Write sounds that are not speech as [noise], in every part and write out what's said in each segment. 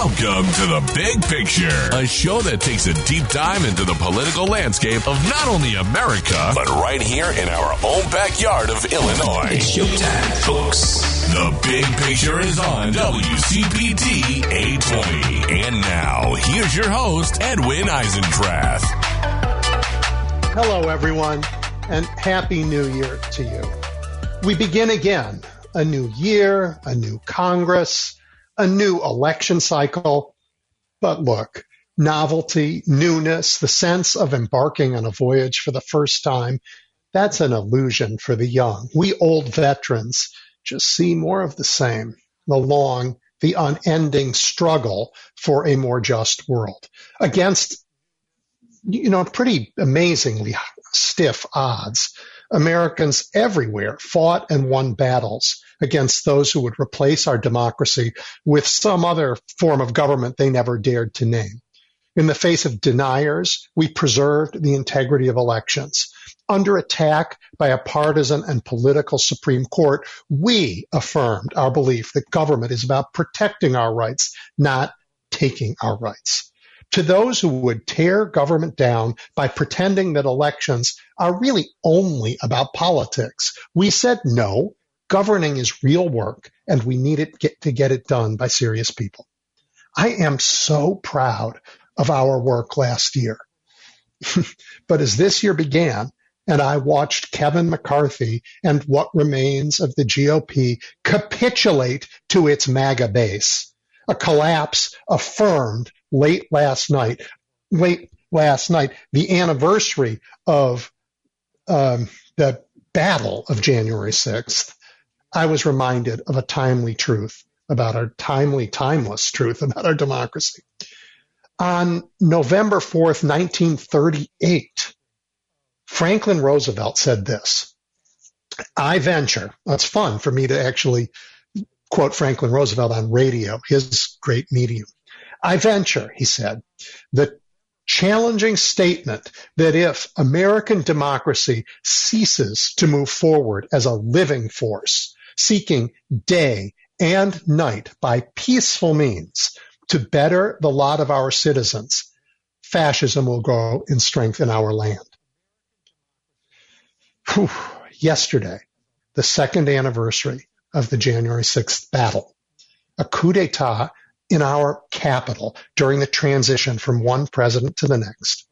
Welcome to the Big Picture, a show that takes a deep dive into the political landscape of not only America, but right here in our own backyard of Illinois. It's showtime, folks. The Big Picture is on WCPT 820. And now, here's your host, Edwin Eisendrath. Hello, everyone, and Happy New Year to you. We begin again a new year, a new Congress, a new election cycle. But look, novelty, newness, the sense of embarking on a voyage for the first time, that's an illusion for the young. We old veterans just see more of the same, the long, the unending struggle for a more just world against, you know, pretty amazingly stiff odds. Americans everywhere fought and won battles against those who would replace our democracy with some other form of government they never dared to name. In the face of deniers, we preserved the integrity of elections. Under attack by a partisan and political Supreme Court, we affirmed our belief that government is about protecting our rights, not taking our rights. To those who would tear government down by pretending that elections are really only about politics, we said no, governing is real work and we need it get, to get it done by serious people. I am so proud of our work last year. [laughs] but as this year began, and I watched Kevin McCarthy and what remains of the GOP capitulate to its MAGA base, a collapse affirmed late last night, late last night, the anniversary of um, the battle of January 6th, I was reminded of a timely truth about our timely, timeless truth about our democracy. On November 4th, 1938, Franklin Roosevelt said this I venture, it's fun for me to actually quote Franklin Roosevelt on radio, his great medium. I venture, he said, the challenging statement that if American democracy ceases to move forward as a living force, seeking day and night by peaceful means to better the lot of our citizens, fascism will grow in strength in our land. Whew. Yesterday, the second anniversary of the January 6th battle, a coup d'etat in our capital during the transition from one president to the next.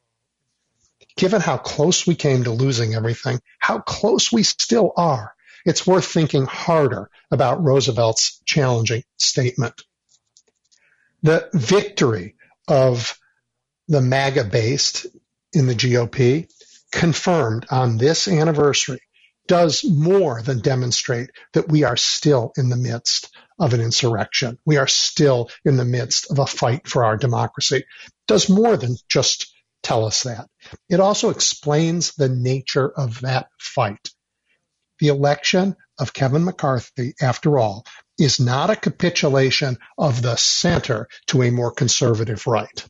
Given how close we came to losing everything, how close we still are, it's worth thinking harder about Roosevelt's challenging statement. The victory of the MAGA based in the GOP confirmed on this anniversary does more than demonstrate that we are still in the midst of an insurrection. We are still in the midst of a fight for our democracy. It does more than just tell us that. It also explains the nature of that fight. The election of Kevin McCarthy, after all, is not a capitulation of the center to a more conservative right.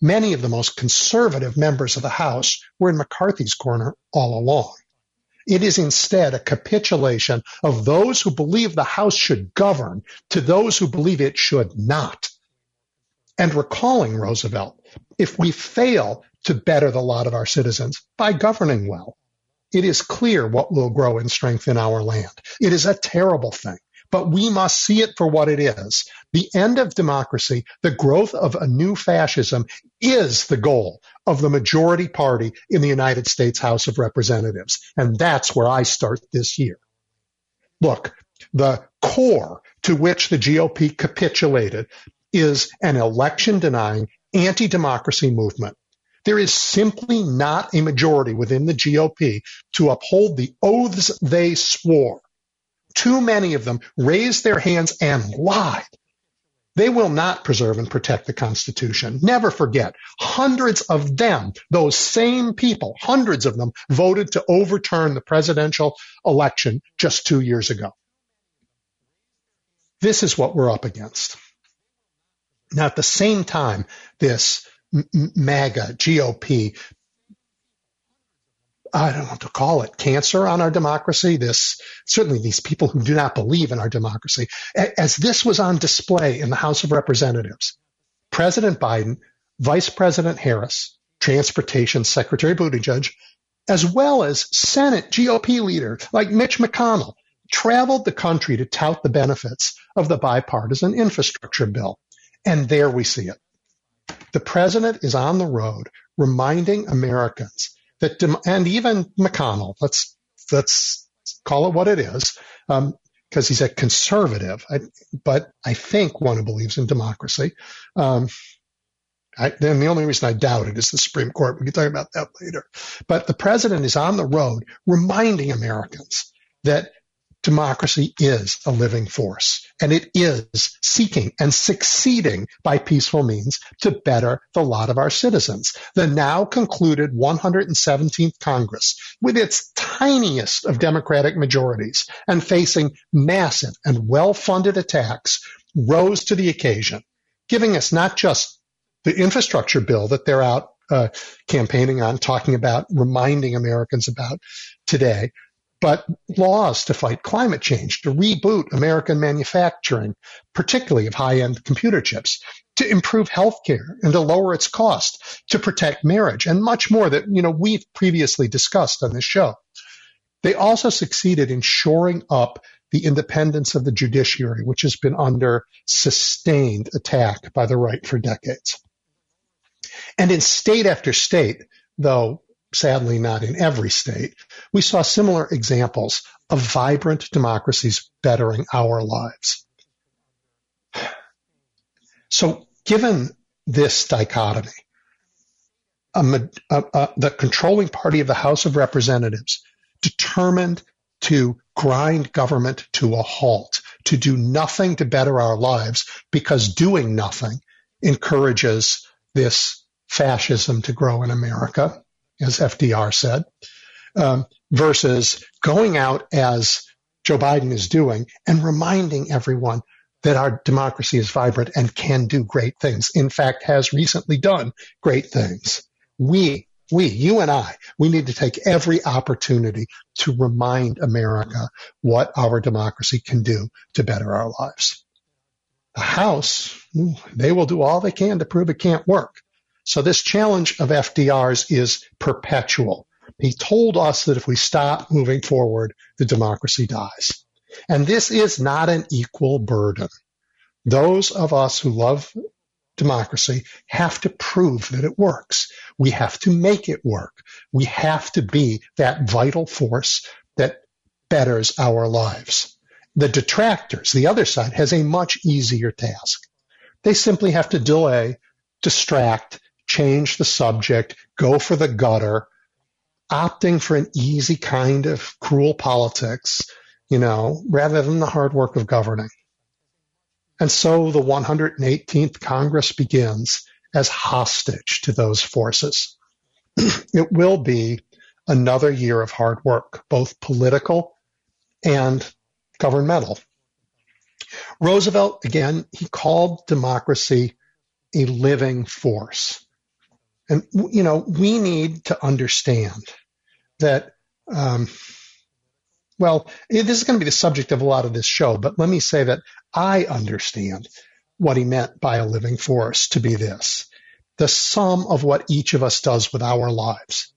Many of the most conservative members of the House were in McCarthy's corner all along. It is instead a capitulation of those who believe the House should govern to those who believe it should not. And recalling Roosevelt, if we fail to better the lot of our citizens by governing well, it is clear what will grow in strength in our land. It is a terrible thing, but we must see it for what it is. The end of democracy, the growth of a new fascism is the goal of the majority party in the United States House of Representatives. And that's where I start this year. Look, the core to which the GOP capitulated is an election denying anti democracy movement there is simply not a majority within the GOP to uphold the oaths they swore. Too many of them raised their hands and lied. They will not preserve and protect the Constitution. Never forget, hundreds of them, those same people, hundreds of them voted to overturn the presidential election just two years ago. This is what we're up against. Now, at the same time, this MAGA, GOP, I don't know want to call it cancer on our democracy. This certainly these people who do not believe in our democracy, as this was on display in the House of Representatives, President Biden, Vice President Harris, Transportation Secretary Buttigieg, as well as Senate GOP leader like Mitch McConnell, traveled the country to tout the benefits of the bipartisan infrastructure bill. And there we see it. The president is on the road reminding Americans that, and even McConnell, let's, let's call it what it is, um, because he's a conservative, I, but I think one who believes in democracy. Um, I, then the only reason I doubt it is the Supreme Court. We can talk about that later. But the president is on the road reminding Americans that democracy is a living force and it is seeking and succeeding by peaceful means to better the lot of our citizens. The now concluded 117th Congress, with its tiniest of democratic majorities and facing massive and well-funded attacks, rose to the occasion, giving us not just the infrastructure bill that they're out uh, campaigning on, talking about, reminding Americans about today, but laws to fight climate change, to reboot American manufacturing, particularly of high end computer chips, to improve healthcare and to lower its cost, to protect marriage, and much more that you know we've previously discussed on this show. They also succeeded in shoring up the independence of the judiciary, which has been under sustained attack by the right for decades. And in state after state, though sadly not in every state, we saw similar examples of vibrant democracies bettering our lives. So, given this dichotomy, a, a, a, the controlling party of the House of Representatives determined to grind government to a halt, to do nothing to better our lives because doing nothing encourages this fascism to grow in America as FDR said, um, versus going out as Joe Biden is doing and reminding everyone that our democracy is vibrant and can do great things. In fact, has recently done great things. We, we, you and I, we need to take every opportunity to remind America what our democracy can do to better our lives. The House, they will do all they can to prove it can't work. So this challenge of FDR's is perpetual. He told us that if we stop moving forward, the democracy dies. And this is not an equal burden. Those of us who love democracy have to prove that it works. We have to make it work. We have to be that vital force that betters our lives. The detractors, the other side, has a much easier task. They simply have to delay, distract, change the subject, go for the gutter, opting for an easy kind of cruel politics, you know, rather than the hard work of governing. And so the 118th Congress begins as hostage to those forces. [clears throat] it will be another year of hard work, both political and governmental. Roosevelt, again, he called democracy a living force. And, you know, we need to understand that, um, well, this is going to be the subject of a lot of this show, but let me say that I understand what he meant by a living force to be this. The sum of what each of us does with our lives.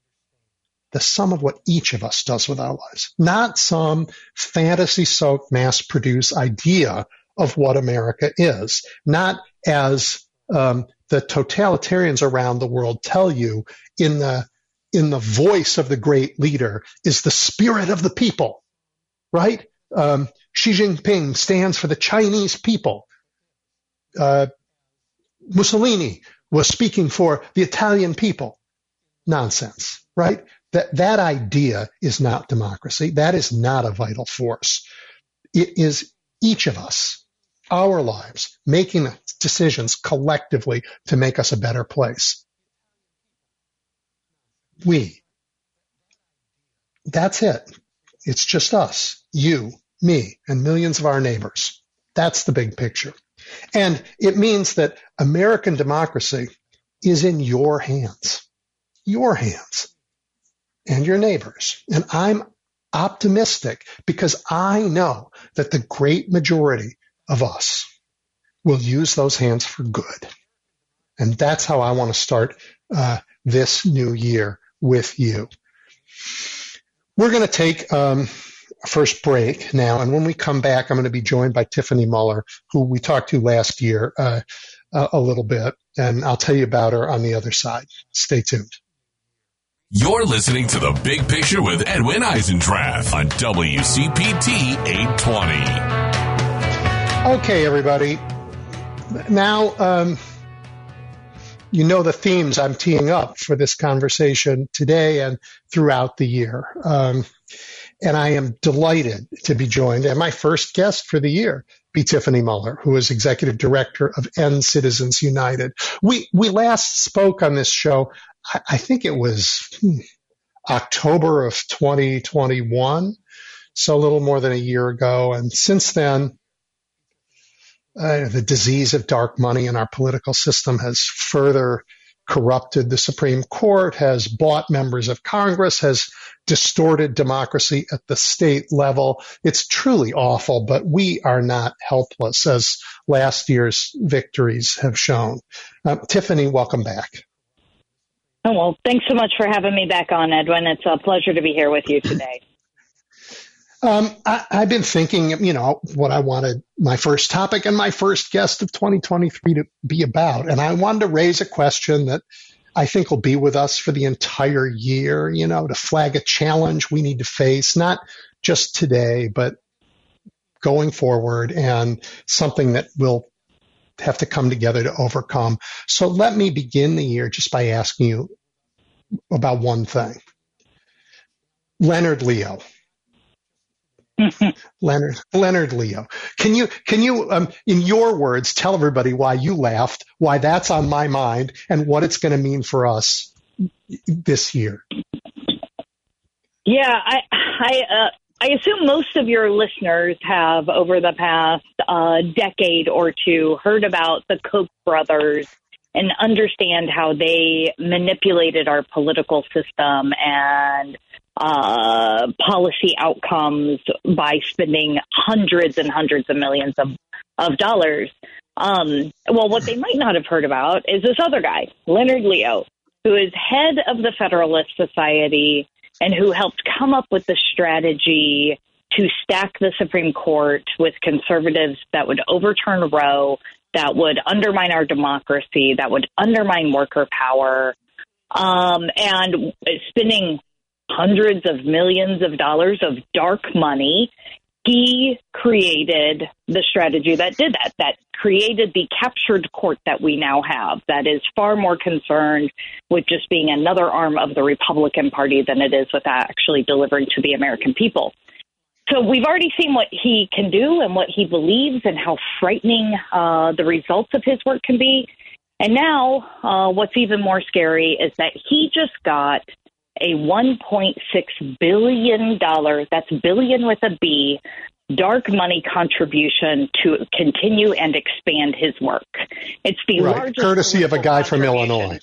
The sum of what each of us does with our lives, not some fantasy soaked, mass produced idea of what America is, not as um, the totalitarians around the world tell you in the in the voice of the great leader is the spirit of the people, right? Um, Xi Jinping stands for the Chinese people. Uh, Mussolini was speaking for the Italian people. Nonsense, right? That that idea is not democracy. That is not a vital force. It is each of us our lives, making decisions collectively to make us a better place. We. That's it. It's just us, you, me, and millions of our neighbors. That's the big picture. And it means that American democracy is in your hands. Your hands. and your neighbors. And I'm optimistic because I know that the great majority of us will use those hands for good. And that's how I want to start uh, this new year with you. We're going to take um, a first break now, and when we come back, I'm going to be joined by Tiffany Muller, who we talked to last year uh, a little bit, and I'll tell you about her on the other side. Stay tuned. You're listening to The Big Picture with Edwin Eisendrath on WCPT 820. Okay, everybody. Now, um, you know the themes I'm teeing up for this conversation today and throughout the year. Um, and I am delighted to be joined, and my first guest for the year be Tiffany Muller, who is executive director of End Citizens United. We we last spoke on this show. I, I think it was hmm, October of 2021, so a little more than a year ago. And since then, uh, the disease of dark money in our political system has further corrupted the Supreme Court, has bought members of Congress, has distorted democracy at the state level. It's truly awful, but we are not helpless, as last year's victories have shown. Uh, Tiffany, welcome back. Oh, well, thanks so much for having me back on, Edwin. It's a pleasure to be here with you today. Um, I, have been thinking, you know, what I wanted my first topic and my first guest of 2023 to be about. And I wanted to raise a question that I think will be with us for the entire year, you know, to flag a challenge we need to face, not just today, but going forward and something that will have to come together to overcome. So let me begin the year just by asking you about one thing. Leonard Leo [laughs] Leonard Leonard Leo. Can you can you um, in your words tell everybody why you laughed, why that's on my mind, and what it's going to mean for us this year? Yeah, I I uh, I assume most of your listeners have over the past uh, decade or two heard about the Koch brothers and understand how they manipulated our political system and uh, policy outcomes by spending hundreds and hundreds of millions of, of dollars. Um, well, what they might not have heard about is this other guy, Leonard Leo, who is head of the Federalist Society and who helped come up with the strategy to stack the Supreme Court with conservatives that would overturn Roe, that would undermine our democracy, that would undermine worker power, um, and spending hundreds of millions of dollars of dark money. He created the strategy that did that, that created the captured court that we now have, that is far more concerned with just being another arm of the Republican Party than it is with actually delivering to the American people. So we've already seen what he can do and what he believes and how frightening uh, the results of his work can be. And now, uh, what's even more scary is that he just got a $1.6 billion, that's billion with a B, dark money contribution to continue and expand his work. It's the right. largest. Courtesy of a guy from Illinois.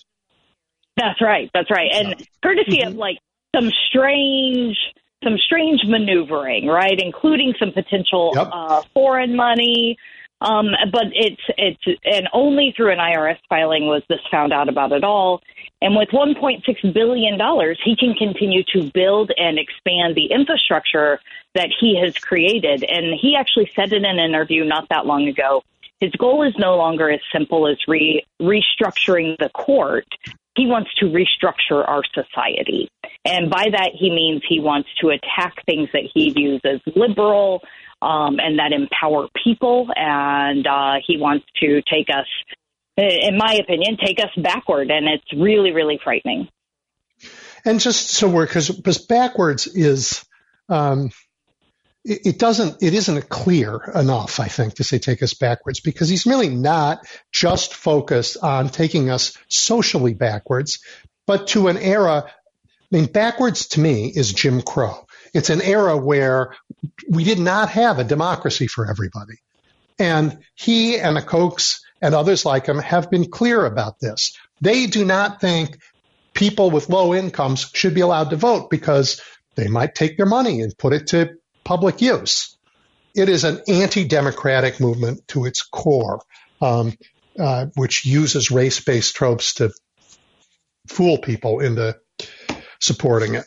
That's right. That's right. And courtesy mm-hmm. of like some strange some strange maneuvering, right, including some potential yep. uh, foreign money. Um, but it's it's and only through an IRS filing was this found out about at all. And with 1.6 billion dollars, he can continue to build and expand the infrastructure that he has created. And he actually said in an interview not that long ago, his goal is no longer as simple as re- restructuring the court he wants to restructure our society. And by that, he means he wants to attack things that he views as liberal um, and that empower people. And uh, he wants to take us, in my opinion, take us backward. And it's really, really frightening. And just so we're, because backwards is, um, it doesn't it isn't clear enough i think to say take us backwards because he's really not just focused on taking us socially backwards but to an era i mean backwards to me is jim crow it's an era where we did not have a democracy for everybody and he and the kochs and others like him have been clear about this they do not think people with low incomes should be allowed to vote because they might take their money and put it to public use. It is an anti-democratic movement to its core, um, uh, which uses race-based tropes to fool people into supporting it.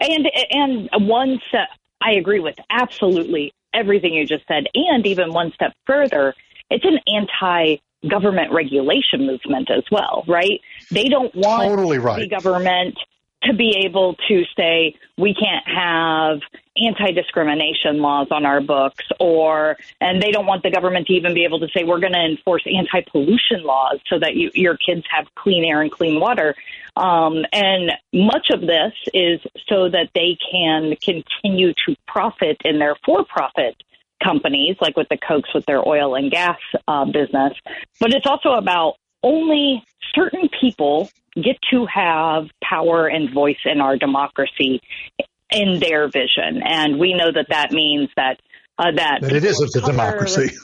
And and one step, I agree with absolutely everything you just said, and even one step further, it's an anti government regulation movement as well, right? They don't want totally right. the government to be able to say we can't have anti-discrimination laws on our books or and they don't want the government to even be able to say we're going to enforce anti-pollution laws so that you, your kids have clean air and clean water um, and much of this is so that they can continue to profit in their for-profit companies like with the Kochs with their oil and gas uh, business but it's also about only certain people get to have power and voice in our democracy in their vision, and we know that that means that uh, that, that it isn't a democracy.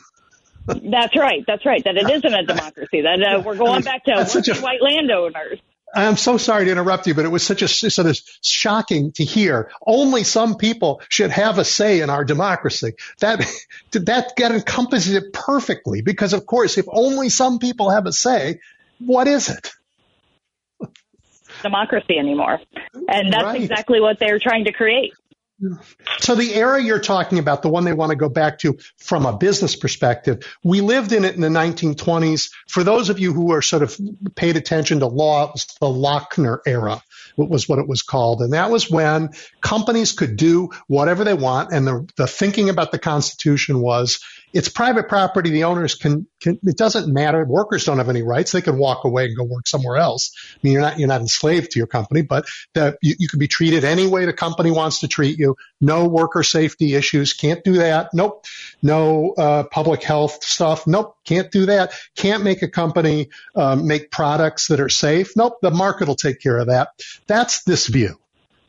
That's right. That's right. That it isn't a [laughs] democracy. That uh, we're going back to a, white landowners. I'm so sorry to interrupt you, but it was such a sort of shocking to hear. Only some people should have a say in our democracy. That that that encompasses it perfectly. Because of course, if only some people have a say, what is it? Democracy anymore, and that's right. exactly what they're trying to create. So the era you're talking about, the one they want to go back to from a business perspective, we lived in it in the 1920s. For those of you who are sort of paid attention to law, it was the Lochner era was what it was called. And that was when companies could do whatever they want. And the, the thinking about the Constitution was it's private property. The owners can, can, it doesn't matter. Workers don't have any rights. They can walk away and go work somewhere else. I mean, you're not, you're not enslaved to your company, but that you, you can be treated any way the company wants to treat you. No worker safety issues. Can't do that. Nope. No, uh, public health stuff. Nope. Can't do that. Can't make a company, um, make products that are safe. Nope. The market will take care of that. That's this view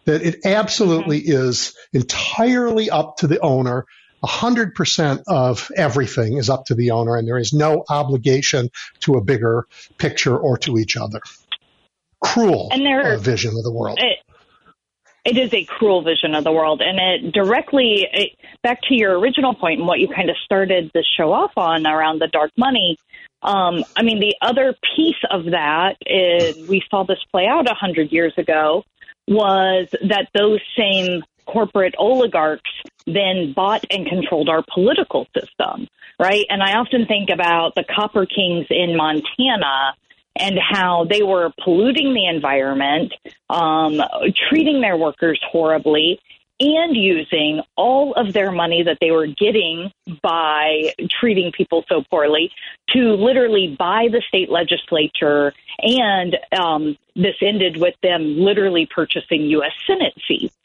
that it absolutely is entirely up to the owner 100% of everything is up to the owner and there is no obligation to a bigger picture or to each other. Cruel and there, uh, vision of the world. It, it is a cruel vision of the world. And it directly, it, back to your original point and what you kind of started the show off on around the dark money. Um, I mean, the other piece of that is we saw this play out a hundred years ago was that those same corporate oligarchs then bought and controlled our political system, right? And I often think about the copper kings in Montana and how they were polluting the environment, um, treating their workers horribly, and using all of their money that they were getting by treating people so poorly to literally buy the state legislature. And um, this ended with them literally purchasing U.S. Senate seats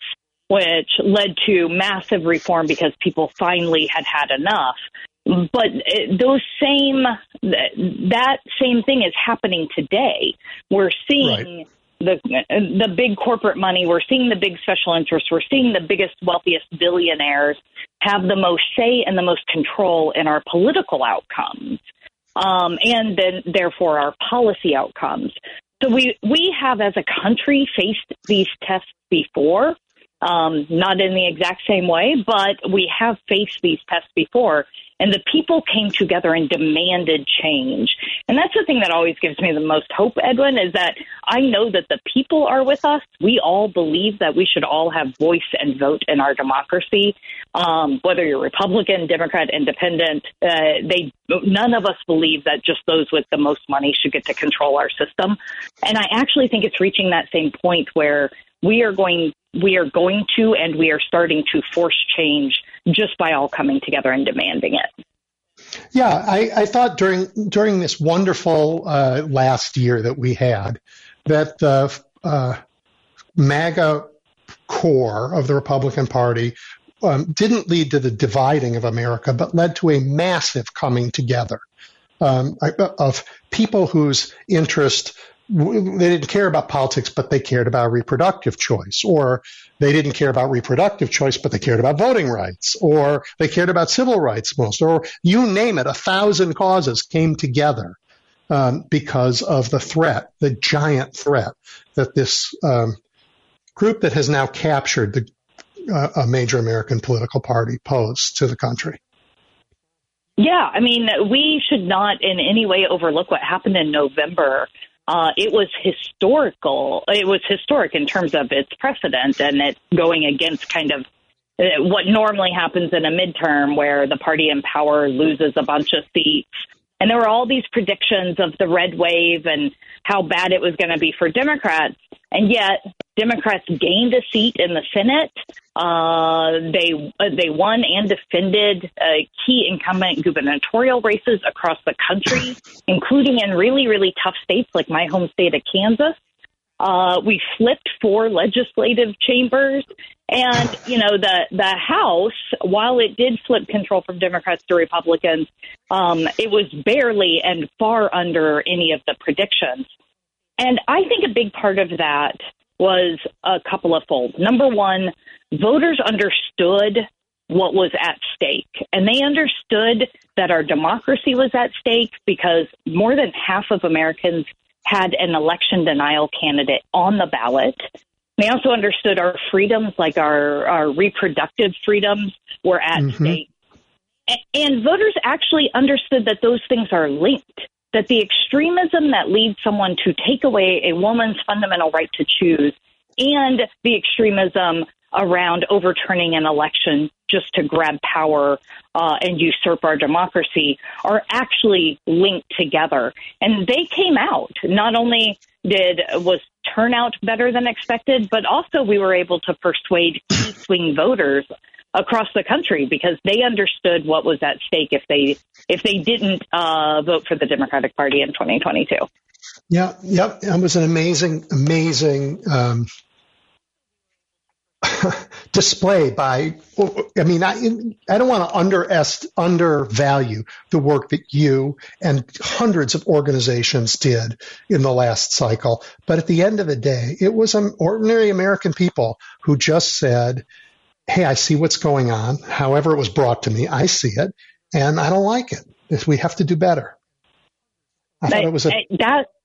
which led to massive reform because people finally had had enough. But those same that same thing is happening today. We're seeing. Right. The the big corporate money, we're seeing the big special interests, we're seeing the biggest, wealthiest billionaires have the most say and the most control in our political outcomes, um, and then therefore our policy outcomes. So we we have as a country faced these tests before, um, not in the exact same way, but we have faced these tests before. And the people came together and demanded change. And that's the thing that always gives me the most hope, Edwin, is that I know that the people are with us. We all believe that we should all have voice and vote in our democracy. Um, whether you're Republican, Democrat, Independent, uh, they none of us believe that just those with the most money should get to control our system. And I actually think it's reaching that same point where we are going we are going to and we are starting to force change just by all coming together and demanding it. Yeah, I, I thought during during this wonderful uh, last year that we had that the uh, MAGA core of the Republican Party um, didn't lead to the dividing of America, but led to a massive coming together um, of people whose interest they didn't care about politics, but they cared about reproductive choice, or they didn't care about reproductive choice, but they cared about voting rights, or they cared about civil rights most, or you name it, a thousand causes came together um, because of the threat, the giant threat that this um, group that has now captured the, uh, a major American political party posed to the country. Yeah, I mean, we should not in any way overlook what happened in November. Uh, it was historical. It was historic in terms of its precedent and it going against kind of uh, what normally happens in a midterm where the party in power loses a bunch of seats. And there were all these predictions of the red wave and how bad it was going to be for Democrats. And yet, Democrats gained a seat in the Senate. Uh, they uh, they won and defended uh, key incumbent gubernatorial races across the country, [laughs] including in really really tough states like my home state of Kansas. Uh, we flipped four legislative chambers, and you know the the House, while it did flip control from Democrats to Republicans, um, it was barely and far under any of the predictions. And I think a big part of that was a couple of fold. Number one, voters understood what was at stake. And they understood that our democracy was at stake because more than half of Americans had an election denial candidate on the ballot. They also understood our freedoms, like our, our reproductive freedoms, were at mm-hmm. stake. And voters actually understood that those things are linked that the extremism that leads someone to take away a woman's fundamental right to choose and the extremism around overturning an election just to grab power uh, and usurp our democracy are actually linked together. And they came out. Not only did was turnout better than expected, but also we were able to persuade key swing voters across the country because they understood what was at stake if they if they didn't uh, vote for the Democratic Party in 2022. Yeah, yep, it was an amazing, amazing um, [laughs] display by. I mean, I I don't want to underest undervalue the work that you and hundreds of organizations did in the last cycle, but at the end of the day, it was ordinary American people who just said hey, I see what's going on. However, it was brought to me, I see it, and I don't like it. We have to do better. I thought it was a that. [laughs]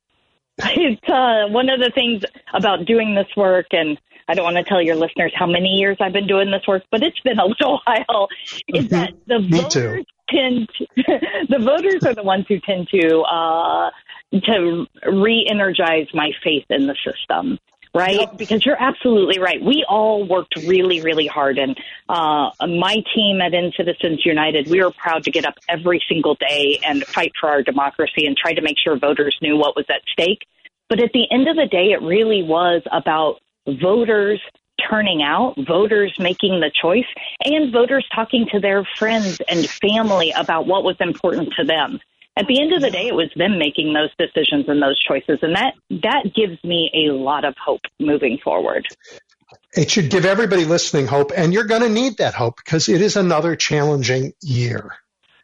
It's uh, one of the things about doing this work, and I don't want to tell your listeners how many years I've been doing this work, but it's been a [laughs] little while. Is mm-hmm. that the Me voters too. tend to, [laughs] the voters are the ones who tend to uh, to re-energize my faith in the system right? Yep. Because you're absolutely right. We all worked really, really hard. And uh, my team at End Citizens United, we were proud to get up every single day and fight for our democracy and try to make sure voters knew what was at stake. But at the end of the day, it really was about voters turning out, voters making the choice, and voters talking to their friends and family about what was important to them at the end of the day, it was them making those decisions and those choices, and that that gives me a lot of hope moving forward. It should give everybody listening hope, and you're going to need that hope because it is another challenging year.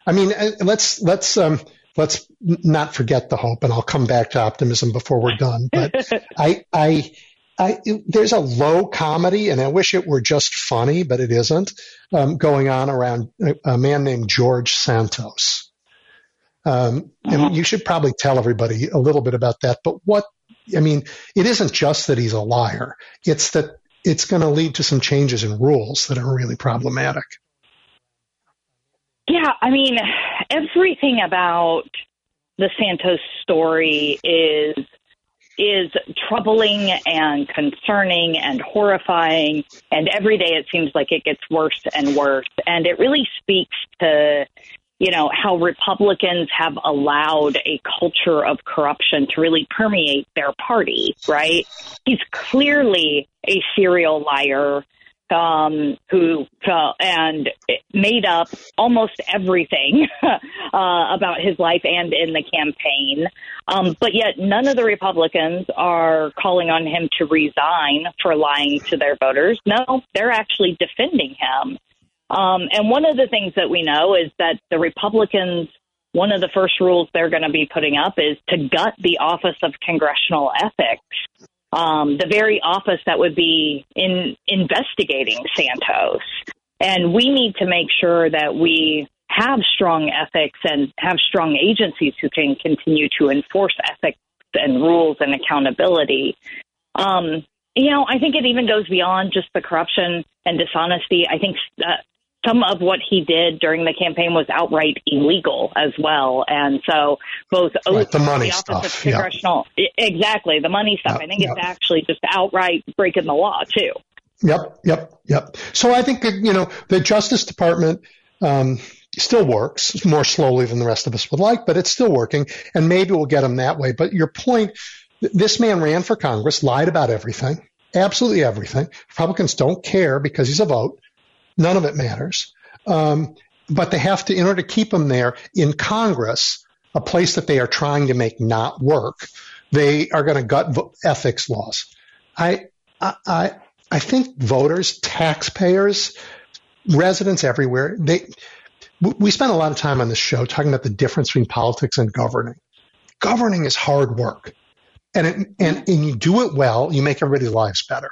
I mean, uh, let's let's um, let's not forget the hope, and I'll come back to optimism before we're done. But [laughs] I I. I, there's a low comedy, and I wish it were just funny, but it isn't, um, going on around a, a man named George Santos. Um, and uh-huh. you should probably tell everybody a little bit about that. But what, I mean, it isn't just that he's a liar. It's that it's going to lead to some changes in rules that are really problematic. Yeah, I mean, everything about the Santos story is is troubling and concerning and horrifying and every day it seems like it gets worse and worse and it really speaks to you know, how Republicans have allowed a culture of corruption to really permeate their party, right? He's clearly a serial liar um, who uh, and made up almost everything [laughs] uh, about his life and in the campaign. Um, but yet, none of the Republicans are calling on him to resign for lying to their voters. No, they're actually defending him. Um, and one of the things that we know is that the Republicans, one of the first rules they're going to be putting up is to gut the Office of Congressional Ethics, um, the very office that would be in investigating Santos. And we need to make sure that we have strong ethics and have strong agencies who can continue to enforce ethics and rules and accountability. Um, you know, I think it even goes beyond just the corruption and dishonesty. I think uh, some of what he did during the campaign was outright illegal as well. And so both right, the money the stuff, congressional, yep. exactly the money stuff. Yep, I think yep. it's actually just outright breaking the law too. Yep, yep, yep. So I think you know the Justice Department. Um, still works more slowly than the rest of us would like, but it's still working, and maybe we'll get them that way. But your point, this man ran for Congress, lied about everything, absolutely everything. Republicans don't care because he's a vote. None of it matters. Um, but they have to, in order to keep them there in Congress, a place that they are trying to make not work, they are going to gut ethics laws. I, I, I think voters, taxpayers, residents everywhere, they, we spend a lot of time on this show talking about the difference between politics and governing. Governing is hard work. And, it, and, and you do it well, you make everybody's lives better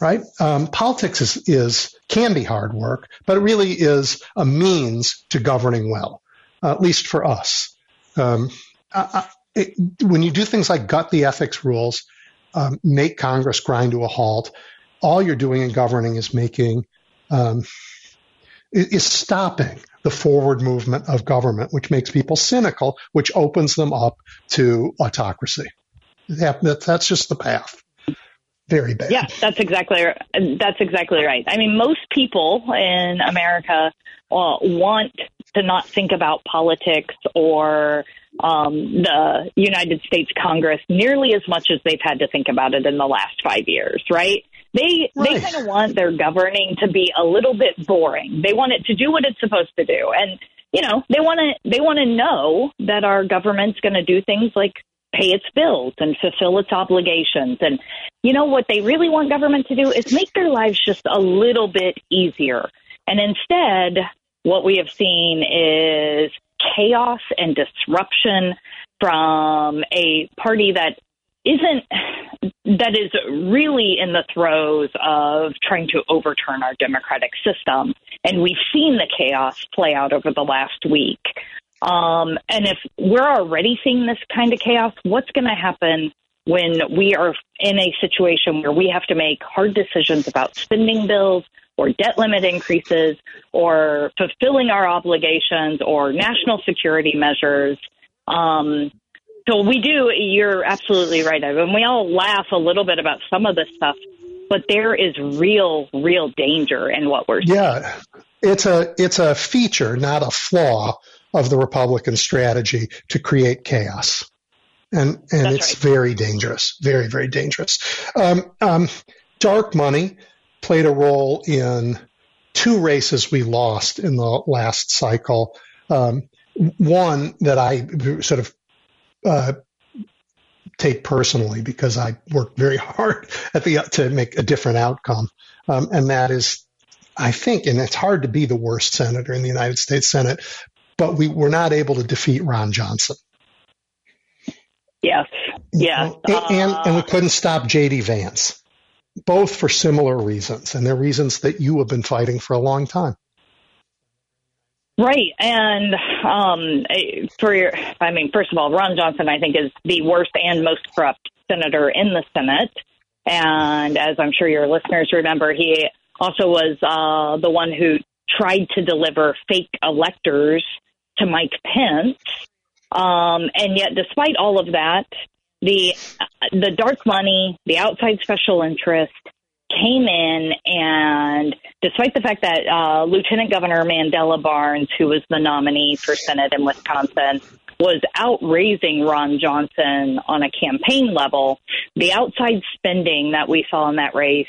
right? Um, politics is, is can be hard work, but it really is a means to governing well, uh, at least for us. Um, I, it, when you do things like gut the ethics rules, um, make Congress grind to a halt, all you're doing in governing is making um, is stopping the forward movement of government, which makes people cynical, which opens them up to autocracy. That, that's just the path very bad. Yeah, that's exactly that's exactly right. I mean, most people in America uh, want to not think about politics or um, the United States Congress nearly as much as they've had to think about it in the last five years, right? They right. they kind of want their governing to be a little bit boring. They want it to do what it's supposed to do, and you know they want to they want to know that our government's going to do things like pay its bills and fulfill its obligations. And you know what they really want government to do is make their lives just a little bit easier. And instead, what we have seen is chaos and disruption from a party that isn't that is really in the throes of trying to overturn our democratic system and we've seen the chaos play out over the last week um, and if we're already seeing this kind of chaos, what's going to happen when we are in a situation where we have to make hard decisions about spending bills or debt limit increases or fulfilling our obligations or national security measures? Um, so we do, you're absolutely right. Mean, we all laugh a little bit about some of this stuff, but there is real, real danger in what we're seeing. Yeah. It's a, it's a feature, not a flaw of the Republican strategy to create chaos. And, and That's it's right. very dangerous, very, very dangerous. Um, um, dark money played a role in two races we lost in the last cycle. Um, one that I sort of uh, take personally because I worked very hard [laughs] at the to make a different outcome, um, and that is, I think, and it's hard to be the worst senator in the United States Senate, but we were not able to defeat Ron Johnson. Yes, yes. And, and, and we couldn't stop J.D. Vance, both for similar reasons, and they're reasons that you have been fighting for a long time. Right, and um, for your, I mean, first of all, Ron Johnson, I think, is the worst and most corrupt senator in the Senate, and as I'm sure your listeners remember, he also was uh, the one who tried to deliver fake electors to Mike Pence. Um, and yet, despite all of that, the the dark money, the outside special interest came in, and despite the fact that uh, Lieutenant Governor Mandela Barnes, who was the nominee for Senate in Wisconsin, was outraising Ron Johnson on a campaign level, the outside spending that we saw in that race,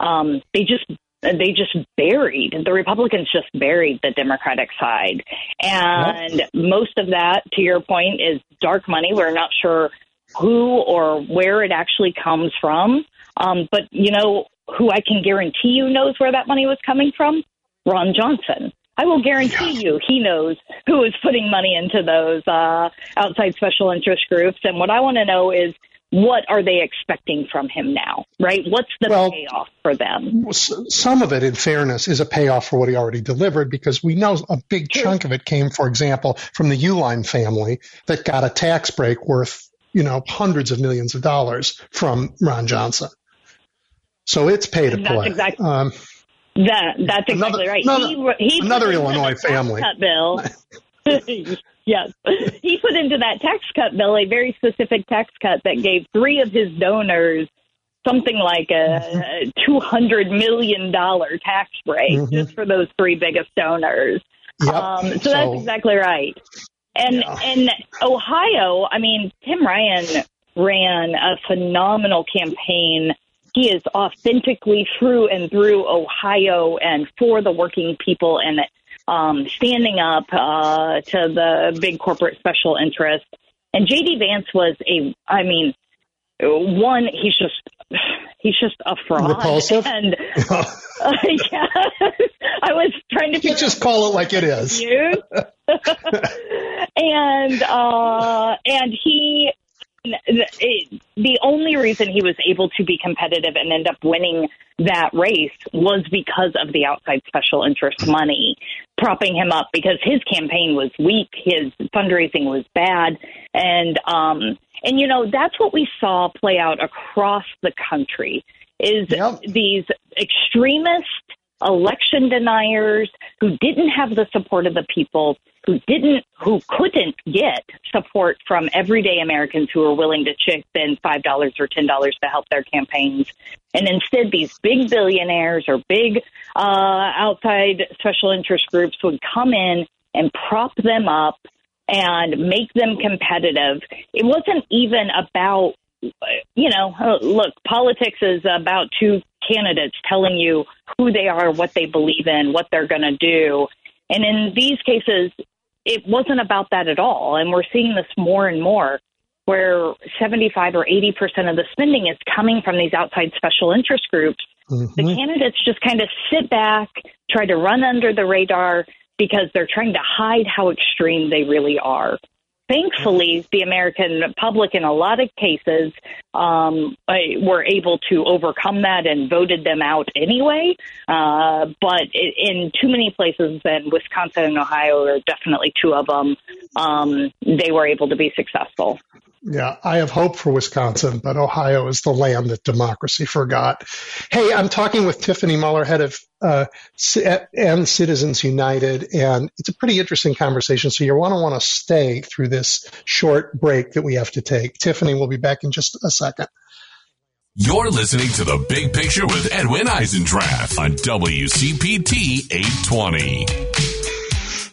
um, they just they just buried the Republicans just buried the Democratic side, and yep. most of that, to your point, is dark money. We're not sure who or where it actually comes from, um, but you know who I can guarantee you knows where that money was coming from. Ron Johnson. I will guarantee you he knows who is putting money into those uh, outside special interest groups. And what I want to know is what are they expecting from him now, right? What's the well, payoff for them? Some of it, in fairness, is a payoff for what he already delivered because we know a big chunk of it came, for example, from the Uihlein family that got a tax break worth, you know, hundreds of millions of dollars from Ron Johnson. So it's pay to play. Exactly. Um, that that's exactly another, right. Another, he, he another Illinois family. Cut bill. [laughs] yes, [laughs] he put into that tax cut bill a very specific tax cut that gave three of his donors something like a two hundred million dollar tax break mm-hmm. just for those three biggest donors. Yep. Um, so, so, that's exactly right. And yeah. in Ohio, I mean, Tim Ryan ran a phenomenal campaign he is authentically through and through Ohio and for the working people and um, standing up uh, to the big corporate special interest. And JD Vance was a, I mean, one, he's just he's just a fraud. Repulsive. [laughs] And uh, [laughs] yeah, [laughs] I was trying to. Just call it like it is. and uh, and he the only reason he was able to be competitive and end up winning that race was because of the outside special interest money propping him up because his campaign was weak, his fundraising was bad, and um, and you know that's what we saw play out across the country is yep. these extremist election deniers who didn't have the support of the people who didn't, who couldn't get support from everyday Americans who were willing to chip in five dollars or ten dollars to help their campaigns, and instead these big billionaires or big uh, outside special interest groups would come in and prop them up and make them competitive. It wasn't even about, you know, look, politics is about two candidates telling you who they are, what they believe in, what they're going to do. And in these cases, it wasn't about that at all. And we're seeing this more and more where 75 or 80% of the spending is coming from these outside special interest groups. Mm-hmm. The candidates just kind of sit back, try to run under the radar because they're trying to hide how extreme they really are. Thankfully, the American public, in a lot of cases, um, were able to overcome that and voted them out anyway. Uh, but in too many places, and Wisconsin and Ohio are definitely two of them, um, they were able to be successful. Yeah, I have hope for Wisconsin, but Ohio is the land that democracy forgot. Hey, I'm talking with Tiffany Muller, head of uh, End Citizens United, and it's a pretty interesting conversation. So you want to want to stay through this short break that we have to take. Tiffany will be back in just a second. You're listening to the Big Picture with Edwin Eisendrath on WCPT 820.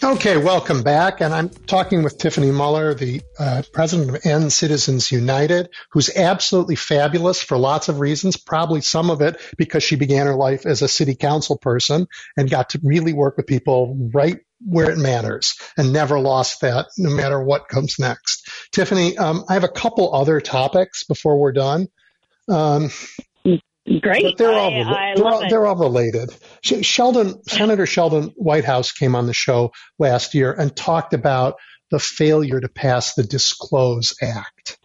Okay, welcome back. And I'm talking with Tiffany Muller, the uh, president of End Citizens United, who's absolutely fabulous for lots of reasons. Probably some of it because she began her life as a city council person and got to really work with people right where it matters and never lost that no matter what comes next. Tiffany, um, I have a couple other topics before we're done. Um, Great. But they're all, I, I they're, all they're all related. Sheldon, Senator Sheldon Whitehouse came on the show last year and talked about the failure to pass the Disclose Act.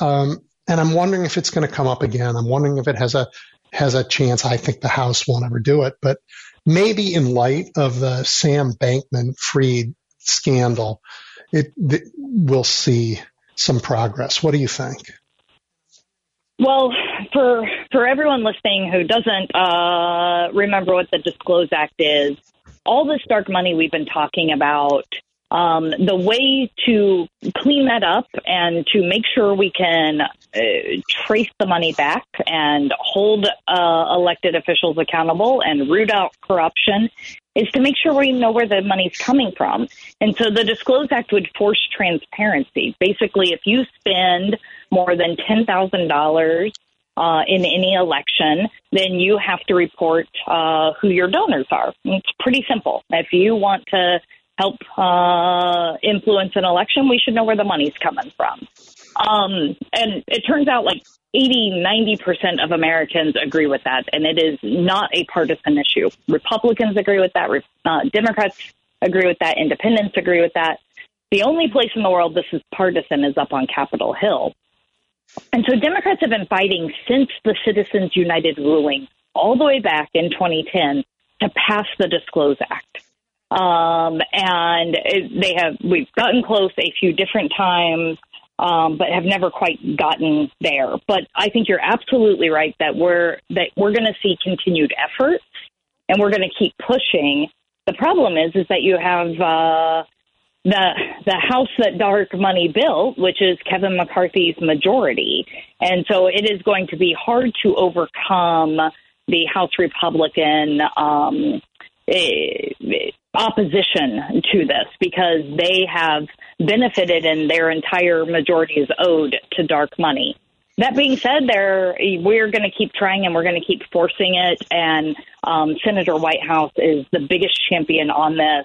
Um, and I'm wondering if it's going to come up again. I'm wondering if it has a has a chance. I think the House won't ever do it, but maybe in light of the Sam Bankman Fried scandal, it, it we'll see some progress. What do you think? Well, for for everyone listening who doesn't uh, remember what the Disclose Act is, all this dark money we've been talking about, um, the way to clean that up and to make sure we can uh, trace the money back and hold uh, elected officials accountable and root out corruption is to make sure we know where the money's coming from. And so the Disclose Act would force transparency. Basically, if you spend more than $10,000 uh, in any election, then you have to report uh, who your donors are. It's pretty simple. If you want to help uh, influence an election, we should know where the money's coming from. Um, and it turns out like 80, 90% of Americans agree with that, and it is not a partisan issue. Republicans agree with that, uh, Democrats agree with that, independents agree with that. The only place in the world this is partisan is up on Capitol Hill. And so Democrats have been fighting since the Citizens United ruling all the way back in 2010 to pass the Disclose Act. Um, and they have, we've gotten close a few different times, um, but have never quite gotten there. But I think you're absolutely right that we're, that we're going to see continued efforts and we're going to keep pushing. The problem is, is that you have, uh, the the house that dark money built, which is Kevin McCarthy's majority, and so it is going to be hard to overcome the House Republican um, eh, opposition to this because they have benefited and their entire majority is owed to dark money. That being said, there we're going to keep trying and we're going to keep forcing it. And um, Senator Whitehouse is the biggest champion on this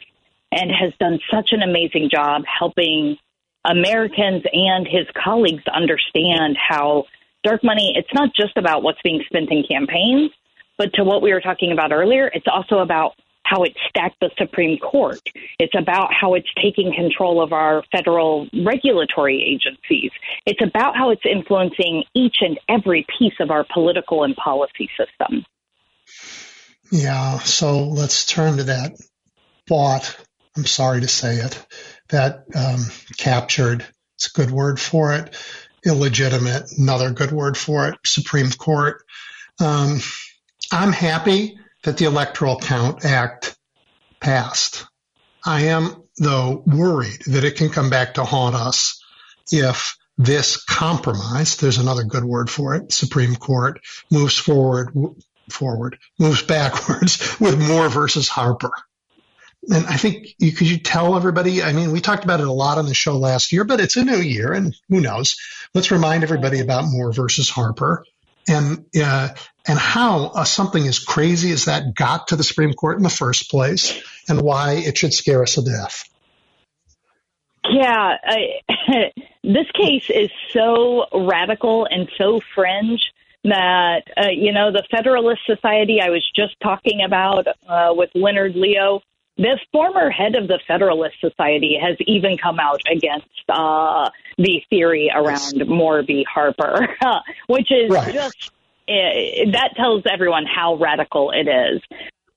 and has done such an amazing job helping Americans and his colleagues understand how dark money, it's not just about what's being spent in campaigns, but to what we were talking about earlier, it's also about how it stacked the Supreme Court. It's about how it's taking control of our federal regulatory agencies. It's about how it's influencing each and every piece of our political and policy system. Yeah, so let's turn to that thought I'm sorry to say it, that um, captured, it's a good word for it, illegitimate, another good word for it, Supreme Court. Um, I'm happy that the Electoral Count Act passed. I am, though, worried that it can come back to haunt us if this compromise, there's another good word for it, Supreme Court, moves forward, forward, moves backwards [laughs] with Moore versus Harper and I think you, could you tell everybody? I mean, we talked about it a lot on the show last year, but it's a new year, and who knows? Let's remind everybody about Moore versus Harper, and uh, and how uh, something as crazy as that got to the Supreme Court in the first place, and why it should scare us to death. Yeah, I, [laughs] this case is so radical and so fringe that uh, you know the Federalist Society I was just talking about uh, with Leonard Leo the former head of the Federalist Society has even come out against uh, the theory around Moore v. Harper, [laughs] which is right. just uh, that tells everyone how radical it is.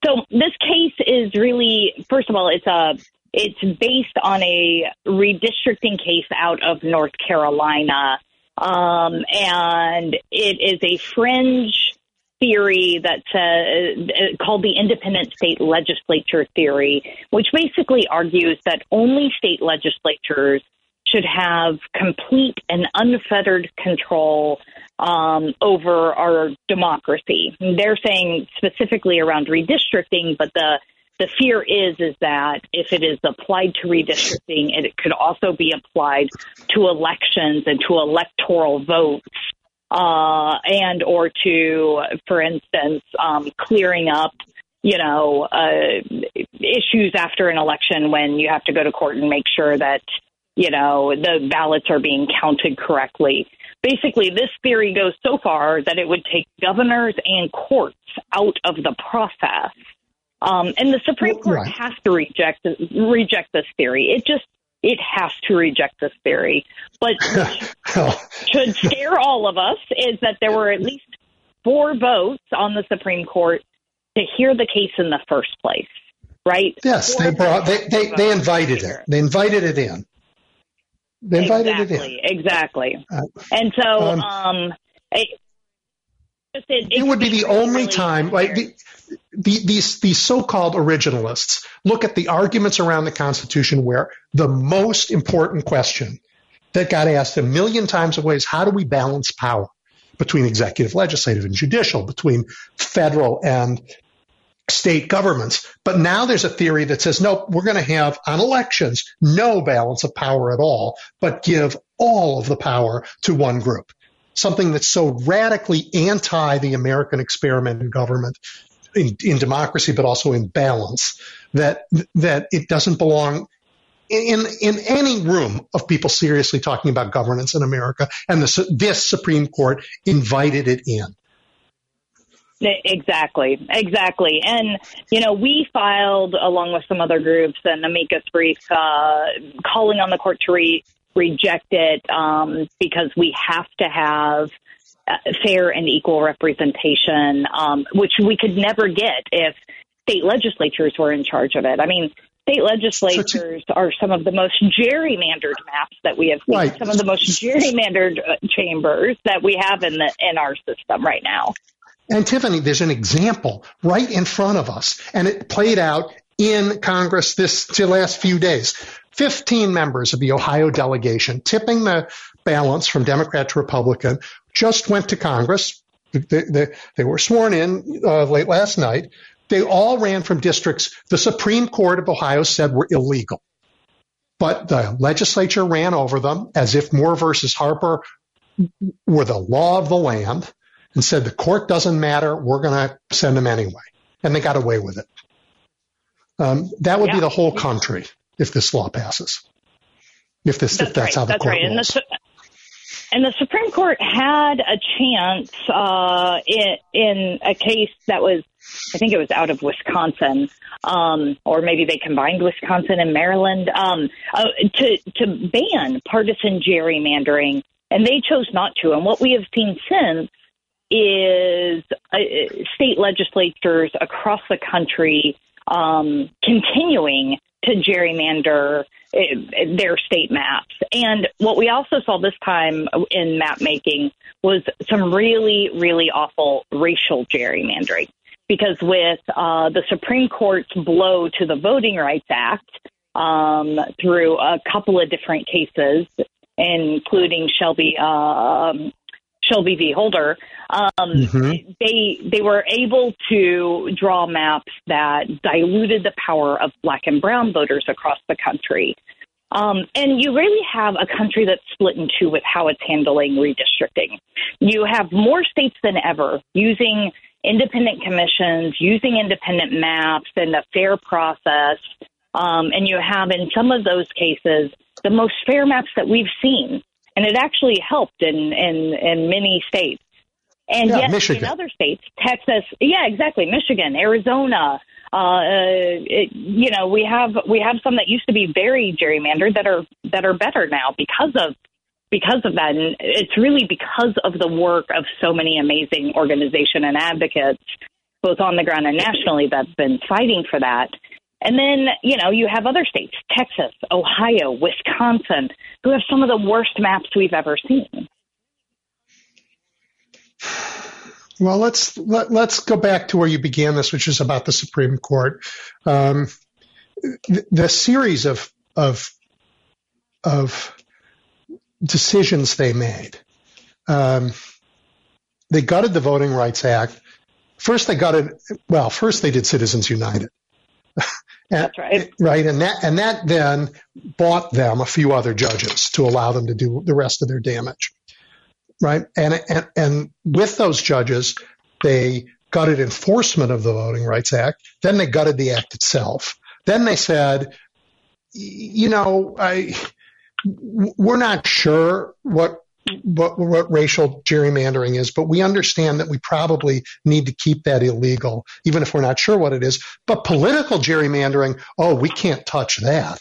So this case is really, first of all, it's a it's based on a redistricting case out of North Carolina, um, and it is a fringe theory that's uh, called the independent state legislature theory, which basically argues that only state legislatures should have complete and unfettered control um, over our democracy. They're saying specifically around redistricting, but the the fear is is that if it is applied to redistricting, it could also be applied to elections and to electoral votes uh, and or to, for instance, um, clearing up, you know, uh, issues after an election when you have to go to court and make sure that, you know, the ballots are being counted correctly. Basically, this theory goes so far that it would take governors and courts out of the process. Um, and the Supreme Court right. has to reject reject this theory. It just it has to reject this theory. But [laughs] should scare all of us is that there were at least four votes on the Supreme Court to hear the case in the first place. Right? Yes, four they brought they, they, they invited it. They invited it in. They invited exactly, it in. Exactly. Uh, and so um, um it, it, it, would be the only really time, like the, the, these these so-called originalists look at the arguments around the Constitution where the most important question that got asked a million times of is How do we balance power between executive, legislative, and judicial, between federal and state governments? But now there's a theory that says, no, we're going to have on elections no balance of power at all, but give all of the power to one group something that's so radically anti the American experiment in government, in, in democracy, but also in balance, that that it doesn't belong in in any room of people seriously talking about governance in America. And the, this Supreme Court invited it in. Exactly, exactly. And, you know, we filed, along with some other groups, an amicus brief uh, calling on the court to re- reject it um, because we have to have fair and equal representation, um, which we could never get if state legislatures were in charge of it. I mean, state legislatures are some of the most gerrymandered maps that we have seen, Right. some of the most gerrymandered uh, chambers that we have in the in our system right now. And Tiffany, there's an example right in front of us, and it played out in Congress this the last few days. 15 members of the Ohio delegation, tipping the balance from Democrat to Republican, just went to Congress. They, they, they were sworn in uh, late last night. They all ran from districts the Supreme Court of Ohio said were illegal. But the legislature ran over them as if Moore versus Harper were the law of the land and said the court doesn't matter. We're going to send them anyway. And they got away with it. Um, that would be the whole country if this law passes. If this, if that's right. how the that's court right. Rules. And the Supreme Court had a chance uh, in, in a case that was, I think it was out of Wisconsin, um, or maybe they combined Wisconsin and Maryland um, uh, to to ban partisan gerrymandering, and they chose not to. And what we have seen since is uh, state legislatures across the country um, continuing to gerrymander uh, their state maps. And what we also saw this time in map making was some really, really awful racial gerrymandering. Because with uh, the Supreme Court's blow to the Voting Rights Act um, through a couple of different cases, including Shelby um, Shelby v. Holder, um, Mhm. they they were able to draw maps that diluted the power of black and brown voters across the country. Um, and you really have a country that's split in two with how it's handling redistricting. You have more states than ever using independent commissions, using independent maps and a fair process. Um, and you have, in some of those cases, the most fair maps that we've seen. And it actually helped in, in, in many states. And Yeah, yet, Michigan. in other states, Texas, yeah, exactly, Michigan, Arizona, uh, it, you know, we have we have some that used to be very gerrymandered that are that are better now because of because of that, and it's really because of the work of so many amazing organization and advocates, both on the ground and nationally, that've been fighting for that. And then, you know, you have other states, Texas, Ohio, Wisconsin, who have some of the worst maps we've ever seen. Well, let's let, let's go back to where you began this, which is about the Supreme Court. Um, the, the series of of of decisions they made. Um, they gutted the Voting Rights Act. First, they gutted. Well, first they did Citizens United. [laughs] That's right. Right, and that and that then bought them a few other judges to allow them to do the rest of their damage. Right, and and and with those judges, they gutted enforcement of the Voting Rights Act. Then they gutted the act itself. Then they said, you know, I we're not sure what what, what racial gerrymandering is, but we understand that we probably need to keep that illegal, even if we're not sure what it is. But political gerrymandering, oh, we can't touch that.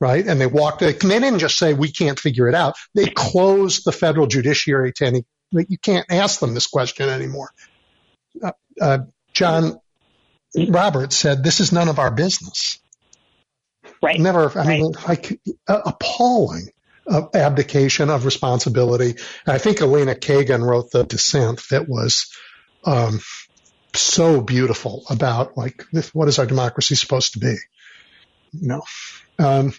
Right. And they walked, they didn't just say we can't figure it out. They closed the federal judiciary to any, you can't ask them this question anymore. Uh, uh, John Roberts said, this is none of our business. Right. Never, I mean, like uh, appalling uh, abdication of responsibility. And I think Elena Kagan wrote the dissent that was um, so beautiful about like what is our democracy supposed to be? Know, um,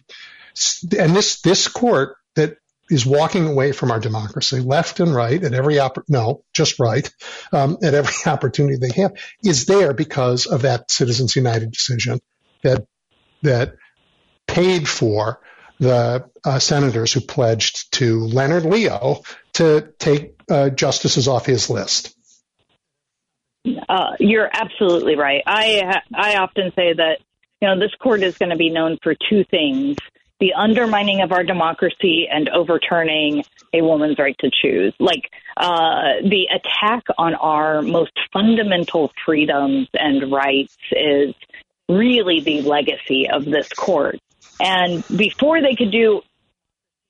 and this this court that is walking away from our democracy, left and right, at every oppor- no, just right, um, at every [laughs] opportunity they have, is there because of that Citizens United decision that that paid for the uh, senators who pledged to Leonard Leo to take uh, justices off his list. Uh, you're absolutely right. I I often say that you know this court is going to be known for two things: the undermining of our democracy and overturning a woman's right to choose. Like uh, the attack on our most fundamental freedoms and rights is really the legacy of this court. And before they could do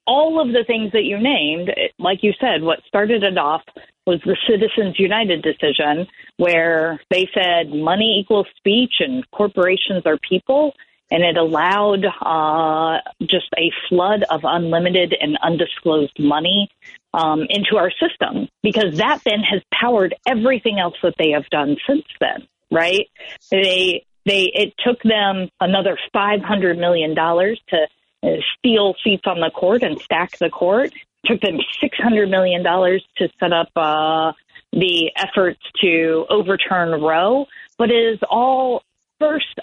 all of the things that you named, like you said, what started it off was the Citizens United decision, where they said money equals speech and corporations are people. And it allowed uh, just a flood of unlimited and undisclosed money um, into our system because that then has powered everything else that they have done since then, right? They they it took them another five hundred million dollars to uh, steal seats on the court and stack the court. It took them six hundred million dollars to set up uh, the efforts to overturn Roe, but it is all first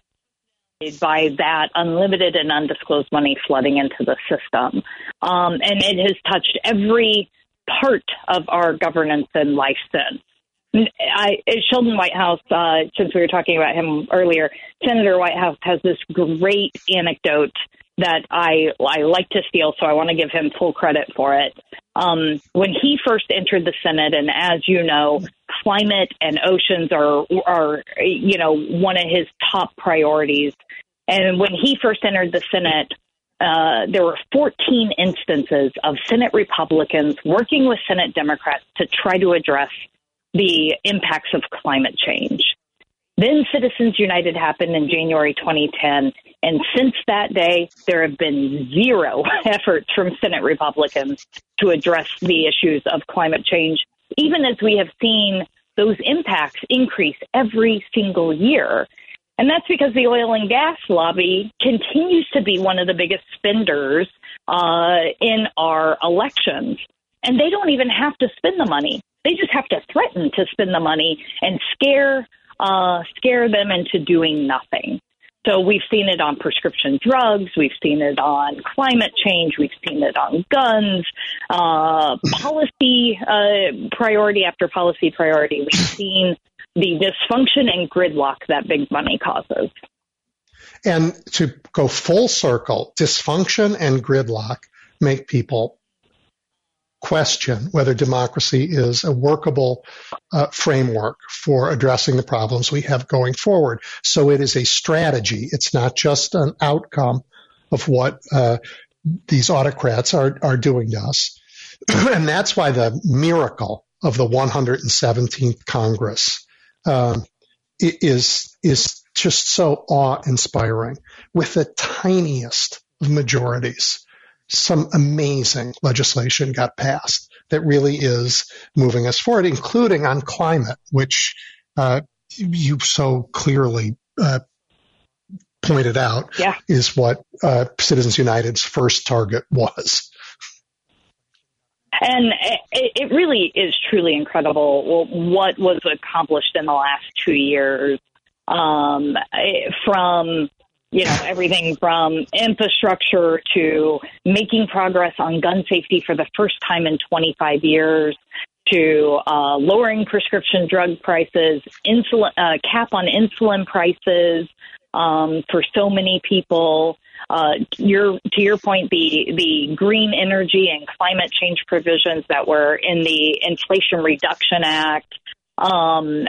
by that unlimited and undisclosed money flooding into the system. Um, and it has touched every part of our governance and life since. I, Sheldon Whitehouse, uh, since we were talking about him earlier, Senator Whitehouse has this great anecdote that I I like to steal, so I want to give him full credit for it. Um, when he first entered the Senate, and as you know, climate and oceans are are you know one of his top priorities. And when he first entered the Senate, uh, there were 14 instances of Senate Republicans working with Senate Democrats to try to address the impacts of climate change. Then Citizens United happened in January 2010. And since that day, there have been zero [laughs] efforts from Senate Republicans to address the issues of climate change, even as we have seen those impacts increase every single year. And that's because the oil and gas lobby continues to be one of the biggest spenders uh, in our elections. And they don't even have to spend the money. They just have to threaten to spend the money and scare uh, scare them into doing nothing. So we've seen it on prescription drugs, we've seen it on climate change, we've seen it on guns, uh, [laughs] policy uh, priority after policy priority. We've seen the dysfunction and gridlock that big money causes. And to go full circle, dysfunction and gridlock make people question whether democracy is a workable uh, framework for addressing the problems we have going forward. So it is a strategy. It's not just an outcome of what uh, these autocrats are, are doing to us. [clears throat] and that's why the miracle of the 117th Congress um, is is just so awe-inspiring with the tiniest of majorities some amazing legislation got passed that really is moving us forward, including on climate, which uh, you so clearly uh, pointed out yeah. is what uh, Citizens United's first target was. And it, it really is truly incredible what was accomplished in the last two years um, from you know, everything from infrastructure to making progress on gun safety for the first time in 25 years to uh, lowering prescription drug prices, insulin uh, cap on insulin prices um, for so many people. Uh, your to your point, the the green energy and climate change provisions that were in the Inflation Reduction Act, um,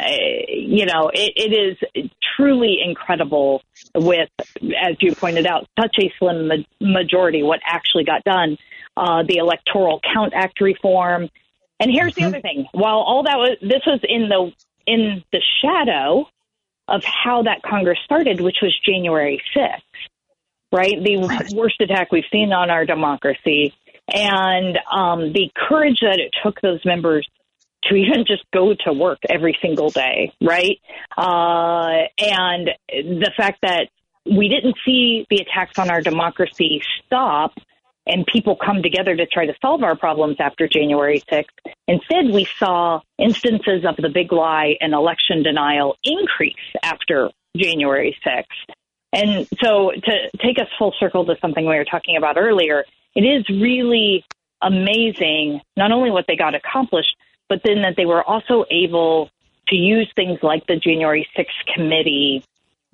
you know, it, it is truly incredible with, as you pointed out, such a slim ma- majority what actually got done. Uh, the Electoral Count Act reform. And here's mm-hmm. the other thing. While all that was, this was in the, in the shadow of how that Congress started, which was January 6th, right? The right. worst attack we've seen on our democracy. And um, the courage that it took those members to even just go to work every single day, right? Uh, and the fact that we didn't see the attacks on our democracy stop and people come together to try to solve our problems after January 6th. Instead, we saw instances of the big lie and election denial increase after January 6th. And so to take us full circle to something we were talking about earlier, it is really amazing not only what they got accomplished, but then that they were also able to use things like the January 6th committee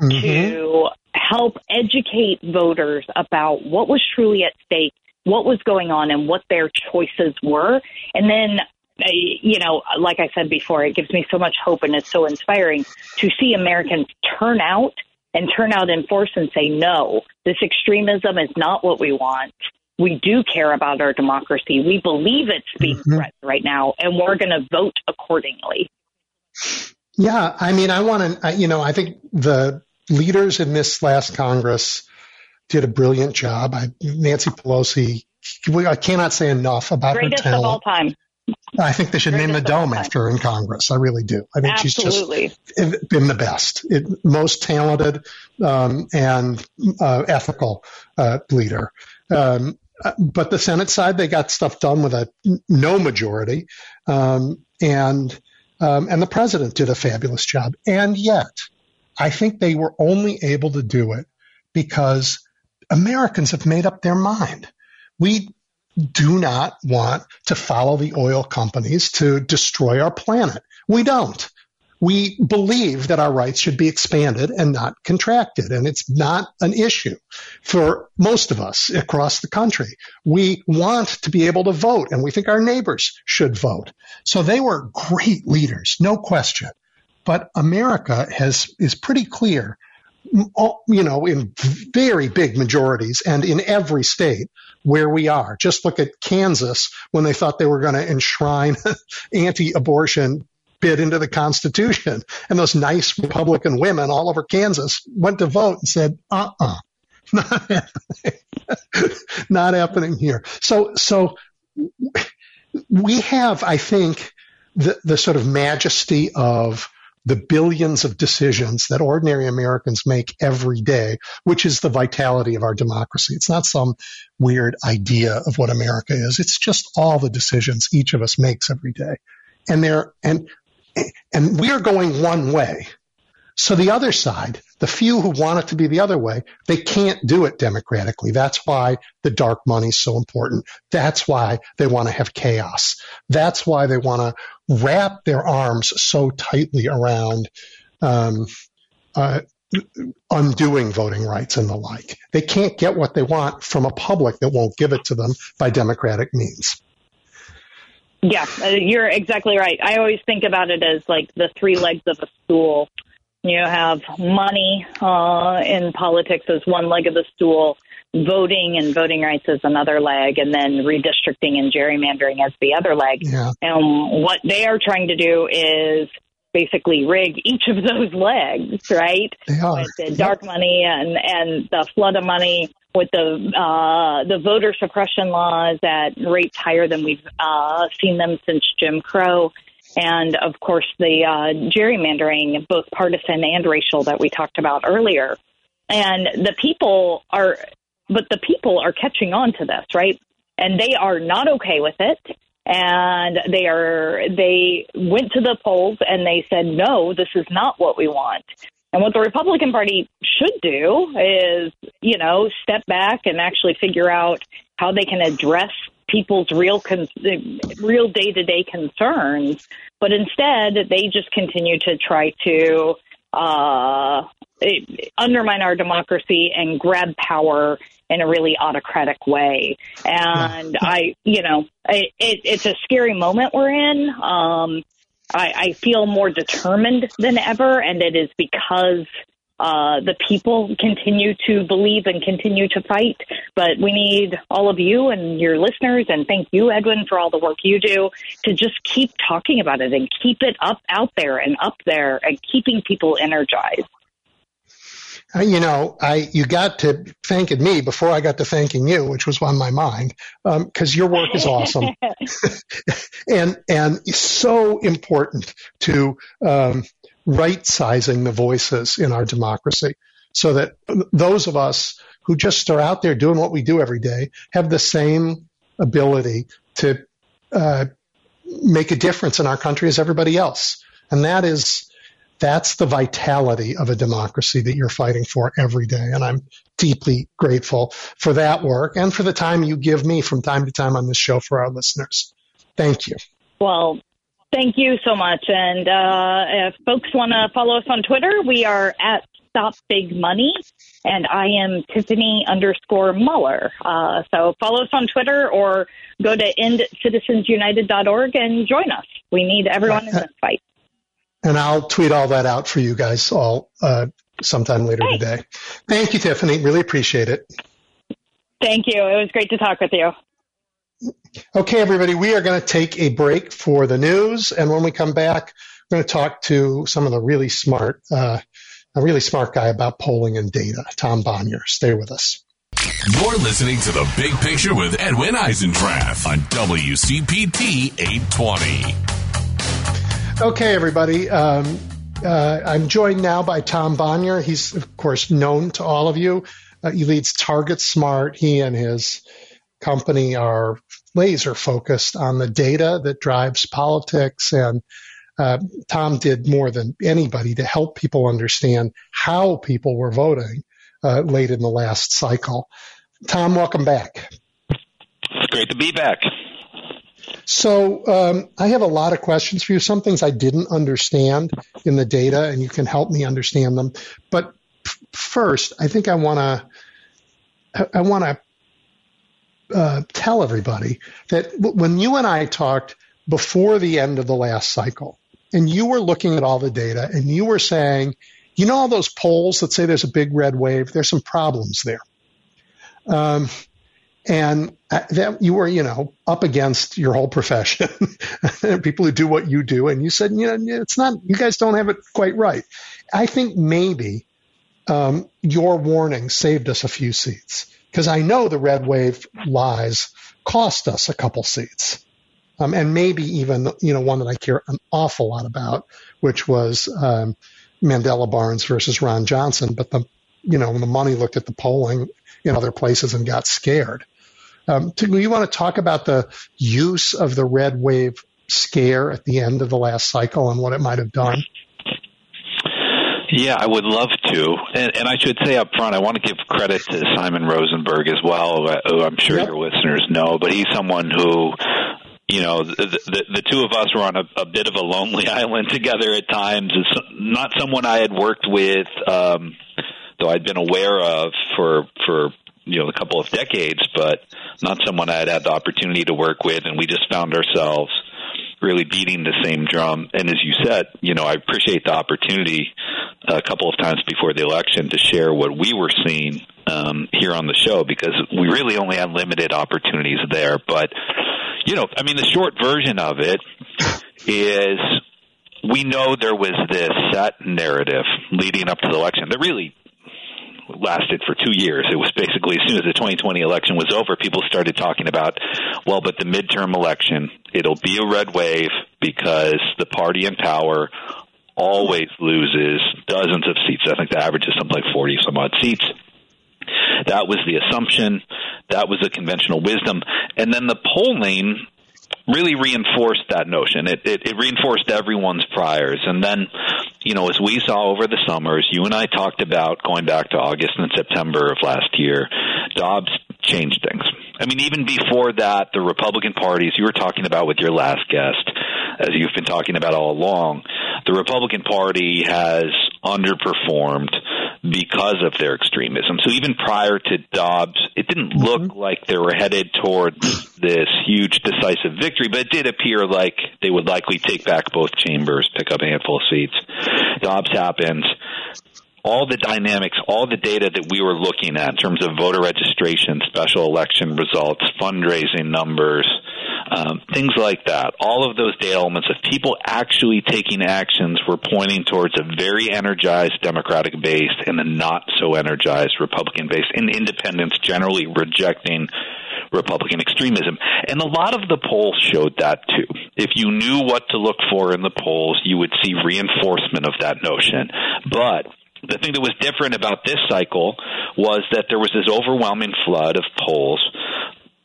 mm-hmm. to help educate voters about what was truly at stake, what was going on, and what their choices were. And then uh, you know, like I said before, it gives me so much hope and it's so inspiring to see Americans turn out and turn out in force and say, no, this extremism is not what we want. We do care about our democracy. We believe it's being mm-hmm. threatened right now, and we're going to vote accordingly. Yeah, I mean, I want to, you know, I think the leaders in this last Congress did a brilliant job. I, Nancy Pelosi, I cannot say enough about Greatest her talent. of all time. I think they should Greatest name the dome after her in Congress. I really do. I think Absolutely. she's just been the best, it, most talented um, and uh, ethical uh, leader. Um, but the Senate side, they got stuff done with a no majority, um, and um, and the president did a fabulous job. And yet, I think they were only able to do it because Americans have made up their mind. We do not want to follow the oil companies to destroy our planet. We don't. We believe that our rights should be expanded and not contracted. And it's not an issue for most of us across the country. We want to be able to vote and we think our neighbors should vote. So they were great leaders, no question. But America has, is pretty clear you know, in very big majorities and in every state where we are. Just look at Kansas when they thought they were going to enshrine [laughs] anti-abortion bid into the Constitution. [laughs] And those nice Republican women all over Kansas went to vote and said, uh-uh, [laughs] not happening. [laughs] not happening here. So, so we have, I think, the, the sort of majesty of the billions of decisions that ordinary Americans make every day, which is the vitality of our democracy. It's not some weird idea of what America is. It's just all the decisions each of us makes every day. And there, and, and we are going one way. So the other side, the few who want it to be the other way, they can't do it democratically. That's why the dark money is so important. That's why they want to have chaos. That's why they want to wrap their arms so tightly around um, uh, undoing voting rights and the like. They can't get what they want from a public that won't give it to them by democratic means. Yeah, uh, you're exactly right. I always think about it as like the three legs of a stool. You have money uh, in politics as one leg of the stool, voting and voting rights as another leg, and then redistricting and gerrymandering as the other leg. Yeah. And what they are trying to do is basically rig each of those legs, right? They are. With the dark money and and the flood of money, with the uh, the voter suppression laws at rates higher than we've uh, seen them since Jim Crow and of course the uh, gerrymandering, both partisan and racial, that we talked about earlier. And the people are, but the people are catching on to this, right? And they are not okay with it. And they are, they went to the polls and they said, no, this is not what we want. And what the Republican Party should do is, you know, step back and actually figure out how they can address people's real con- real day to day concerns, but instead they just continue to try to uh, undermine our democracy and grab power in a really autocratic way. And I, you know, it, it, it's a scary moment we're in. Um, I, I feel more determined than ever, and it is because uh, the people continue to believe and continue to fight. But we need all of you and your listeners, and thank you, Edwin, for all the work you do to just keep talking about it and keep it up out there and up there and keeping people energized. Uh, you know, I you got to thanking me before I got to thanking you, which was on my mind, because um, your work is awesome, [laughs] and and so important to um, right sizing the voices in our democracy so that those of us who just are out there doing what we do every day have the same ability to uh, make a difference in our country as everybody else. And that is, that's the vitality of a democracy that you're fighting for every day. And I'm deeply grateful for that work and for the time you give me from time to time on this show for our listeners. Thank you. Well, Thank you so much. And uh, if folks want to follow us on Twitter, we are at Stop Big Money, and I am Tiffany underscore Muller. Uh, so follow us on Twitter or go to endcitizensunited.org and join us. We need everyone in this fight. And I'll tweet all that out for you guys all uh, sometime later today. Thank you, Tiffany. Really appreciate it. Thank you. It was great to talk with you. Okay, everybody, we are going to take a break for the news. And when we come back, we're going to talk to some of the really smart, uh, a really smart guy about polling and data, Tom Bonier. Stay with us. You're listening to The Big Picture with Edwin Eisendrath on WCPT 820. Okay, everybody. Um, uh, I'm joined now by Tom Bonier. He's, of course, known to all of you. Uh, he leads Target Smart. He and his company are laser focused on the data that drives politics. And uh, Tom did more than anybody to help people understand how people were voting uh, late in the last cycle. Tom, welcome back. It's great to be back. So um, I have a lot of questions for you. Some things I didn't understand in the data, and you can help me understand them. But first, I think I want to I want to uh, tell everybody that when you and I talked before the end of the last cycle, and you were looking at all the data, and you were saying, you know, all those polls that say there's a big red wave, there's some problems there. Um, and that you were, you know, up against your whole profession, [laughs] people who do what you do, and you said, you know, it's not, you guys don't have it quite right. I think maybe um, your warning saved us a few seats because I know the red wave lies cost us a couple seats. Um, and maybe even, you know, one that I care an awful lot about, which was um, Mandela Barnes versus Ron Johnson. But the, you know, when the money looked at the polling in other places and got scared. Um, do you want to talk about the use of the red wave scare at the end of the last cycle and what it might have done? Yeah, I would love to. And, and I should say up front, I want to give credit to Simon Rosenberg as well, who I'm sure yep. your listeners know, but he's someone who you know, the, the, the two of us were on a, a bit of a lonely [laughs] island together at times. It's not someone I had worked with, um, though I'd been aware of for for you know a couple of decades, but not someone I had had the opportunity to work with, and we just found ourselves really beating the same drum. And as you said, you know, I appreciate the opportunity a couple of times before the election to share what we were seeing um, here on the show because we really only had limited opportunities there. But you know, I mean, the short version of it is we know there was this set narrative leading up to the election that really lasted for two years. It was basically as soon as the 2020 election was over, people started talking about, well, but the midterm election, it'll be a red wave because the party in power always loses dozens of seats. I think the average is something like 40 some odd seats. That was the assumption. That was the conventional wisdom. And then the polling really reinforced that notion. It, it, it reinforced everyone's priors. And then, you know, as we saw over the summers, you and I talked about going back to August and September of last year, Dobbs changed things. I mean, even before that, the Republican parties you were talking about with your last guest, as you've been talking about all along, the Republican Party has underperformed because of their extremism. So even prior to Dobbs, it didn't mm-hmm. look mm-hmm. like they were headed toward this huge decisive victory, but it did appear like they would likely take back both chambers, pick up a handful of seats. Dobbs happens all the dynamics, all the data that we were looking at in terms of voter registration, special election results, fundraising numbers, um, things like that. All of those data elements of people actually taking actions were pointing towards a very energized Democratic base and a not so energized Republican base, and independents generally rejecting Republican extremism. And a lot of the polls showed that too. If you knew what to look for in the polls, you would see reinforcement of that notion. But the thing that was different about this cycle was that there was this overwhelming flood of polls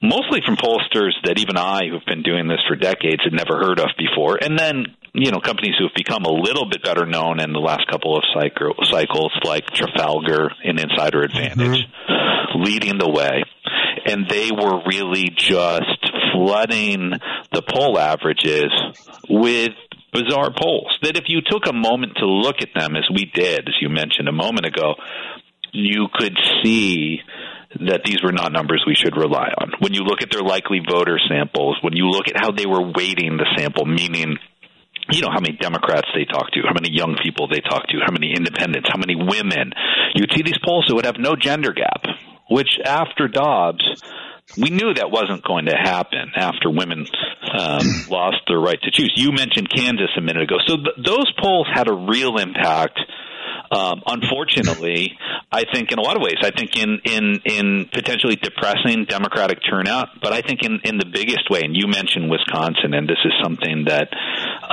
mostly from pollsters that even I, who've been doing this for decades, had never heard of before. And then, you know, companies who have become a little bit better known in the last couple of cycles, like Trafalgar and Insider Advantage, mm-hmm. leading the way. And they were really just flooding the poll averages with bizarre polls that if you took a moment to look at them as we did, as you mentioned a moment ago, you could see that these were not numbers we should rely on. When you look at their likely voter samples, when you look at how they were weighting the sample, meaning you know how many Democrats they talk to, how many young people they talk to, how many independents, how many women. You'd see these polls that would have no gender gap which after Dobbs, we knew that wasn't going to happen after women um, [clears throat] lost their right to choose. You mentioned Kansas a minute ago, so th- those polls had a real impact. Um, unfortunately, [laughs] I think in a lot of ways, I think in in in potentially depressing Democratic turnout, but I think in in the biggest way. And you mentioned Wisconsin, and this is something that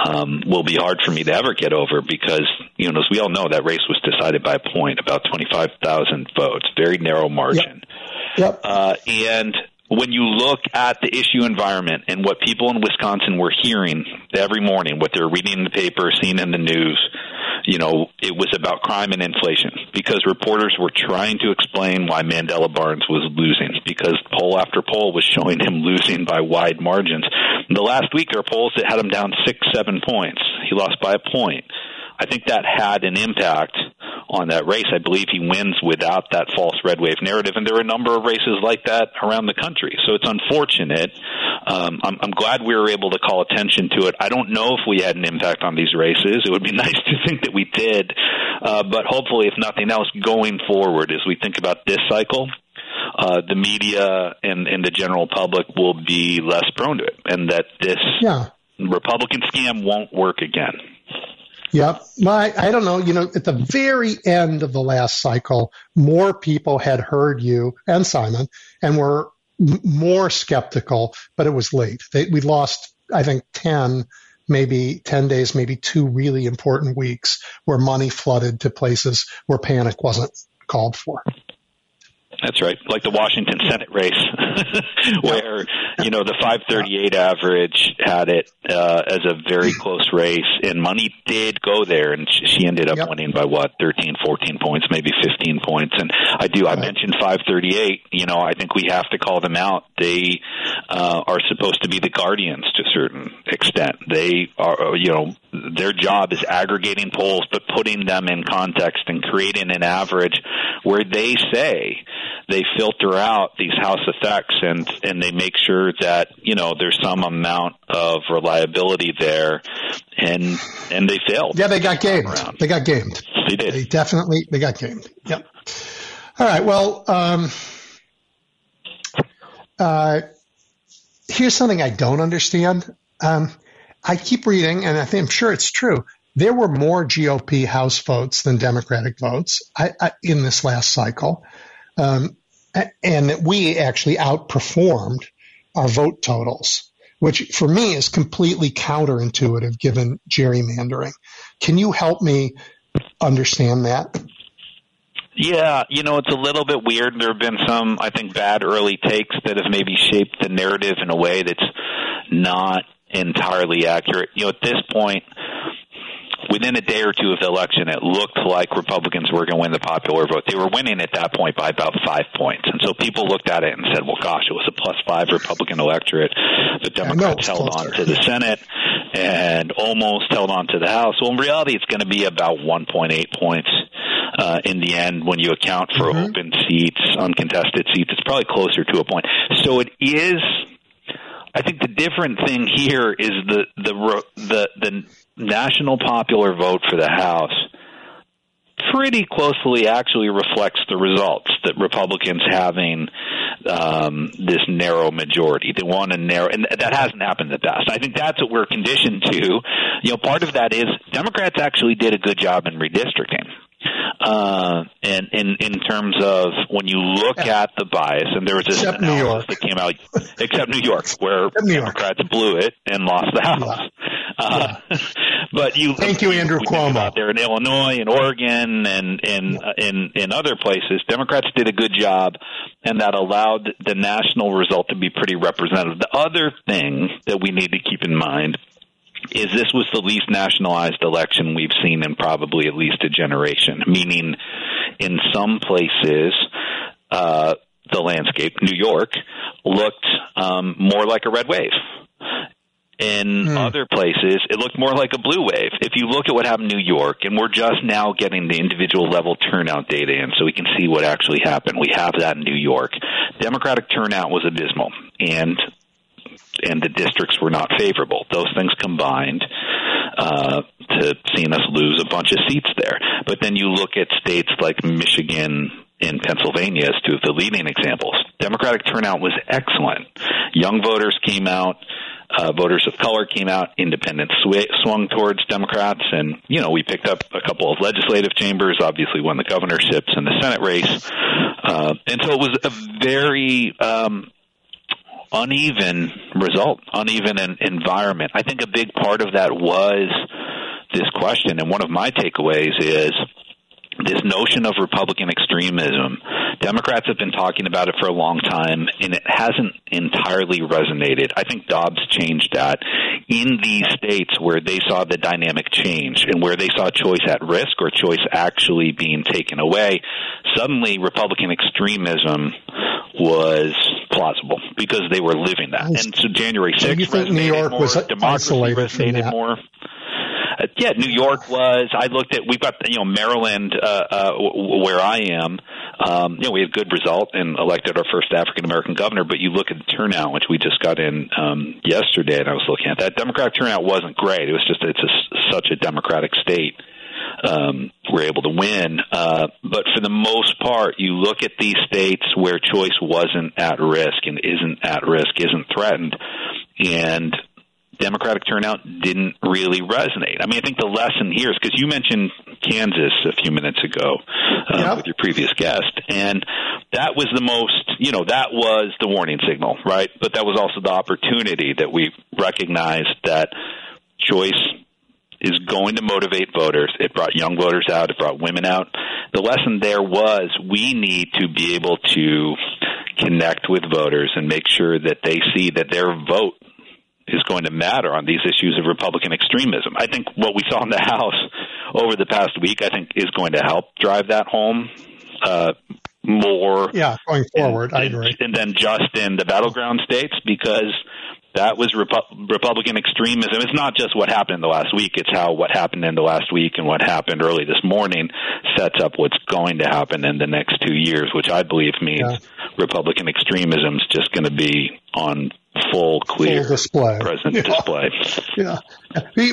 um, will be hard for me to ever get over because you know, as we all know, that race was decided by a point, about twenty five thousand votes, very narrow margin. Yep. Yep. Uh, and when you look at the issue environment and what people in Wisconsin were hearing every morning, what they're reading in the paper, seeing in the news, you know, it was about crime and inflation because reporters were trying to explain why Mandela Barnes was losing because poll after poll was showing him losing by wide margins. The last week, there were polls that had him down six, seven points. He lost by a point. I think that had an impact on that race. I believe he wins without that false red wave narrative, and there are a number of races like that around the country. So it's unfortunate. Um, I'm, I'm glad we were able to call attention to it. I don't know if we had an impact on these races. It would be [laughs] nice to think that we did, uh, but hopefully, if nothing else, going forward as we think about this cycle. Uh, the media and, and the general public will be less prone to it, and that this yeah. Republican scam won't work again. Yep. My, I don't know. You know, at the very end of the last cycle, more people had heard you and Simon and were m- more skeptical, but it was late. They, we lost, I think, 10, maybe 10 days, maybe two really important weeks where money flooded to places where panic wasn't called for. That's right, like the Washington Senate race, [laughs] where you know the 538 average had it uh, as a very close race, and money did go there, and she ended up Yep. winning by what 13, 14 points, maybe 15 points. And I do, I mentioned 538. You know, I think we have to call them out. They uh, are supposed to be the guardians to a certain extent. They are, you know, their job is aggregating polls, but putting them in context and creating an average where they say they filter out these house effects and and they make sure that you know there's some amount of reliability there and and they failed Yeah, they got gamed. Around. They got gamed. they did They definitely they got gamed. Yep. All right. Well, um, uh, here's something I don't understand. Um, I keep reading, and I think I'm sure it's true. There were more GOP House votes than Democratic votes I, I, in this last cycle, um, and that we actually outperformed our vote totals, which for me is completely counterintuitive given gerrymandering. Can you help me understand that? Yeah, you know, it's a little bit weird. There have been some, I think, bad early takes that have maybe shaped the narrative in a way that's not entirely accurate. You know, at this point, within a day or two of the election, it looked like Republicans were going to win the popular vote. They were winning at that point by about five points. And so people looked at it and said, well, gosh, it was a plus five Republican electorate. The Democrats held on to the Senate and almost held on to the House. Well, in reality, it's going to be about 1.8 points. Uh, in the end, when you account for Mhm. open seats, uncontested seats, it's probably closer to a point. So it is I think the different thing here is the the the the national popular vote for the House pretty closely actually reflects the results that Republicans having um, this narrow majority. They want a narrow, and that hasn't happened in the past. I think that's what we're conditioned to. You know, part of that is Democrats actually did a good job in redistricting. Uh, and in in terms of when you look at the bias, and there was this Except New analysis York. that came out, except New York, where New York. Democrats blew it and lost the House. Uh, [laughs] but you, Thank you, Andrew Cuomo. there in Illinois and Oregon and in uh, in in other places, Democrats did a good job, and that allowed the national result to be pretty representative. The other thing that we need to keep in mind is this was the least nationalized election we've seen in probably at least a generation. Meaning, in some places. Uh, the landscape, New York, looked um, more like a red wave. In Hmm. other places, it looked more like a blue wave. If you look at what happened in New York, and we're just now getting the individual level turnout data in so we can see what actually happened. We have that in New York. Democratic turnout was abysmal, and and the districts were not favorable. Those things combined uh, to seeing us lose a bunch of seats there. But then you look at states like Michigan and Pennsylvania as two of the leading examples. Democratic turnout was excellent. Young voters came out. Uh, voters of color came out. Independents sw- swung towards Democrats, and you know we picked up a couple of legislative chambers. Obviously, won the governorships and the Senate race, uh, and so it was a very um, uneven result, uneven environment. I think a big part of that was this question, and one of my takeaways is this notion of Republican extremism. Democrats have been talking about it for a long time, and it hasn't entirely resonated. I think Dobbs changed that in these states where they saw the dynamic change and where they saw choice at risk or choice actually being taken away. Suddenly, Republican extremism was plausible because they were living that. And so January 6th so resonated New York more, was democracy resonated more. Uh, yeah, New York was. I looked at. We've got you know Maryland, uh, uh, where I am. Um, you know, we had good result and elected our first African American governor. But you look at the turnout, which we just got in um, yesterday, and I was looking at that. Democratic turnout wasn't great. It was just it's a, such a Democratic state. Um, we're able to win, uh, but for the most part, you look at these states where choice wasn't at risk and isn't at risk, isn't threatened, and Democratic turnout didn't really resonate. I mean, I think the lesson here is because you mentioned Kansas a few minutes ago uh, yep. with your previous guest, and that was the most, you know, that was the warning signal, right? But that was also the opportunity that we recognized that choice is going to motivate voters. It brought young voters out. It brought women out. The lesson there was we need to be able to connect with voters and make sure that they see that their vote is going to matter on these issues of Republican extremism. I think what we saw in the [laughs] House over the past week, I think, is going to help drive that home uh, more. Yeah, going forward, and, I agree. And then just in the battleground states, because that was Repu- Republican extremism. It's not just what happened in the last week; it's how what happened in the last week and what happened early this morning sets up what's going to happen in the next two years, which I believe means yeah. Republican extremism is just going to be on full clear full display. present yeah. display. [laughs] Yeah,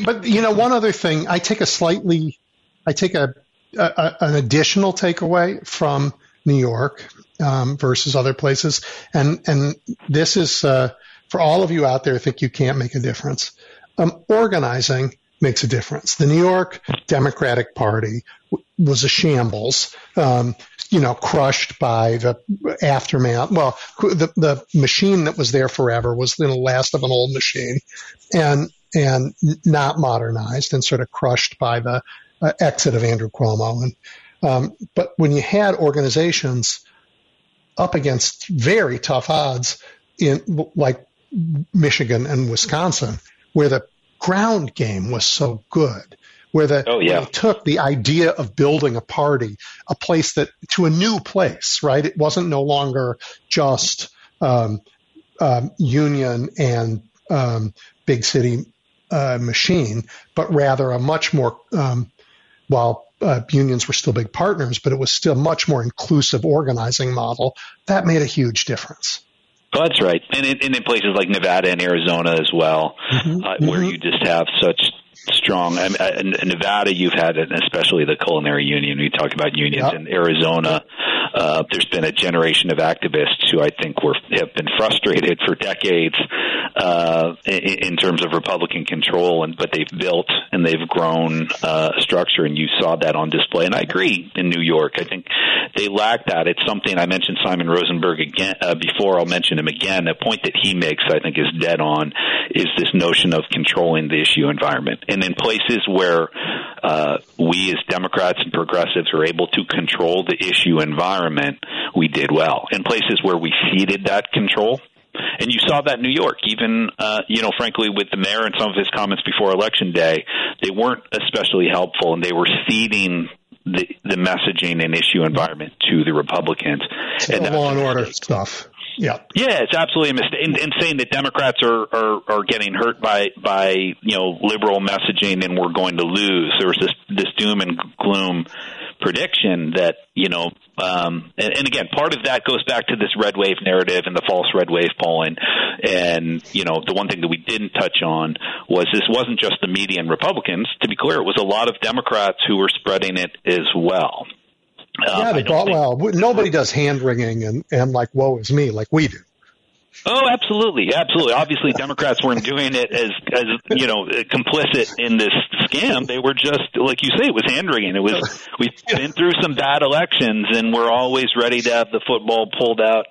but you know, one other thing, I take a slightly, I take a, a an additional takeaway from New York um, versus other places, and and this is uh, for all of you out there think you can't make a difference. Um, organizing makes a difference. The New York Democratic Party was a shambles. Um, you know, crushed by the aftermath. Well, the the machine that was there forever was the last of an old machine, and and not modernized and sort of crushed by the uh, exit of Andrew Cuomo. And um, but when you had organizations up against very tough odds in like Michigan and Wisconsin, where the ground game was so good, where the oh, yeah. they took the idea of building a party, a place that to a new place, right? It wasn't no longer just um, um, union and um, big city uh, machine, but rather a much more um, while uh, unions were still big partners, but it was still much more inclusive organizing model. That made a huge difference. Oh, that's right, and in, and in places like Nevada and Arizona as well, mm-hmm. Uh, where mm-hmm. you just have such strong. I mean, in Nevada, you've had, it, especially the culinary union. We talk about unions yep. in Arizona. Uh, there's been a generation of activists who I think were have been frustrated for decades uh, in, in terms of Republican control, and but they've built and they've grown uh, structure, and you saw that on display. And I agree in New York. I think they lack that. It's something I mentioned Simon Rosenberg again uh, before. I'll mention him again. A point that he makes, I think, is dead on. Is this notion of controlling the issue environment, and in places where uh, we as Democrats and progressives are able to control the issue environment, we did well. In places where we ceded that control, and you saw that in New York, even, uh, you know, frankly, with the mayor and some of his comments before Election Day, they weren't especially helpful and they were ceding the, the messaging and issue environment to the Republicans. and law and order stuff. Yeah. Yeah, it's absolutely a mistake. And, and saying that Democrats are, are, are getting hurt by, by, you know, liberal messaging and we're going to lose. There was this, this doom and gloom prediction that, you know, um, and, and again, part of that goes back to this red wave narrative and the false red wave polling. And, you know, the one thing that we didn't touch on was this wasn't just the media and Republicans. To be clear, it was a lot of Democrats who were spreading it as well. Um, yeah, they bought, well, nobody does hand wringing and, and like, woe is me, like we do. Oh, absolutely, absolutely. Obviously, Democrats weren't doing it as as you know complicit in this scam. They were just like you say, it was hand wringing. It was we've been through some bad elections, and we're always ready to have the football pulled out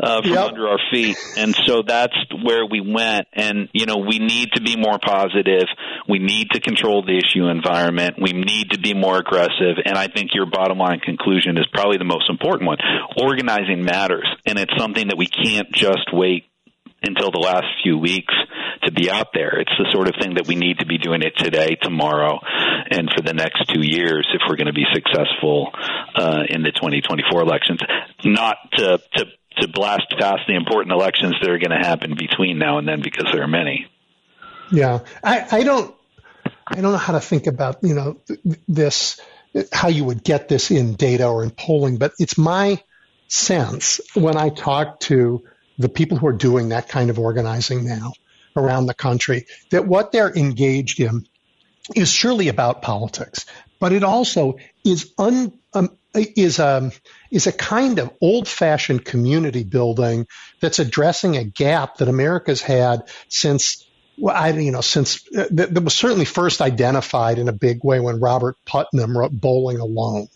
uh, from yep. under our feet. And so that's where we went. And you know, we need to be more positive. We need to control the issue environment. We need to be more aggressive. And I think your bottom line conclusion is probably the most important one. Organizing matters, and it's something that we can't just wait until the last few weeks to be out there. It's the sort of thing that we need to be doing it today, tomorrow, and for the next two years if we're going to be successful uh, in the 2024 elections. Not to, to to blast past the important elections that are going to happen between now and then because there are many. Yeah, I, I don't I don't know how to think about you know this how you would get this in data or in polling, but it's my sense when I talk to the people who are doing that kind of organizing now around the country, that what they're engaged in is surely about politics, but it also is un, um, is a um, is a kind of old-fashioned community building that's addressing a gap that America's had since well, I you know since uh, that, that was certainly first identified in a big way when Robert Putnam wrote Bowling Alone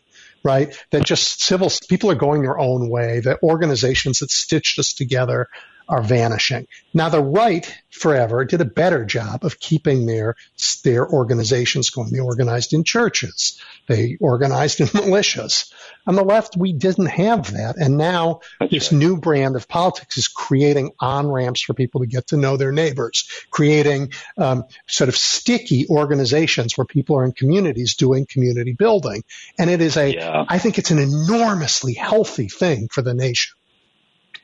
right? That just civil people are going their own way. The organizations that stitched us together are vanishing. Now the right forever did a better job of keeping their their organizations going. They organized in churches. They organized in [laughs] militias. On the left, we didn't have that. And now That's this right. new brand of politics is creating on ramps for people to get to know their neighbors, creating um, sort of sticky organizations where people are in communities doing community building. And it is a, yeah. I think it's an enormously healthy thing for the nation.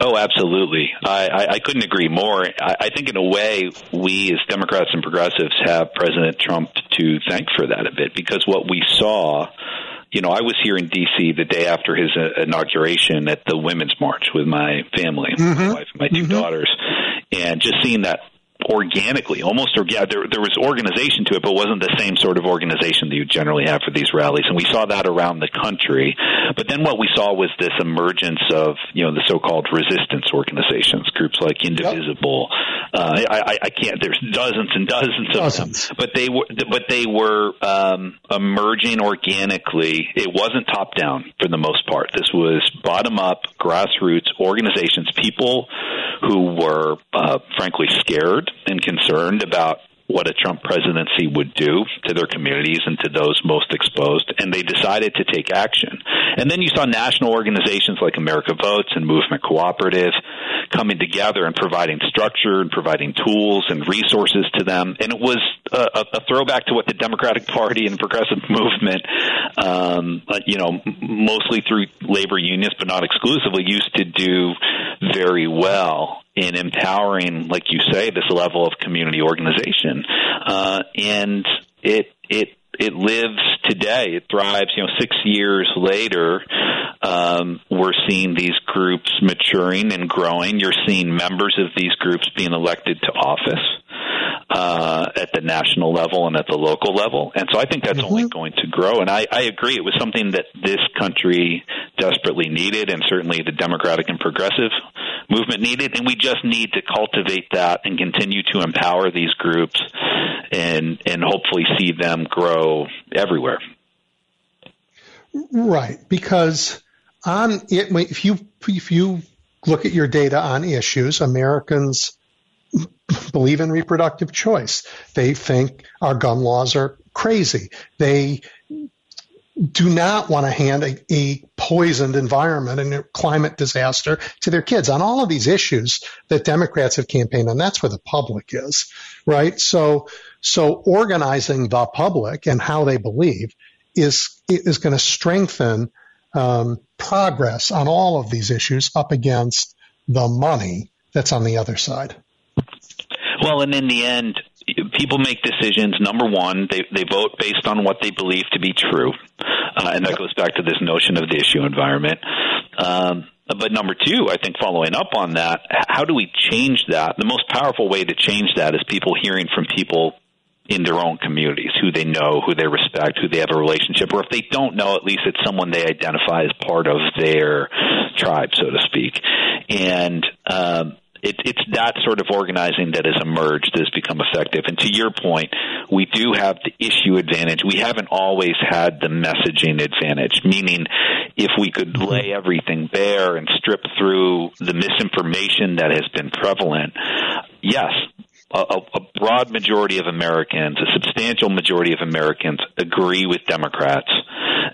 Oh, absolutely. I, I, I couldn't agree more. I, I think, in a way, we as Democrats and progressives have President Trump to thank for that a bit because what we saw you know, I was here in D.C. the day after his uh, inauguration at the Women's March with my family, mm-hmm. my wife and my 2 mm-hmm. daughters, and just seeing that organically, almost organic. There, there was organization to it, but wasn't the same sort of organization that you generally have for these rallies. And we saw that around the country. But then what we saw was this emergence of, you know, the so-called resistance organizations, groups like Indivisible. Yep. Uh, I, I can't. There's dozens and dozens of dozens. them, but they were, but they were um, emerging organically. It wasn't top down for the most part. This was bottom up, grassroots organizations, people who were, uh, frankly, scared and concerned about what a Trump presidency would do to their communities and to those most exposed, and they decided to take action. And then you saw national organizations like America Votes and Movement Cooperative coming together and providing structure and providing tools and resources to them. And it was a, a throwback to what the Democratic Party and progressive [laughs] movement, um, you know, mostly through labor unions, but not exclusively, used to do very well in empowering, like you say, this level of community organization. Uh, and it, it, it lives today. It thrives. You know, six years later, um, we're seeing these groups maturing and growing. You're seeing members of these groups being elected to office uh, at the national level and at the local level. And so I think that's mm-hmm. only going to grow. And I, I agree. It was something that this country desperately needed, and certainly the Democratic and progressive movement needed. And we just need to cultivate that and continue to empower these groups and, and hopefully see them grow everywhere. Right. Because on it, if you, if you look at your data on issues, Americans believe in reproductive choice. They think our gun laws are crazy. They do not want to hand a, a, poisoned environment and a climate disaster to their kids on all of these issues that Democrats have campaigned on. That's where the public is, right? So, so organizing the public and how they believe is is going to strengthen um, progress on all of these issues up against the money that's on the other side. Well, and in the end, people make decisions. Number one, they they vote based on what they believe to be true, uh, and that goes back to this notion of the issue environment. Um, but number two, I think following up on that, how do we change that? The most powerful way to change that is people hearing from people in their own communities, who they know, who they respect, who they have a relationship, or if they don't know, at least it's someone they identify as part of their tribe, so to speak. And um, it, it's that sort of organizing that has emerged that has become effective. And to your point, we do have the issue advantage. We haven't always had the messaging advantage, meaning if we could lay everything bare and strip through the misinformation that has been prevalent, yes, a, a, broad majority of Americans, a substantial majority of Americans, agree with Democrats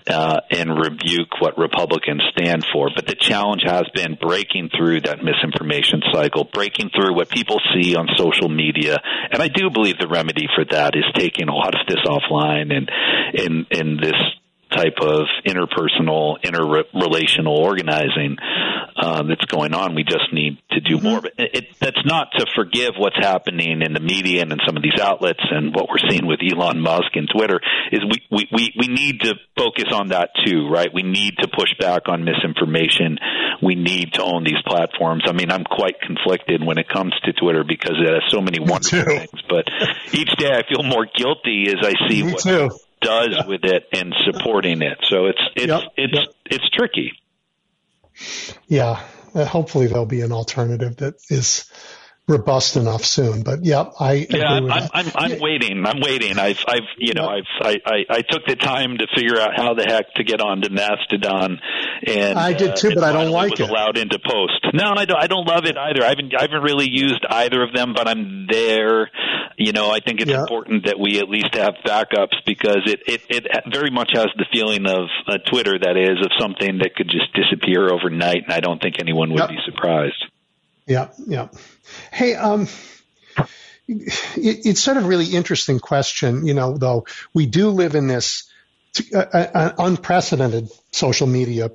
uh, and rebuke what Republicans stand for. But the challenge has been breaking through that misinformation cycle, breaking through what people see on social media. And I do believe the remedy for that is taking a lot of this offline and in in this type of interpersonal, interrelational organizing um, that's going on. We just need to do mm-hmm. more. But it, it, that's not to forgive what's happening in the media and in some of these outlets and what we're seeing with Elon Musk and Twitter. Is we, we, we, we need to focus on that too, right? We need to push back on misinformation. We need to own these platforms. I mean, I'm quite conflicted when it comes to Twitter because it has so many wonderful things. But each day I feel more guilty as I see Me what. Too does yeah. with it and supporting it. So it's it's yep. it's yep. it's tricky. Yeah, uh, hopefully there'll be an alternative that is robust enough soon. But yeah, I yeah, I'm, I'm, I'm, waiting. I'm waiting. I've I've you know I've I, I, I took the time to figure out how the heck to get onto Mastodon, and I did too, uh, but I don't like was it. Allowed into Post. No, I don't. I don't love it either. I haven't I haven't really used either of them, but I'm there. You know, I think it's yeah. important that we at least have backups because it it it very much has the feeling of uh, Twitter that is of something that could just disappear overnight, and I don't think anyone would yep. be surprised. Yeah, yeah. Hey, um, it, it's sort of really interesting question, you know, though we do live in this uh, uh, unprecedented social media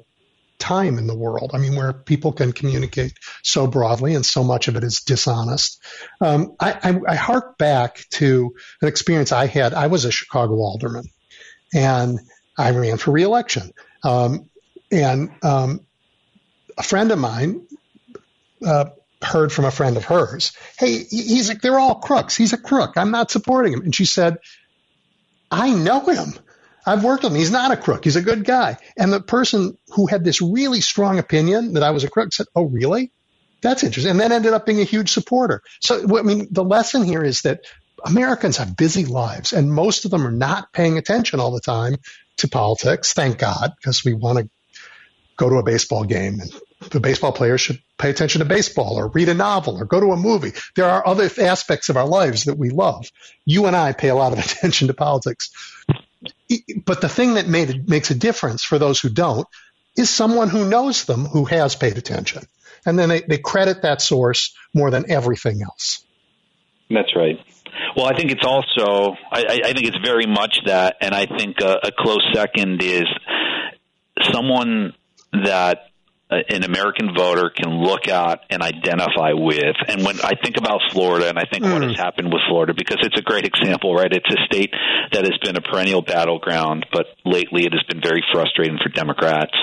time in the world. I mean, where people can communicate so broadly and so much of it is dishonest. Um, I, I, I hark back to an experience I had. I was a Chicago alderman and I ran for reelection. Um, and um, a friend of mine uh, heard from a friend of hers, hey, he's like, they're all crooks. He's a crook. I'm not supporting him. And she said, I know him. I've worked with him. He's not a crook. He's a good guy. And the person who had this really strong opinion that I was a crook said, Oh, really? That's interesting. And then ended up being a huge supporter. So, I mean, the lesson here is that Americans have busy lives and most of them are not paying attention all the time to politics. Thank God, because we want to go to a baseball game and the baseball players should pay attention to baseball or read a novel or go to a movie. There are other aspects of our lives that we love. You and I pay a lot of [laughs] attention to politics. But the thing that made, makes a difference for those who don't is someone who knows them who has paid attention. And then they, they credit that source more than everything else. That's right. Well, I think it's also, I, I think it's very much that, and I think a, a close second is someone that an American voter can look at and identify with. And when I think about Florida, and I think mm. what has hmm. happened with Florida, because it's a great example, right? It's a state that has been a perennial battleground, but lately it has been very frustrating for Democrats.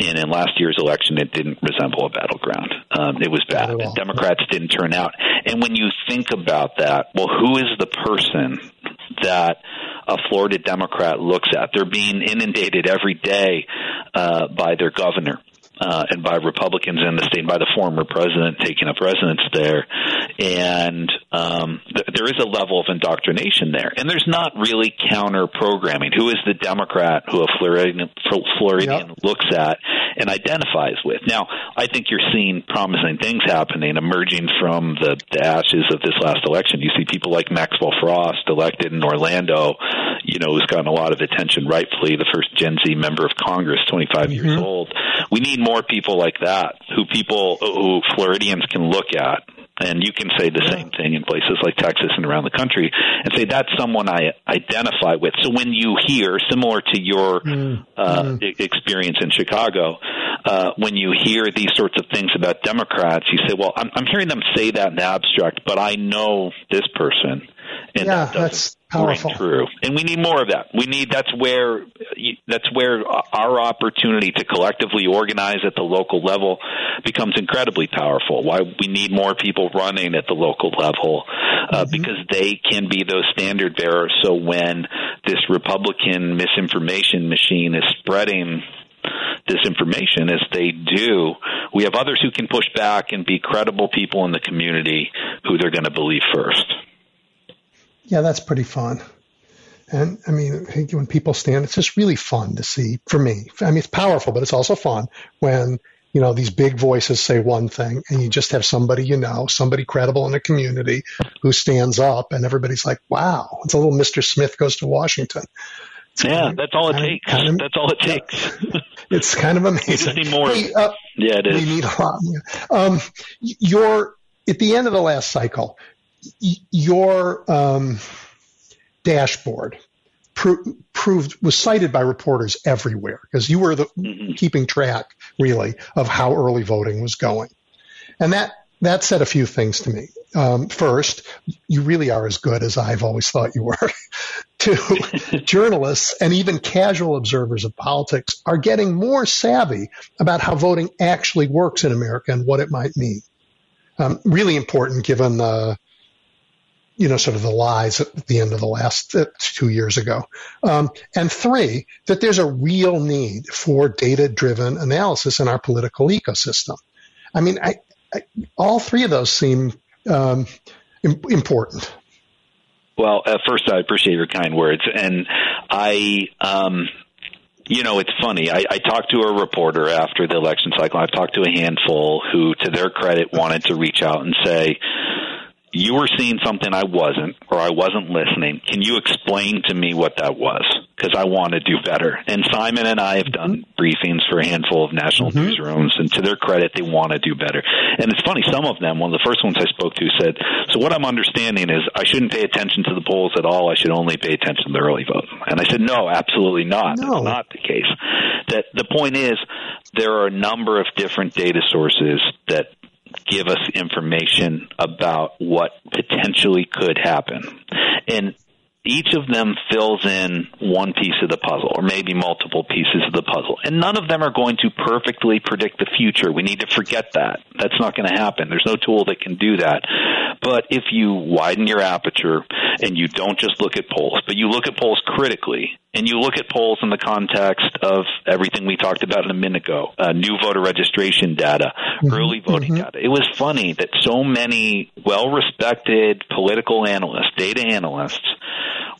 And in last year's election, it didn't resemble a battleground. Um, it was bad. And Democrats didn't turn out. And when you think about that, well, who is the person that a Florida Democrat looks at? They're being inundated every day uh, by their governor uh, and by Republicans in the state, and by the former president taking up residence there. And um, th- there is a level of indoctrination there. And there's not really counter programming. Who is the Democrat who a Floridian, Floridian yep. looks at and identifies with? Now, I think you're seeing promising things happening emerging from the, the ashes of this last election. You see people like Maxwell Frost elected in Orlando, you know, who's gotten a lot of attention, rightfully, the first Gen Z member of Congress, 25 mm-hmm. years old. We need more people like that who people, who Floridians can look at and you can say the same thing in places like Texas and around the country and say that's someone I identify with. So when you hear, similar to your mm. Uh, mm. experience in Chicago, uh, when you hear these sorts of things about Democrats, you say, well, I'm, I'm hearing them say that in the abstract, but I know this person. And yeah, that that's powerful. True. And we need more of that. We need, that's where, that's where our opportunity to collectively organize at the local level becomes incredibly powerful. Why we need more people running at the local level uh, mm-hmm. because they can be those standard bearers. So when this Republican misinformation machine is spreading disinformation as they do, we have others who can push back and be credible people in the community who they're going to believe first. Yeah, that's pretty fun. And I mean, when people stand, it's just really fun to see for me. I mean, it's powerful, but it's also fun when, you know, these big voices say one thing and you just have somebody you know, somebody credible in the community who stands up and everybody's like, wow, it's a little Mr. Smith goes to Washington. It's yeah, kind of, that's all it takes. Kind of, that's all it takes. [laughs] it's kind of amazing. We need more. Hey, uh, yeah, it is. We need a lot. Um, your at the end of the last cycle, your um, dashboard pro- proved was cited by reporters everywhere because you were the mm-hmm. keeping track really of how early voting was going, and that that said a few things to me. Um, first, you really are as good as I've always thought you were. [laughs] to [laughs] journalists and even casual observers of politics are getting more savvy about how voting actually works in America and what it might mean. Um, really important given the you know, sort of the lies at the end of the last uh, two years ago. Um, and three, that there's a real need for data driven analysis in our political ecosystem. I mean, I, I, all three of those seem um, important. Well, uh, first, I appreciate your kind words. And I, um, you know, it's funny. I, I talked to a reporter after the election cycle. I've talked to a handful who, to their credit, wanted to reach out and say, you were seeing something I wasn't, or I wasn't listening. Can you explain to me what that was? Because I want to do better. And Simon and I have done briefings for a handful of national mm-hmm. newsrooms, and to their credit, they want to do better. And it's funny, some of them, one of the first ones I spoke to said, So what I'm understanding is I shouldn't pay attention to the polls at all. I should only pay attention to the early vote. And I said, No, absolutely not. No. That's not the case. That the point is, there are a number of different data sources that give us information about what potentially could happen. And each of them fills in one piece of the puzzle or maybe multiple pieces of the puzzle. And none of them are going to perfectly predict the future. We need to forget that. That's not going to happen. There's no tool that can do that. But if you widen your aperture and you don't just look at polls, but you look at polls critically and you look at polls in the context of everything we talked about a minute ago, uh, new voter registration data, mm-hmm. early voting mm-hmm. data. It was funny that so many well-respected political analysts, data analysts,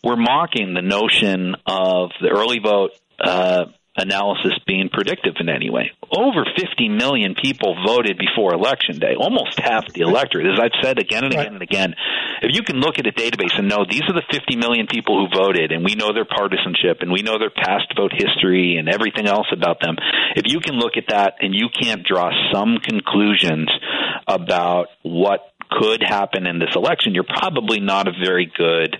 were mocking the notion of the early vote uh, analysis being predictive in any way. Over 50 million people voted before election day, almost half the electorate. As I've said again and again and again, if you can look at a database and know these are the 50 million people who voted and we know their partisanship and we know their past vote history and everything else about them, if you can look at that and you can't draw some conclusions about what could happen in this election, you're probably not a very good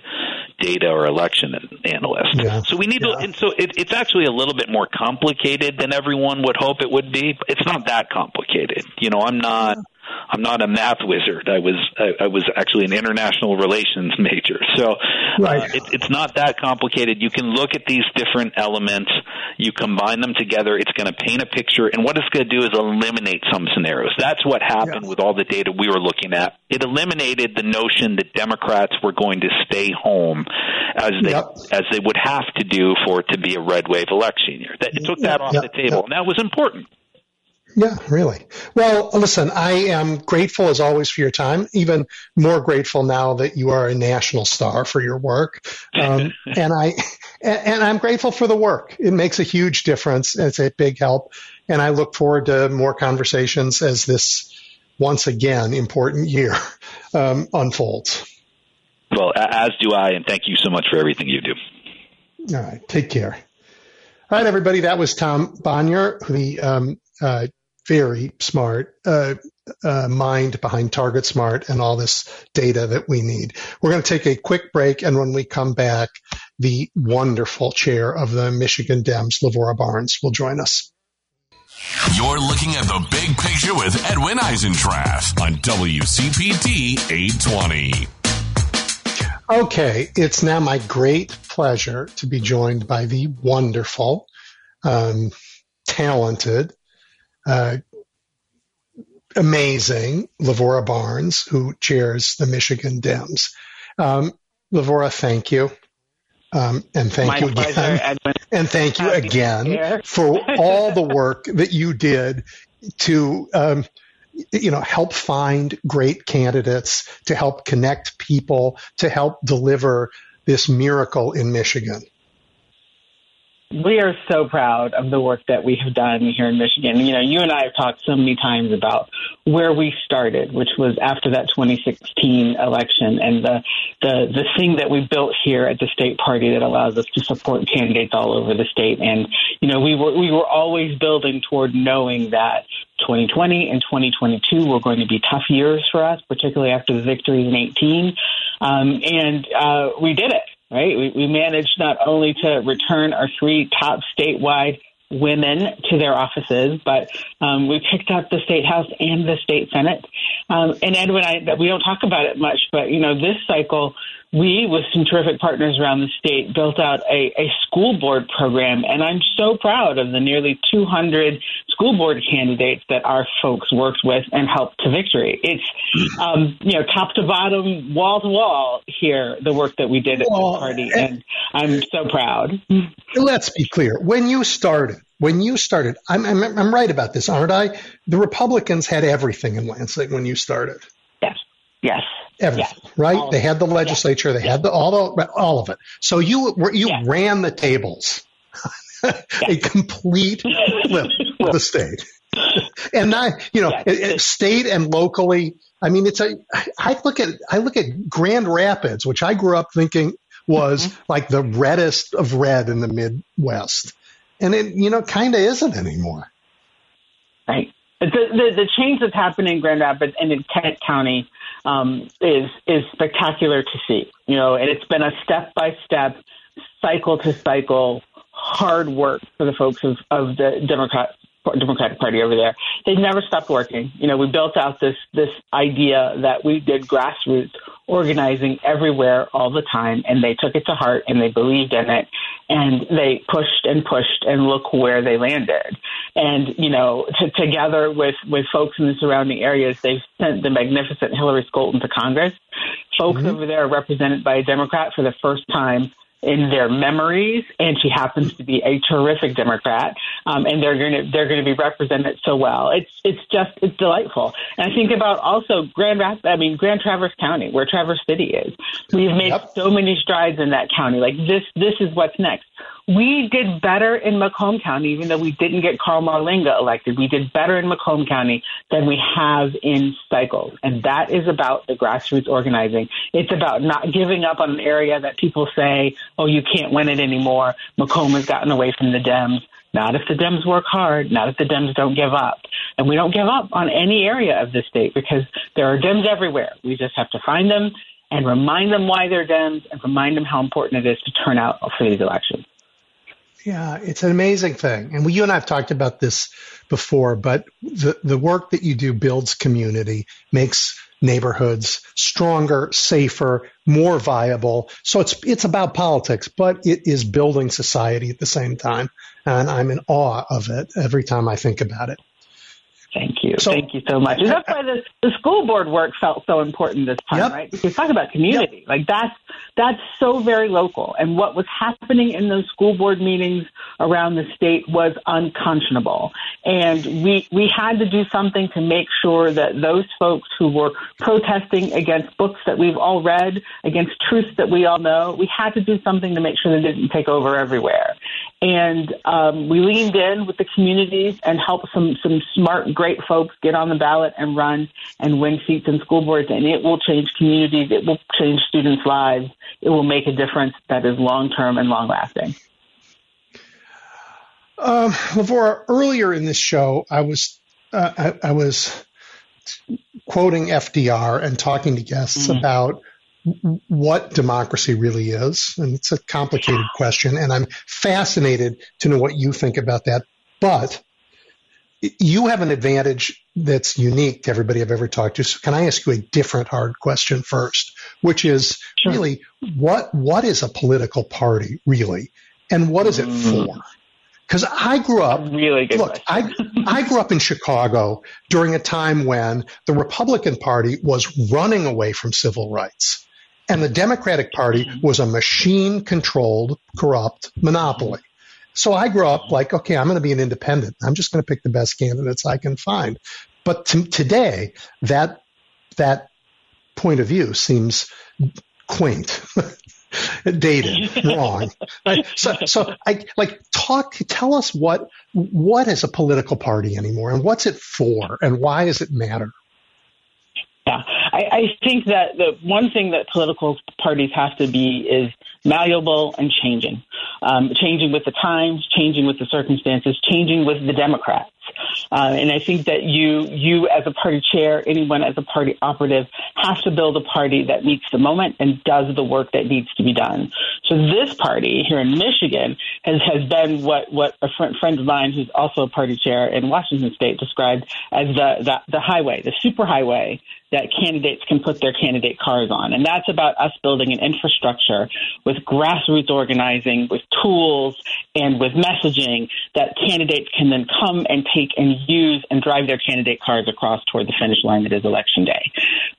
data or election analyst. Yeah. So we need yeah. to, and so it, it's actually a little bit more complicated than everyone would hope it would be. It's not that complicated. You know, I'm not. I'm not a math wizard. I was I, I was actually an international relations major. So uh, right. uh, it, it's not that complicated. You can look at these different elements. You combine them together. It's going to paint a picture. And what it's going to do is eliminate some scenarios. That's what happened yeah. with all the data we were looking at. It eliminated the notion that Democrats were going to stay home as they yep. as they would have to do for it to be a red wave election year. That, it took that off yep. the table, and that was important. Yeah, really. Well, listen, I am grateful as always for your time. Even more grateful now that you are a national star for your work, um, [laughs] and I and I'm grateful for the work. It makes a huge difference. It's a big help, and I look forward to more conversations as this once again important year um, unfolds. Well, as do I, and thank you so much for everything you do. All right, take care. All right, everybody. That was Tom Bonier, the um, uh, very smart uh, uh, mind behind TargetSmart and all this data that we need. We're going to take a quick break, and when we come back, the wonderful chair of the Michigan Dems, Lavora Barnes, will join us. You're looking at the big picture with Edwin Eisendrath on WCPT 820. Okay, it's now my great pleasure to be joined by the wonderful, um, talented, amazing Lavora Barnes, who chairs the Michigan Dems. Um, Lavora, thank you. Um, and thank My you again. pleasure, and thank you Happy again for [laughs] all the work that you did to, um, you know, help find great candidates, to help connect people, to help deliver this miracle in Michigan. We are so proud of the work that we have done here in Michigan. You know, you and I have talked so many times about where we started, which was after that 2016 election, and the the the thing that we built here at the state party that allows us to support candidates all over the state. And you know, we were we were always building toward knowing that 2020 and 2022 were going to be tough years for us, particularly after the victories in 18. Um, and uh, we did it right? We, we managed not only to return our three top statewide women to their offices, but um, we picked up the state house and the state senate. Um, and Edwin, I, we don't talk about it much, but you know, this cycle we, with some terrific partners around the state, built out a, a school board program, and I'm so proud of the nearly 200 school board candidates that our folks worked with and helped to victory. It's, um, you know, top to bottom, wall to wall here, the work that we did at well, the party, and I'm so proud. Let's be clear. When you started, when you started, I'm, I'm, I'm right about this, aren't I? The Republicans had everything in Lansing when you started. Yes. Yes everything, yeah. right? They had the legislature, yeah. they had the all the all of it. So you you yeah. ran the tables, [laughs] a complete flip of the state, and I, you know, state and locally. I mean, it's a. I look at I look at Grand Rapids, which I grew up thinking was mm-hmm. like the reddest of red in the Midwest, and it you know kind of isn't anymore. Right. The, the, the change that's happened in Grand Rapids and in Kent County um, is is spectacular to see. You know, and it's been a step by step, cycle to cycle, hard work for the folks of, of the Democrat Democratic Party over there. They've never stopped working. You know, we built out this this idea that we did grassroots organizing everywhere all the time, and they took it to heart and they believed in it, and they pushed and pushed, and look where they landed. And you know, to, together with with folks in the surrounding areas, they've sent the magnificent Hillary Scholten to Congress. Folks mm-hmm. over there are represented by a Democrat for the first time in their memories, and she happens to be a terrific Democrat, um, and they're going to they're going to be represented so well. It's it's just it's delightful. And I think about also Grand Rapids, I mean Grand Traverse County, where Traverse City is. We've made yep. so many strides in that county. Like this this is what's next. We did better in Macomb County, even though we didn't get Carl Marlinga elected. We did better in Macomb County than we have in Cycles. And that is about the grassroots organizing. It's about not giving up on an area that people say, oh, you can't win it anymore. Macomb has gotten away from the Dems. Not if the Dems work hard, not if the Dems don't give up. And we don't give up on any area of the state because there are Dems everywhere. We just have to find them and remind them why they're Dems and remind them how important it is to turn out for these elections. Yeah, it's an amazing thing. And we, you and I have talked about this before, but the, the work that you do builds community, makes neighborhoods stronger, safer, more viable. So it's, it's about politics, but it is building society at the same time. And I'm in awe of it every time I think about it. Thank you. So, Thank you so much. And that's why the, the school board work felt so important this time, yep. right? Because talk about community. Yep. Like that's that's so very local. And what was happening in those school board meetings around the state was unconscionable. And we we had to do something to make sure that those folks who were protesting against books that we've all read, against truths that we all know, we had to do something to make sure they didn't take over everywhere. And um, we leaned in with the communities and helped some some smart great folks get on the ballot and run and win seats in school boards, and it will change communities. It will change students' lives. It will make a difference that is long term and long lasting. Um, Lavora, earlier in this show, I was uh, I, I, was quoting FDR and talking to guests mm-hmm. about what democracy really is, and it's a complicated question, and I'm fascinated to know what you think about that. But you have an advantage that's unique to everybody I've ever talked to. So can I ask you a different hard question first, which is sure. really what what is a political party really, and what is it mm. for? Because I grew up really good look, I I grew up in Chicago during a time when the Republican Party was running away from civil rights. And the Democratic Party was a machine controlled, corrupt monopoly. So I grew up like, okay, I'm going to be an independent. I'm just going to pick the best candidates I can find. But to, today, that that point of view seems quaint, [laughs] dated, wrong. So, so I like talk. Tell us what what is a political party anymore, and what's it for, and why does it matter? Yeah, I, I think that the one thing that political parties have to be is malleable and changing, um, changing with the times, changing with the circumstances, changing with the Democrats. Uh, and I think that you, you as a party chair, anyone as a party operative, has to build a party that meets the moment and does the work that needs to be done. So this party here in Michigan has, has been what, what a friend, friend of mine who's also a party chair in Washington State described as the, the, the highway, the superhighway that candidates can put their candidate cars on. And that's about us building an infrastructure with grassroots organizing, with tools, and with messaging that candidates can then come and take and use and drive their candidate cars across toward the finish line that is election day.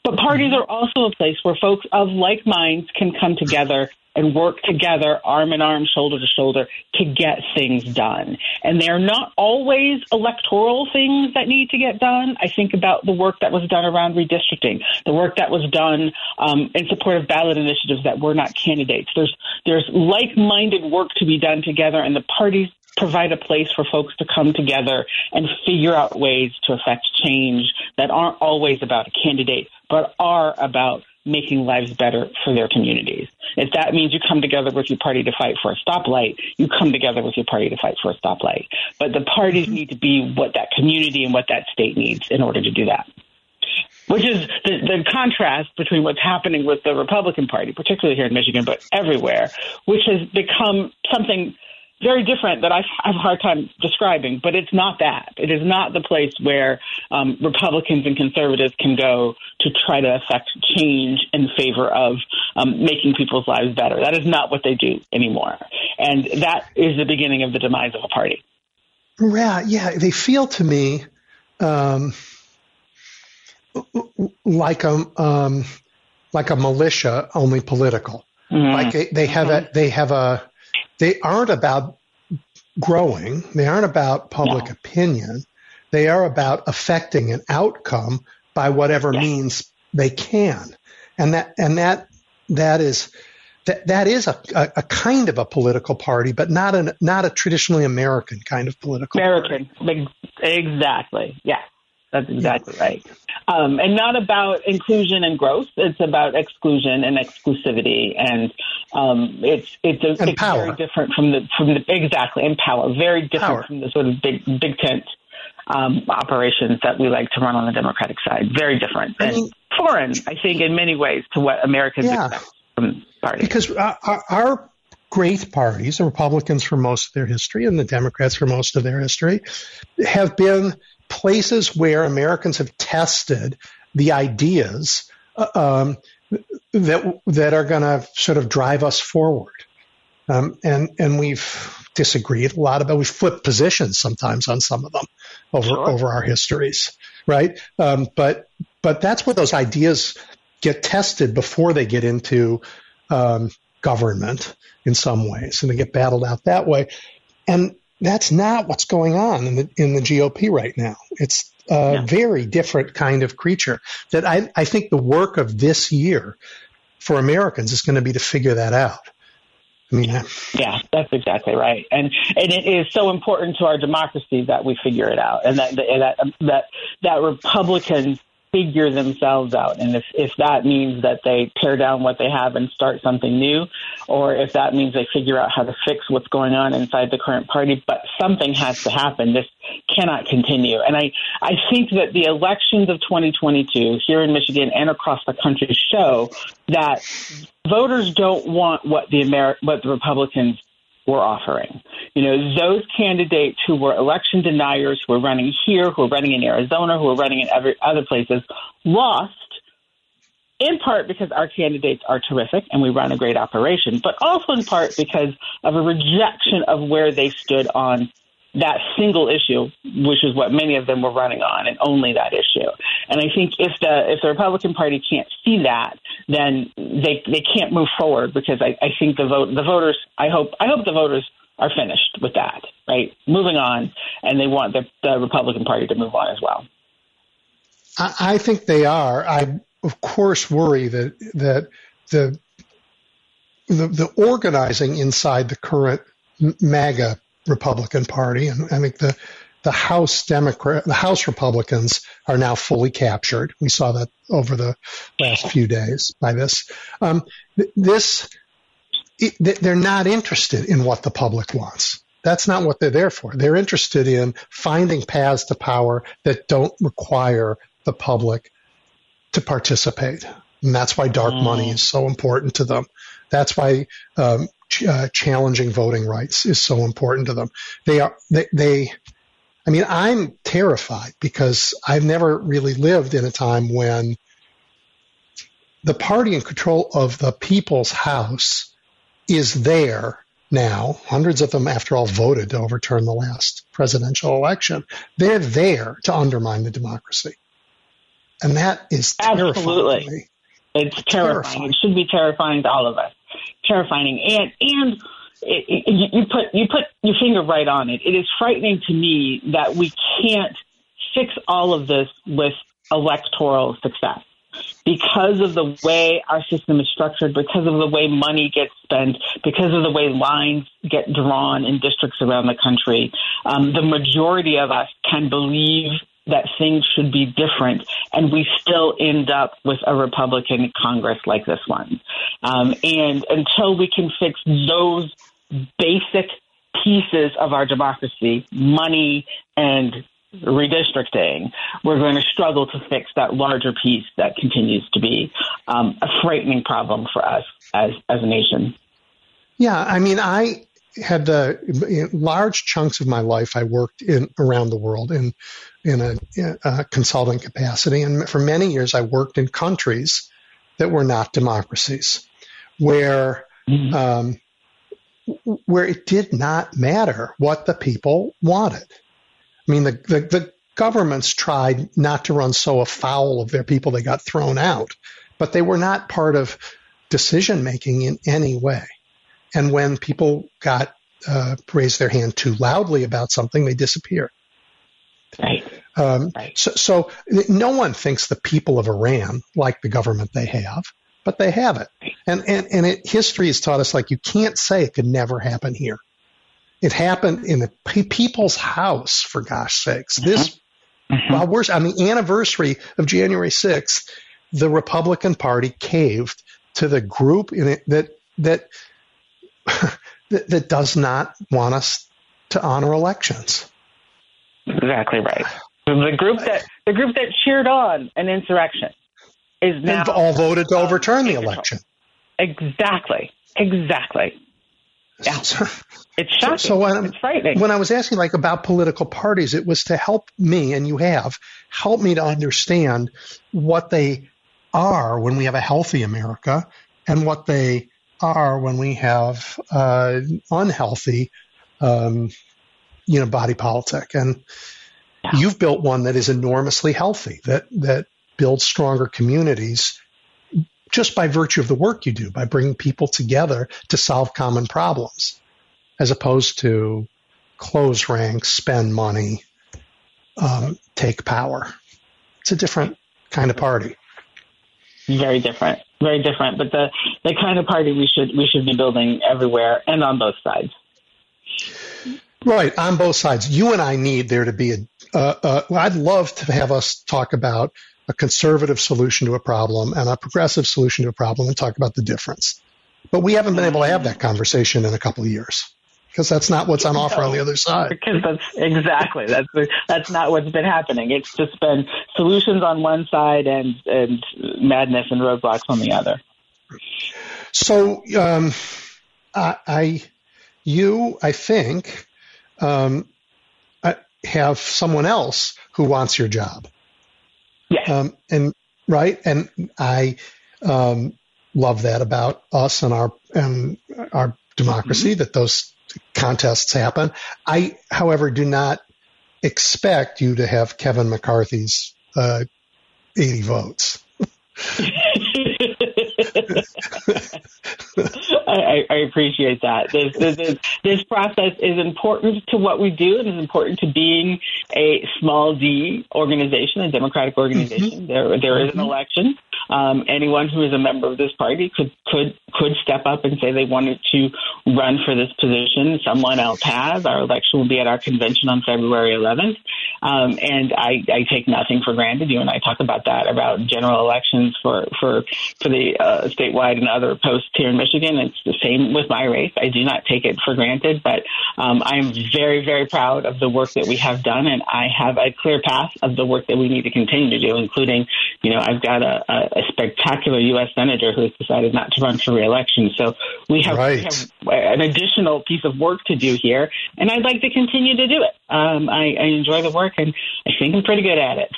But parties mm-hmm. are also a place where folks of like minds can come together and work together, arm in arm, shoulder to shoulder, to get things done. And they're not always electoral things that need to get done. I think about the work that was done around redistricting, the work that was done um, in support of ballot initiatives that were not candidates. There's there's like-minded work to be done together, and the parties provide a place for folks to come together and figure out ways to affect change that aren't always about a candidate, but are about making lives better for their communities. If that means you come together with your party to fight for a stoplight, you come together with your party to fight for a stoplight. But the parties mm-hmm. need to be what that community and what that state needs in order to do that. Which is the, the contrast between what's happening with the Republican Party, particularly here in Michigan, but everywhere, which has become something very different that I have a hard time describing, but it's not that. It is not the place where um, Republicans and conservatives can go to try to affect change in favor of um, making people's lives better. That is not what they do anymore. And that is the beginning of the demise of a party. Yeah, yeah. They feel to me um, like a um, like a militia, only political. Mm-hmm. Like they, they have mm-hmm. a they have a they aren't about growing. They aren't about public no. opinion. They are about affecting an outcome by whatever yes. means they can. And that, and that, that is, that, that is a, a, a, kind of a political party, but not a not a traditionally American kind of political American, party. exactly. Yeah, that's exactly right. Um, and not about inclusion and growth. It's about exclusion and exclusivity, and um, it's it's, a, it's very different from the from the exactly and power. Very different power. from the sort of big big tent um, operations that we like to run on the Democratic side. Very different I mean, and foreign, I think, in many ways to what Americans yeah, expect from parties. Because our, our great parties, the Republicans for most of their history and the Democrats for most of their history, have been places where Americans have tested the ideas uh, um, that that are going to sort of drive us forward. Um, and and we've disagreed a lot about we've flipped positions sometimes on some of them over sure. over our histories, right? Um, but but that's where those ideas get tested before they get into um, government in some ways, and they get battled out that way. And that's not what's going on in the in the GOP right now. It's a yeah. very different kind of creature that I, I think the work of this year for Americans is going to be to figure that out. I mean, yeah, that's exactly right, and and it is so important to our democracy that we figure it out, and that that that that Republicans figure themselves out. And if, if that means that they tear down what they have and start something new, or if that means they figure out how to fix what's going on inside the current party, but something has to happen. This cannot continue. And I, I think that the elections of 2022 here in Michigan and across the country show that voters don't want what the Ameri- what the Republicans were offering. You know, those candidates who were election deniers, who were running here, who were running in Arizona, who were running in every other places, lost in part because our candidates are terrific and we run a great operation, but also in part because of a rejection of where they stood on that single issue, which is what many of them were running on, and only that issue. And I think if the if the Republican Party can't see that, then they they can't move forward because I, I think the vote the voters I hope I hope the voters are finished with that, right? Moving on, and they want the, the Republican Party to move on as well. I, I think they are. I of course worry that that the the, the organizing inside the current MAGA Republican Party, and I think the the House Democrat, the House Republicans are now fully captured. We saw that over the last few days by this. Um, this it, they're not interested in what the public wants. That's not what they're there for. They're interested in finding paths to power that don't require the public to participate. And that's why dark mm. money is so important to them. That's why um, ch- uh, challenging voting rights is so important to them. They are they, they I mean, I'm terrified because I've never really lived in a time when the party in control of the people's house is there now. Hundreds of them, after all, voted to overturn the last presidential election. They're there to undermine the democracy. And that is Absolutely. It's terrifying. terrifying. It should be terrifying to all of us terrifying. And and it, it, you put you put your finger right on it. It is frightening to me that we can't fix all of this with electoral success because of the way our system is structured, because of the way money gets spent, because of the way lines get drawn in districts around the country. Um, the majority of us can believe that things should be different, and we still end up with a Republican Congress like this one. Um, and until we can fix those basic pieces of our democracy, money and redistricting, we're going to struggle to fix that larger piece that continues to be um, a frightening problem for us as as a nation. Yeah, I mean, I had uh, large chunks of my life I worked in around the world in in a, in a consulting capacity, and for many years I worked in countries that were not democracies, where mm-hmm. um, where it did not matter what the people wanted. I mean, the, the, the governments tried not to run so afoul of their people they got thrown out, but they were not part of decision making in any way. And when people got uh, raised their hand too loudly about something, they disappear. Right. Um, right. So, so no one thinks the people of Iran like the government they have, but they have it. And and and it, history has taught us like you can't say it could never happen here. It happened in the people's house, for gosh sakes. Mm-hmm. This, mm-hmm. while we're on the anniversary of January 6th, the Republican Party caved to the group in it that that that, that does not want us to honor elections. Exactly right. The group that the group that cheered on an insurrection is now They've all voted to overturn the election. Exactly. Exactly. Yeah. So, it's shocking. So, so when, it's frightening. When I was asking like about political parties, it was to help me, and you have help me to understand what they are when we have a healthy America, and what they are when we have uh, unhealthy, um, you know, body politic. And yeah. you've built one that is enormously healthy, that that builds stronger communities just by virtue of the work you do, by bringing people together to solve common problems, as opposed to close ranks, spend money, um, take power. It's a different kind of party. Very different very different, but the the kind of party we should we should be building everywhere and on both sides. Right on both sides. You and I need there to be a. Uh, uh, I'd love to have us talk about a conservative solution to a problem and a progressive solution to a problem and talk about the difference. But we haven't been able to have that conversation in a couple of years because that's not what's on offer on the other side. Because that's exactly that's that's not what's been happening. It's just been solutions on one side and and madness and roadblocks on the other. So um, I, I you, I think, um, uh, have someone else who wants your job. Yes. Um, and right, and I um, love that about us and our and our democracy mm-hmm. that those contests happen. I, however, do not expect you to have Kevin McCarthy's uh, 80 votes. [laughs] I, I, appreciate that. This, this, this, process is important to what we do and is important to being a small d organization, a democratic organization. Mm-hmm. There, there is an mm-hmm. election. Um, anyone who is a member of this party could could could step up and say they wanted to run for this position. Someone else has. Our election will be at our convention on February 11th, um, and I, I take nothing for granted. You and I talk about that about general elections for for for the uh, statewide and other posts here in Michigan. It's the same with my race. I do not take it for granted, but um, I'm very very proud of the work that we have done, and I have a clear path of the work that we need to continue to do, including, you know, I've got a, a, a spectacular U.S. senator who has decided not to run for reelection. So we have, right. we have, an additional piece of work to do here, and I'd like to continue to do it. Um, I, I enjoy the work, and I think I'm pretty good at it.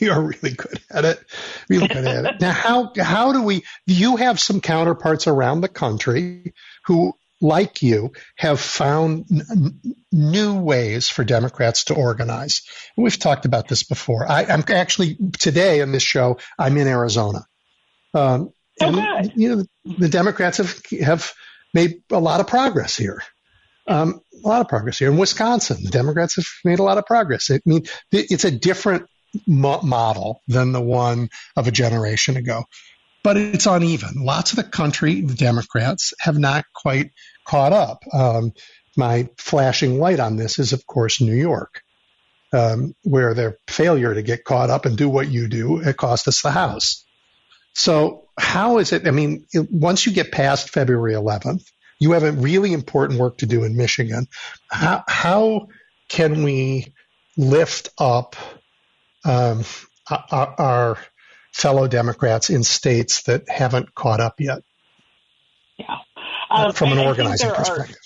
You're really good at it. Really good at it. Now, how how do we? Do You have some counterparts around the country who like you, have found n- new ways for Democrats to organize. And we've talked about this before. I, am actually today in this show. I'm in Arizona. Um, and, okay. You know, the Democrats have have made a lot of progress here. Um, a lot of progress here in Wisconsin. The Democrats have made a lot of progress. I mean, it's a different mo- model than the one of a generation ago but it's uneven. Lots of the country, the Democrats, have not quite caught up. Um, my flashing light on this is, of course, New York, um, where their failure to get caught up and do what you do, it cost us the House. So how is it? I mean, it, once you get past February 11th, you have a really important work to do in Michigan. How, how can we lift up um, our, our fellow Democrats in states that haven't caught up yet? Yeah. Um, from an organizing perspective.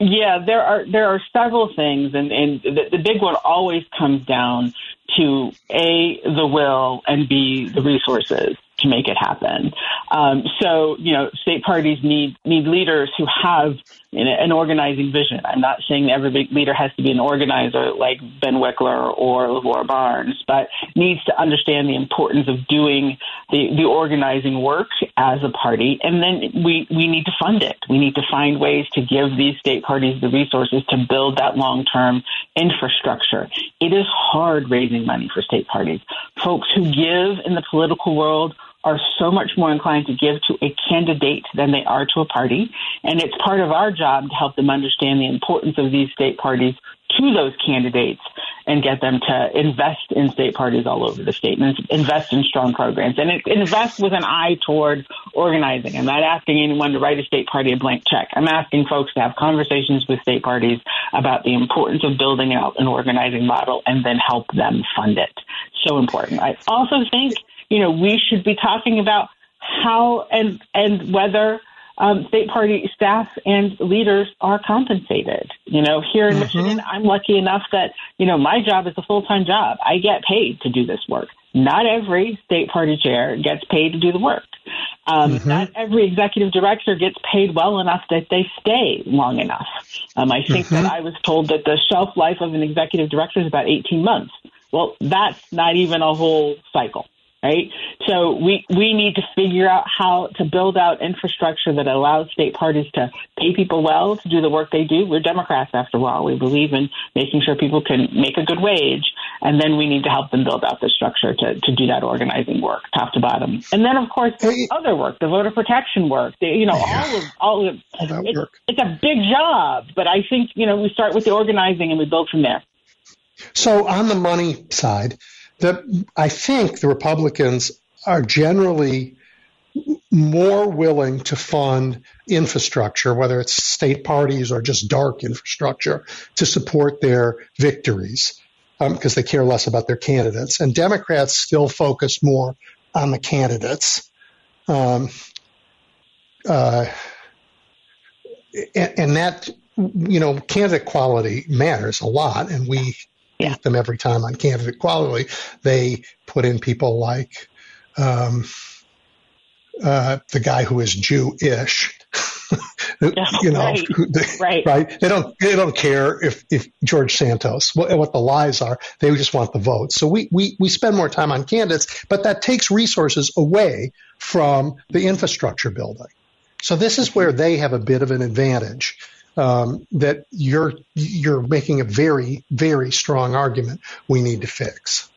Are, yeah, there are there are several things, and and the, the big one always comes down to a the will and b the resources to make it happen. Um, so, you know, state parties need need leaders who have an organizing vision. I'm not saying every leader has to be an organizer like Ben Wickler or Lavora Barnes, but needs to understand the importance of doing the, the organizing work as a party. And then we, we need to fund it. We need to find ways to give these state parties the resources to build that long-term infrastructure. It is hard raising money for state parties. Folks who give in the political world are so much more inclined to give to a candidate than they are to a party. And it's part of our job to help them understand the importance of these state parties to those candidates and get them to invest in state parties all over the state and invest in strong programs and invest with an eye toward organizing. I'm not asking anyone to write a state party a blank check. I'm asking folks to have conversations with state parties about the importance of building out an organizing model and then help them fund it. So important. I also think you know, we should be talking about how and and whether um, state party staff and leaders are compensated. You know, here in mm-hmm. Michigan, I'm lucky enough that you know my job is a full time job. I get paid to do this work. Not every state party chair gets paid to do the work. Um, mm-hmm. Not every executive director gets paid well enough that they stay long enough. Um, I think mm-hmm. that I was told that the shelf life of an executive director is about 18 months. Well, that's not even a whole cycle right? So we, we need to figure out how to build out infrastructure that allows state parties to pay people well to do the work they do. We're Democrats after all. We believe in making sure people can make a good wage. And then we need to help them build out the structure to, to do that organizing work, top to bottom. And then, of course, hey, other work, the voter protection work, the, you know, all of, all of, all that it, work. It's a big job, but I think, you know, we start with the organizing and we build from there. So on the money side, that I think the Republicans are generally more willing to fund infrastructure, whether it's state parties or just dark infrastructure, to support their victories because um, they care less about their candidates. And Democrats still focus more on the candidates. Um, uh, and, and that you know, candidate quality matters a lot, and we yeah. beat them every time on candidate quality. They put in people like um, uh, the guy who is Jewish. [laughs] you know, right. right. right? They don't they don't care if if George Santos what, what the lies are. They just want the votes. So we we we spend more time on candidates, but that takes resources away from the infrastructure building. So this is where they have a bit of an advantage um, that you're you're making a very very strong argument we need to fix.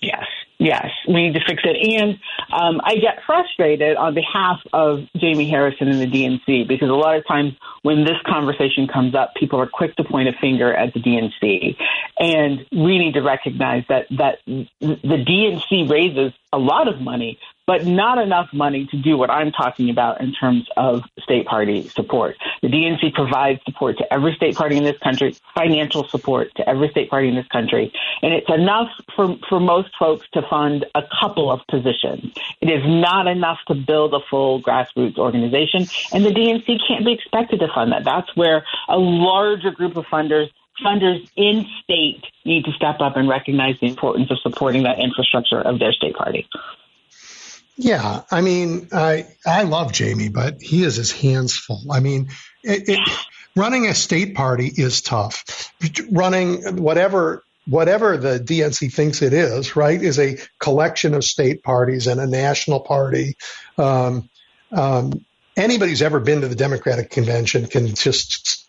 Yes, yes, we need to fix it. And um, I get frustrated on behalf of Jamie Harrison and the DNC because a lot of times when this conversation comes up, people are quick to point a finger at the DNC, and we need to recognize that that the DNC raises a lot of money but not enough money to do what I'm talking about in terms of state party support. The DNC provides support to every state party in this country, financial support to every state party in this country, and it's enough for, for most folks to fund a couple of positions. It is not enough to build a full grassroots organization, and the DNC can't be expected to fund that. That's where a larger group of funders funders in state need to step up and recognize the importance of supporting that infrastructure of their state party. Yeah, I mean, I I love Jamie, but he is his hands full. I mean, it, it, running a state party is tough. Running whatever whatever the DNC thinks it is, right, is a collection of state parties and a national party. Um, um, anybody who's ever been to the Democratic convention can just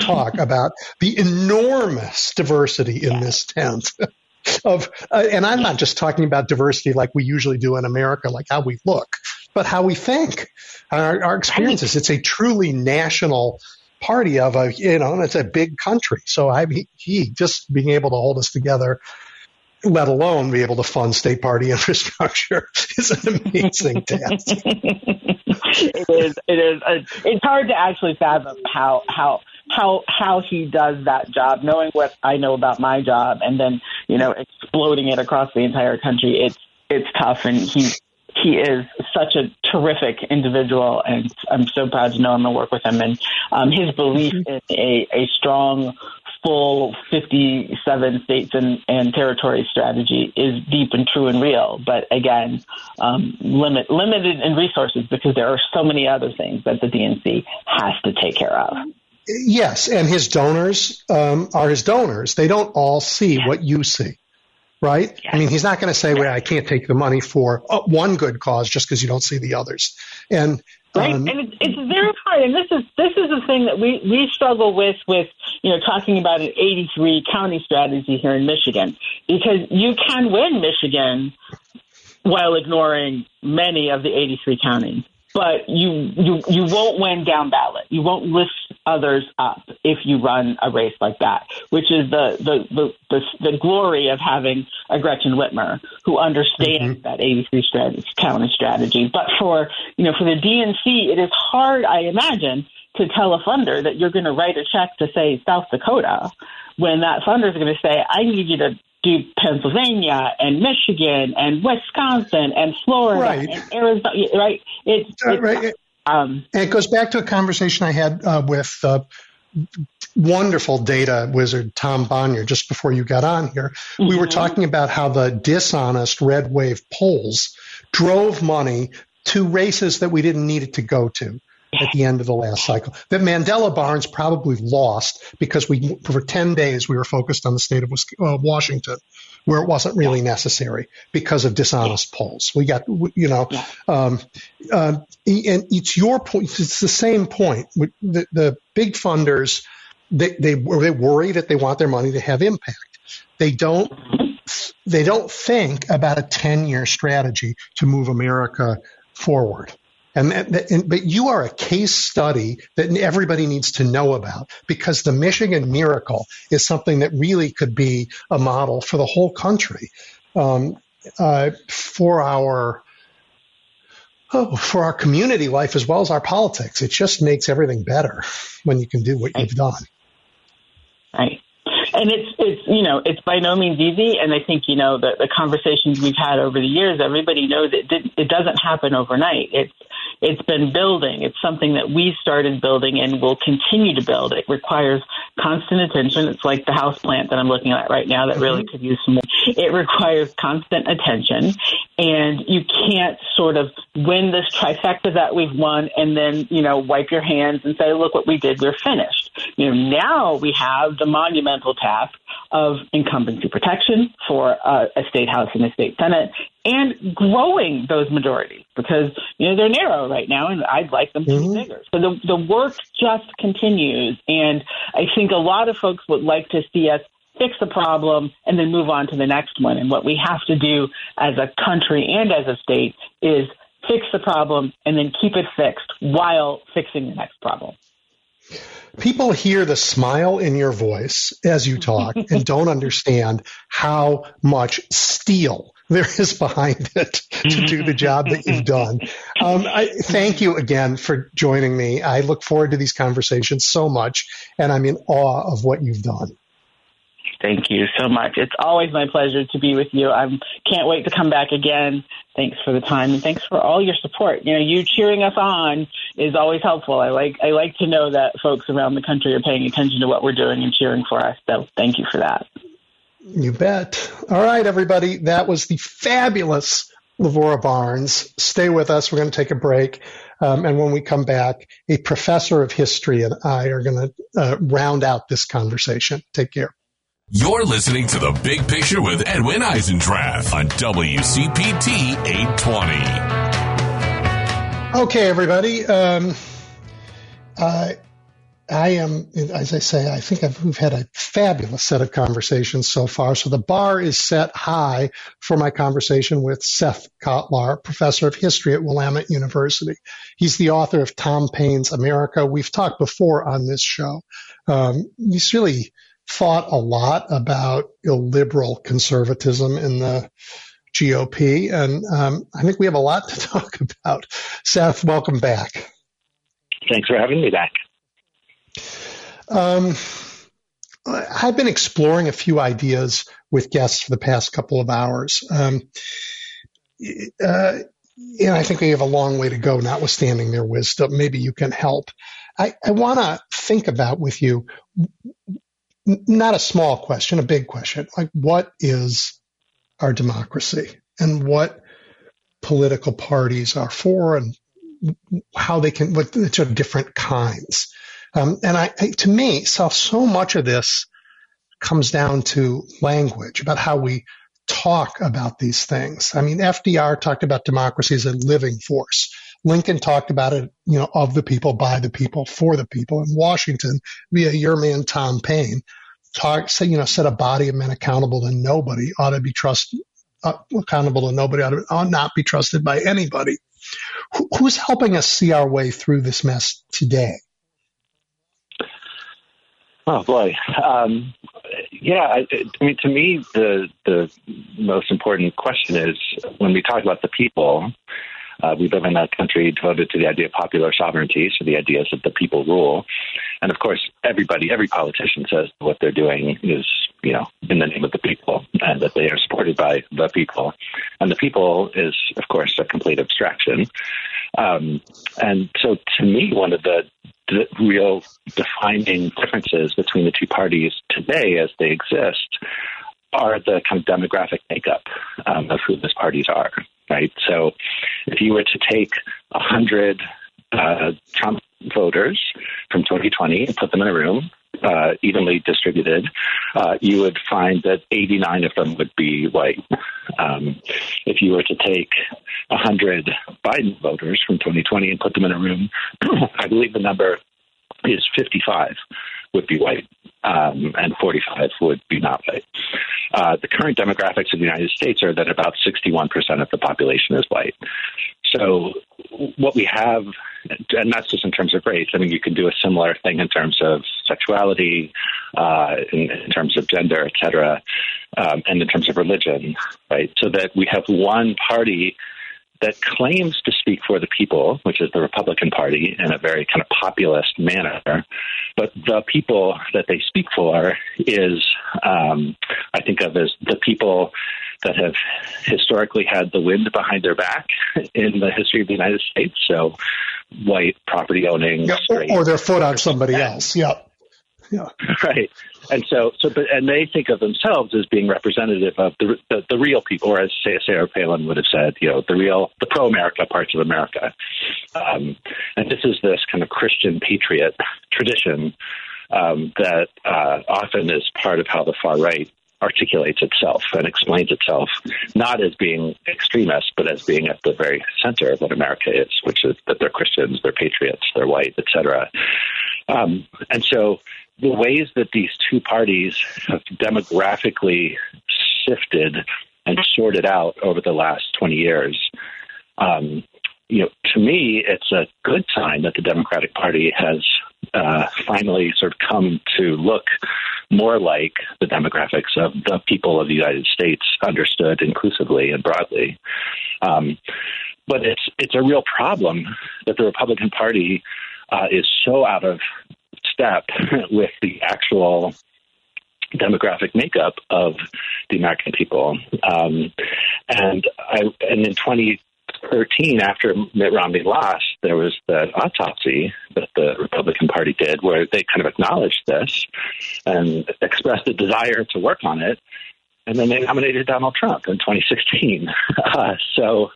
talk about the enormous diversity in this tent. [laughs] of, uh, and I'm not just talking about diversity like we usually do in America, like how we look, but how we think, our, our experiences. It's a truly national party of a, you know, and it's a big country. So I, he just being able to hold us together, let alone be able to fund state party [laughs] infrastructure is an amazing [laughs] task. it is. It is. It's hard to actually fathom how, how, how how he does that job, knowing what I know about my job, and then you know exploding it across the entire country. It's it's tough, and he he is such a terrific individual, and I'm so proud to know him and work with him. And um, his belief mm-hmm. in a a strong full 57 states and, and territories strategy is deep and true and real. But again, um, limit, limited in resources because there are so many other things that the DNC has to take care of. Yes, and his donors um, are his donors. They don't all see what you see, right? I mean, he's not going to say, "Well, I can't take the money for uh, one good cause just because you don't see the others." And right, um, and it's, it's very hard. And this is this is the thing that we we struggle with with you know talking about an 83 county strategy here in Michigan because you can win Michigan while ignoring many of the 83 counties but you you you won't win down ballot. You won't lift others up if you run a race like that, which is the the the the, the glory of having a Gretchen Whitmer who understands mm-hmm. that 83 strategy, county strategy. But for you know for the DNC, it is hard, I imagine, to tell a funder that you're going to write a check to say South Dakota when that funder is going to say, I need you to do Pennsylvania and Michigan and Wisconsin and Florida right. and Arizona, right? It's, it's right. Um, and it goes back to a conversation I had uh, with uh, wonderful data wizard Tom Bonier just before you got on here. Mm-hmm. We were mm-hmm. talking about how the dishonest red wave polls drove money to races that we didn't need it to go to at the end of the last cycle. That Mandela Barnes probably lost because we, for 10 days, we were focused on the state of uh, Washington where it wasn't really necessary because of dishonest polls. We got, you know, um, uh, and it's your point. It's the same point. The, the big funders, they, they, they worry that they want their money to have impact. They don't, they don't think about a 10 year strategy to move America forward. And, and, but you are a case study that everybody needs to know about because the Michigan miracle is something that really could be a model for the whole country um, uh, for our oh, for our community life as well as our politics. It just makes everything better when you can do what you've done. Right. And it's it's you know it's by no means easy. And I think you know the the conversations we've had over the years, everybody knows it did, it doesn't happen overnight. It's it's been building. It's something that we started building and will continue to build. It requires constant attention. It's like the house plant that I'm looking at right now that really mm-hmm. could use some more. It requires constant attention and you can't sort of win this trifecta that we've won and then, you know, wipe your hands and say, look what we did. We're finished. You know, now we have the monumental of incumbency protection for uh, a state house and a state senate and growing those majorities because you know they're narrow right now and I'd like them to mm-hmm. be bigger. So the the work just continues and I think a lot of folks would like to see us fix a problem and then move on to the next one. And what we have to do as a country and as a state is fix the problem and then keep it fixed while fixing the next problem. People hear the smile in your voice as you talk and [laughs] don't understand how much steel there is behind it to do the job that you've done. Um, I thank you again for joining me. I look forward to these conversations so much, and I'm in awe of what you've done. Thank you so much. It's always my pleasure to be with you. I can't wait to come back again. Thanks for the time and thanks for all your support. You know, you cheering us on is always helpful. I like I like to know that folks around the country are paying attention to what we're doing and cheering for us. So thank you for that. You bet. All right, everybody. That was the fabulous Lavora Barnes. Stay with us. We're going to take a break. Um, and when we come back, a professor of history and I are going to uh, round out this conversation. Take care. You're listening to The Big Picture with Edwin Eisendrath on WCPT 820. Okay, everybody. Um, uh, I am, as I say, I think I've, we've had a fabulous set of conversations so far. So the bar is set high for my conversation with Seth Cotlar, professor of history at Willamette University. He's the author of Tom Paine's America. We've talked before on this show. Um, he's really thought a lot about illiberal conservatism in the GOP, and um, I think we have a lot to [laughs] talk about. Seth, welcome back. Thanks for having me back. Um, I've been exploring a few ideas with guests for the past couple of hours. Um, uh, and I think we have a long way to go, notwithstanding their wisdom. Maybe you can help. I, I want to think about with you not a small question, a big question. Like, what is our democracy and what political parties are for and how they can, what which are different kinds. Um, and I, I, to me, so, so much of this comes down to language about how we talk about these things. I mean, FDR talked about democracy as a living force. Lincoln talked about it, you know, of the people, by the people, for the people. In Washington, via your man Tom Paine, talk, say, you know, set a body of men accountable to nobody ought to be trusted, uh, accountable to nobody ought, to, ought not be trusted by anybody. Who, who's helping us see our way through this mess today? Oh boy, um, yeah. I, I, mean, to me, the the most important question is when we talk about the people. Uh, we live in a country devoted to the idea of popular sovereignty, so the ideas that the people rule. And of course, everybody, every politician says what they're doing is, you know, in the name of the people and that they are supported by the people. And the people is, of course, a complete abstraction. Um, and so to me, one of the, the real defining differences between the two parties today as they exist are the kind of demographic makeup um, of who those parties are right? So if you were to take 100 uh, Trump voters from 2020 and put them in a room, uh, evenly distributed, uh, you would find that 89 of them would be white. Um, if you were to take 100 Biden voters from 2020 and put them in a room, [clears throat] I believe the number is 55 would be white um, and 45 would be not white. Uh, the current demographics of the United States are that about 61% of the population is white. So what we have, and that's just in terms of race. I mean, you can do a similar thing in terms of sexuality, uh, in, in, terms of gender, et cetera, um, and in terms of religion, right? So that we have one party that claims to speak for the people, which is the Republican Party, in a very kind of populist manner. But the people that they speak for is, um, I think of as the people that have historically had the wind behind their back [laughs] in the history of the United States. So, white property owning, yeah, or, or their foot on somebody else. Yeah. Yeah. [laughs] Right. And so, so, but, and they think of themselves as being representative of the, the, the real people, or as Sarah Palin would have said, you know, the real, the pro-America parts of America. Um, and this is this kind of Christian patriot tradition um, that uh, often is part of how the far right articulates itself and explains itself, not as being extremist, but as being at the very center of what America is, which is that they're Christians, they're patriots, they're white, etc. Um, and so the ways that these two parties have demographically shifted and sorted out over the last 20 years, um, you know, to me, it's a good sign that the Democratic Party has uh, finally sort of come to look more like the demographics of the people of the United States, understood inclusively and broadly. Um, but it's it's a real problem that the Republican Party uh, is so out of step [laughs] with the actual demographic makeup of the American people. Um, and I, and in 2013, after Mitt Romney lost, there was the autopsy that the Republican Party did, where they kind of acknowledged this and expressed a desire to work on it. And then they nominated Donald Trump in 2016. [laughs] Uh, so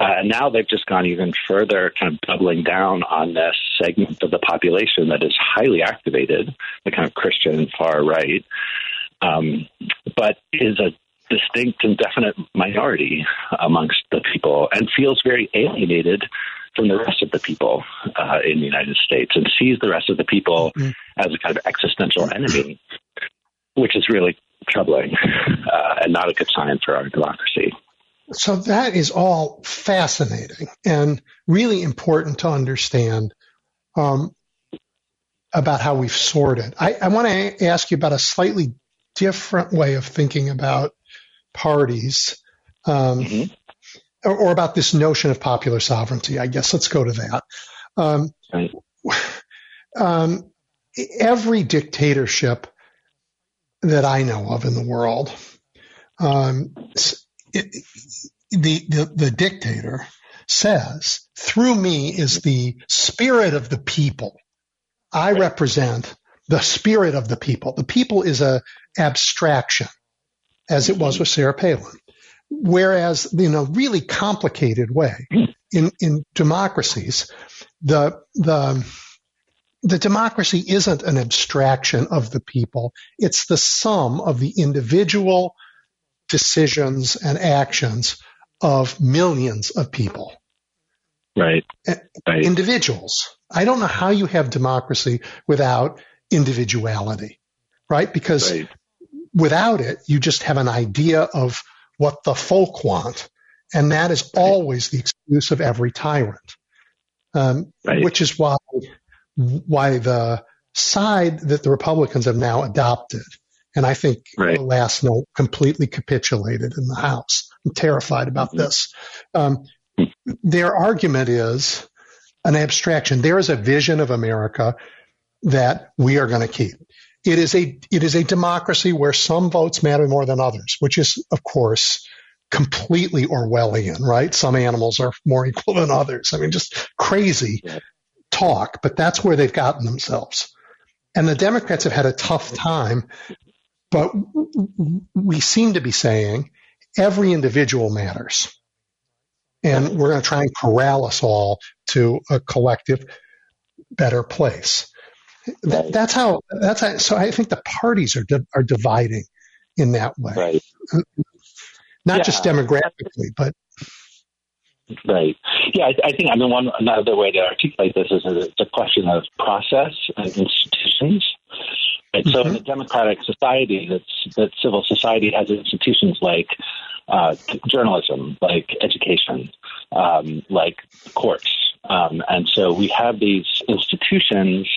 uh, now they've just gone even further, kind of doubling down on this segment of the population that is highly activated, the kind of Christian far right, um, but is a distinct and definite minority amongst the people and feels very alienated from the rest of the people uh, in the United States and sees the rest of the people mm-hmm. as a kind of existential enemy, which is really troubling uh, and not a good sign for our democracy. So that is all fascinating and really important to understand um, about how we've sorted. I, I want to ask you about a slightly different way of thinking about parties, um, mm-hmm. or, or, about this notion of popular sovereignty. I guess let's go to that. Um, right. Um, every dictatorship that I know of in the world um, it, the, the, the dictator says, through me is the spirit of the people. I represent the spirit of the people. The people is a abstraction, as it was with Sarah Palin. Whereas, in a really complicated way, in, in democracies, the, the, the democracy isn't an abstraction of the people. It's the sum of the individual decisions and actions of millions of people. Right. right. Individuals. I don't know how you have democracy without individuality, right? Because right. without it, you just have an idea of what the folk want. And that is always the excuse of every tyrant. Um, right. Which is why, why the side that the Republicans have now adopted and I think right. last night completely capitulated in the House. I'm terrified about mm-hmm. this. Um, their argument is an abstraction. There is a vision of America that we are going to keep. It is a it is a democracy where some votes matter more than others, which is of course completely Orwellian, right? Some animals are more [laughs] equal than others. I mean, just crazy talk, but that's where they've gotten themselves. And the Democrats have had a tough time but we seem to be saying every individual matters. And we're going to try and corral us all to a collective better place. That, that's how, that's how, so I think the parties are, di- are dividing in that way. Right. Not yeah. just demographically, but. Right. Yeah, I, I think, I mean, one, another way to articulate this is it's a question of process and institutions. Right? Mm-hmm. So in a democratic society, that's, that civil society has institutions like uh, journalism, like education, um, like courts. Um, and so we have these institutions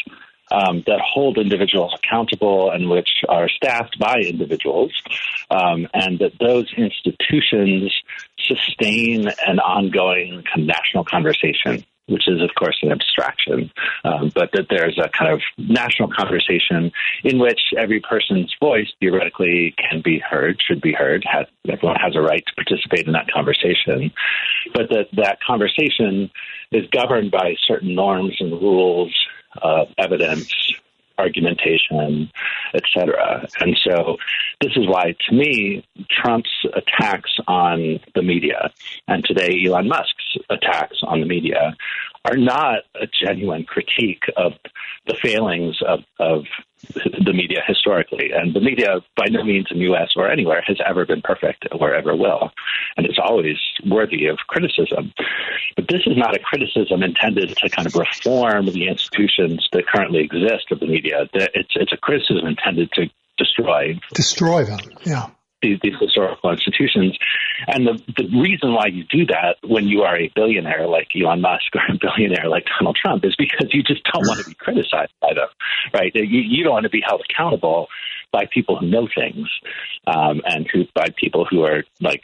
um, that hold individuals accountable and which are staffed by individuals, um, and that those institutions sustain an ongoing national conversation which is, of course, an abstraction, um, but that there's a kind of national conversation in which every person's voice theoretically can be heard, should be heard. Has, everyone has a right to participate in that conversation, but that that conversation is governed by certain norms and rules, uh, evidence, argumentation, etc. And so this is why, to me, Trump's attacks on the media and today Elon Musk's attacks on the media are not a genuine critique of the failings of, of the media historically. And the media, by no means in the U.S. or anywhere, has ever been perfect or ever will. And it's always worthy of criticism. But this is not a criticism intended to kind of reform the institutions that currently exist of the media. It's, it's a criticism intended to destroy. Destroy them, yeah these, these historical institutions. And the, the reason why you do that when you are a billionaire like Elon Musk or a billionaire like Donald Trump is because you just don't want to be criticized by them, right? You, you don't want to be held accountable by people who know things um, and who by people who are like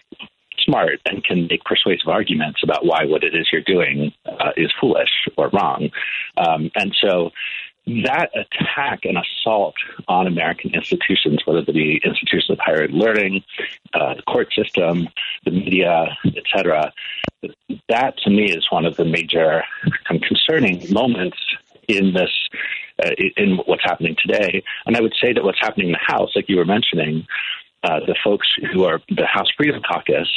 smart and can make persuasive arguments about why what it is you're doing uh, is foolish or wrong. Um, and so that attack and assault on American institutions, whether they be institutions of higher learning, uh, the court system, the media, etc., that to me is one of the major concerning moments in this uh, in what's happening today. And I would say that what's happening in the House, like you were mentioning, uh, the folks who are the House Freedom Caucus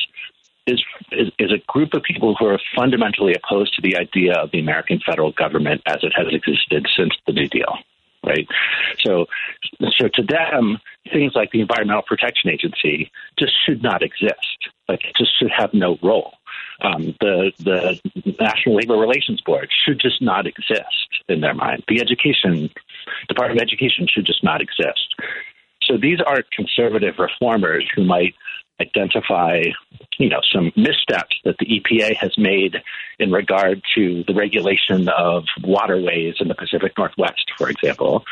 is, is, is a group of people who are fundamentally opposed to the idea of the American federal government as it has existed since the New Deal. Right, so so to them, things like the Environmental Protection Agency just should not exist. Like it just should have no role. Um, the the National Labor Relations Board should just not exist in their mind. The Education Department of Education should just not exist. So these are conservative reformers who might identify, you know, some missteps that the EPA has made in regard to the regulation of waterways in the Pacific Northwest, for example.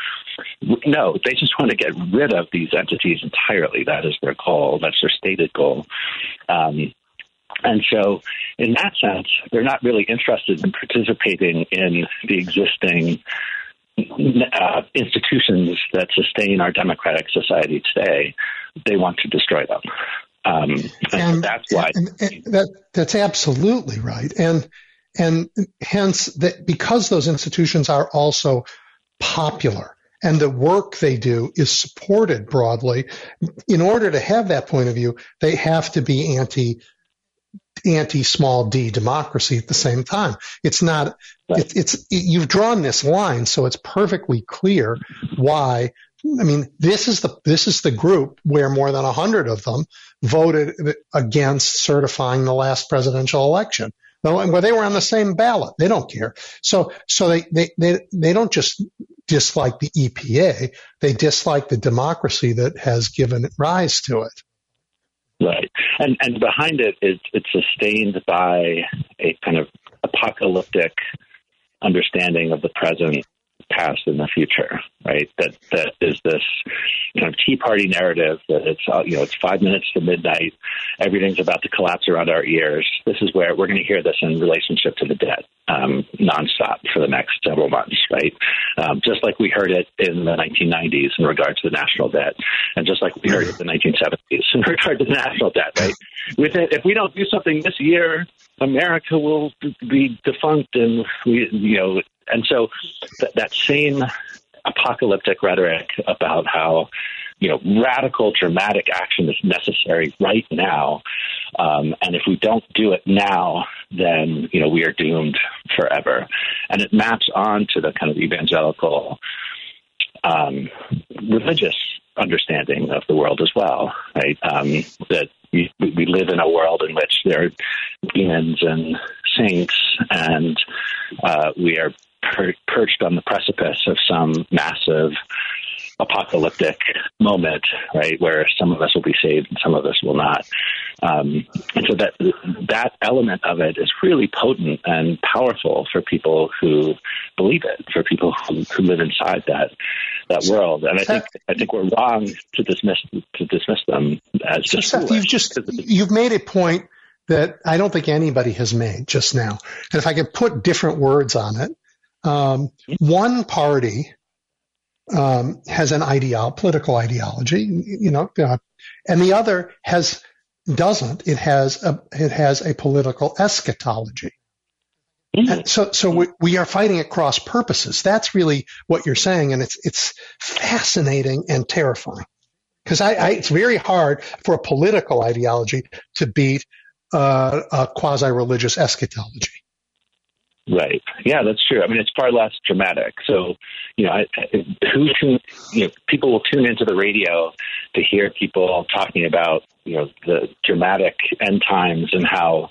No, they just want to get rid of these entities entirely. That is their goal. That's their stated goal. Um, and so, in that sense, they're not really interested in participating in the existing uh, institutions that sustain our democratic society today. They want to destroy them. Um, and, that's why and, and that that's absolutely right. And and hence that because those institutions are also popular and the work they do is supported broadly, in order to have that point of view, they have to be anti anti small d democracy at the same time. It's not. Right. It, it's it, you've drawn this line, so it's perfectly clear why I mean, this is the this is the group where more than a hundred of them voted against certifying the last presidential election. Where they were on the same ballot, they don't care. So, so they, they, they, they don't just dislike the EPA; they dislike the democracy that has given rise to it. Right, and and behind it is it's sustained by a kind of apocalyptic understanding of the present past and the future, right? That that is this kind of Tea Party narrative that it's uh, you know it's five minutes to midnight, everything's about to collapse around our ears. This is where we're going to hear this in relationship to the debt um, nonstop for the next several months, right? Um, just like we heard it in the 1990s in regard to the national debt, and just like we heard it in the 1970s in regard to the national debt, right? With it, if we don't do something this year, America will be defunct, and we, you know, and so th- that same apocalyptic rhetoric about how you know radical dramatic action is necessary right now um, and if we don't do it now then you know we are doomed forever. And it maps on to the kind of evangelical um, religious understanding of the world as well right? Um, that we, we live in a world in which there are demons and saints and uh, we are per- perched on the precipice of some massive apocalyptic moment, right, where some of us will be saved and some of us will not. Um, and so that that element of it is really potent and powerful for people who believe it, for people who, who live inside that that world. And I think I think we're wrong to dismiss to dismiss them as just. So Seth, you've just you've made a point that I don't think anybody has made just now. And if I could put different words on it, um, one party um, has an ideal, political ideology, you know, uh, and the other has doesn't. It has a it has a political eschatology. Mm-hmm. so, so we, we, are fighting at cross purposes. That's really what you're saying, and it's it's fascinating and terrifying because I, I, it's very hard for a political ideology to beat uh, a quasi religious eschatology. Right. Yeah, that's true. I mean, it's far less dramatic. So, you know, I, who tune, you know, people will tune into the radio to hear people talking about, you know, the dramatic end times and how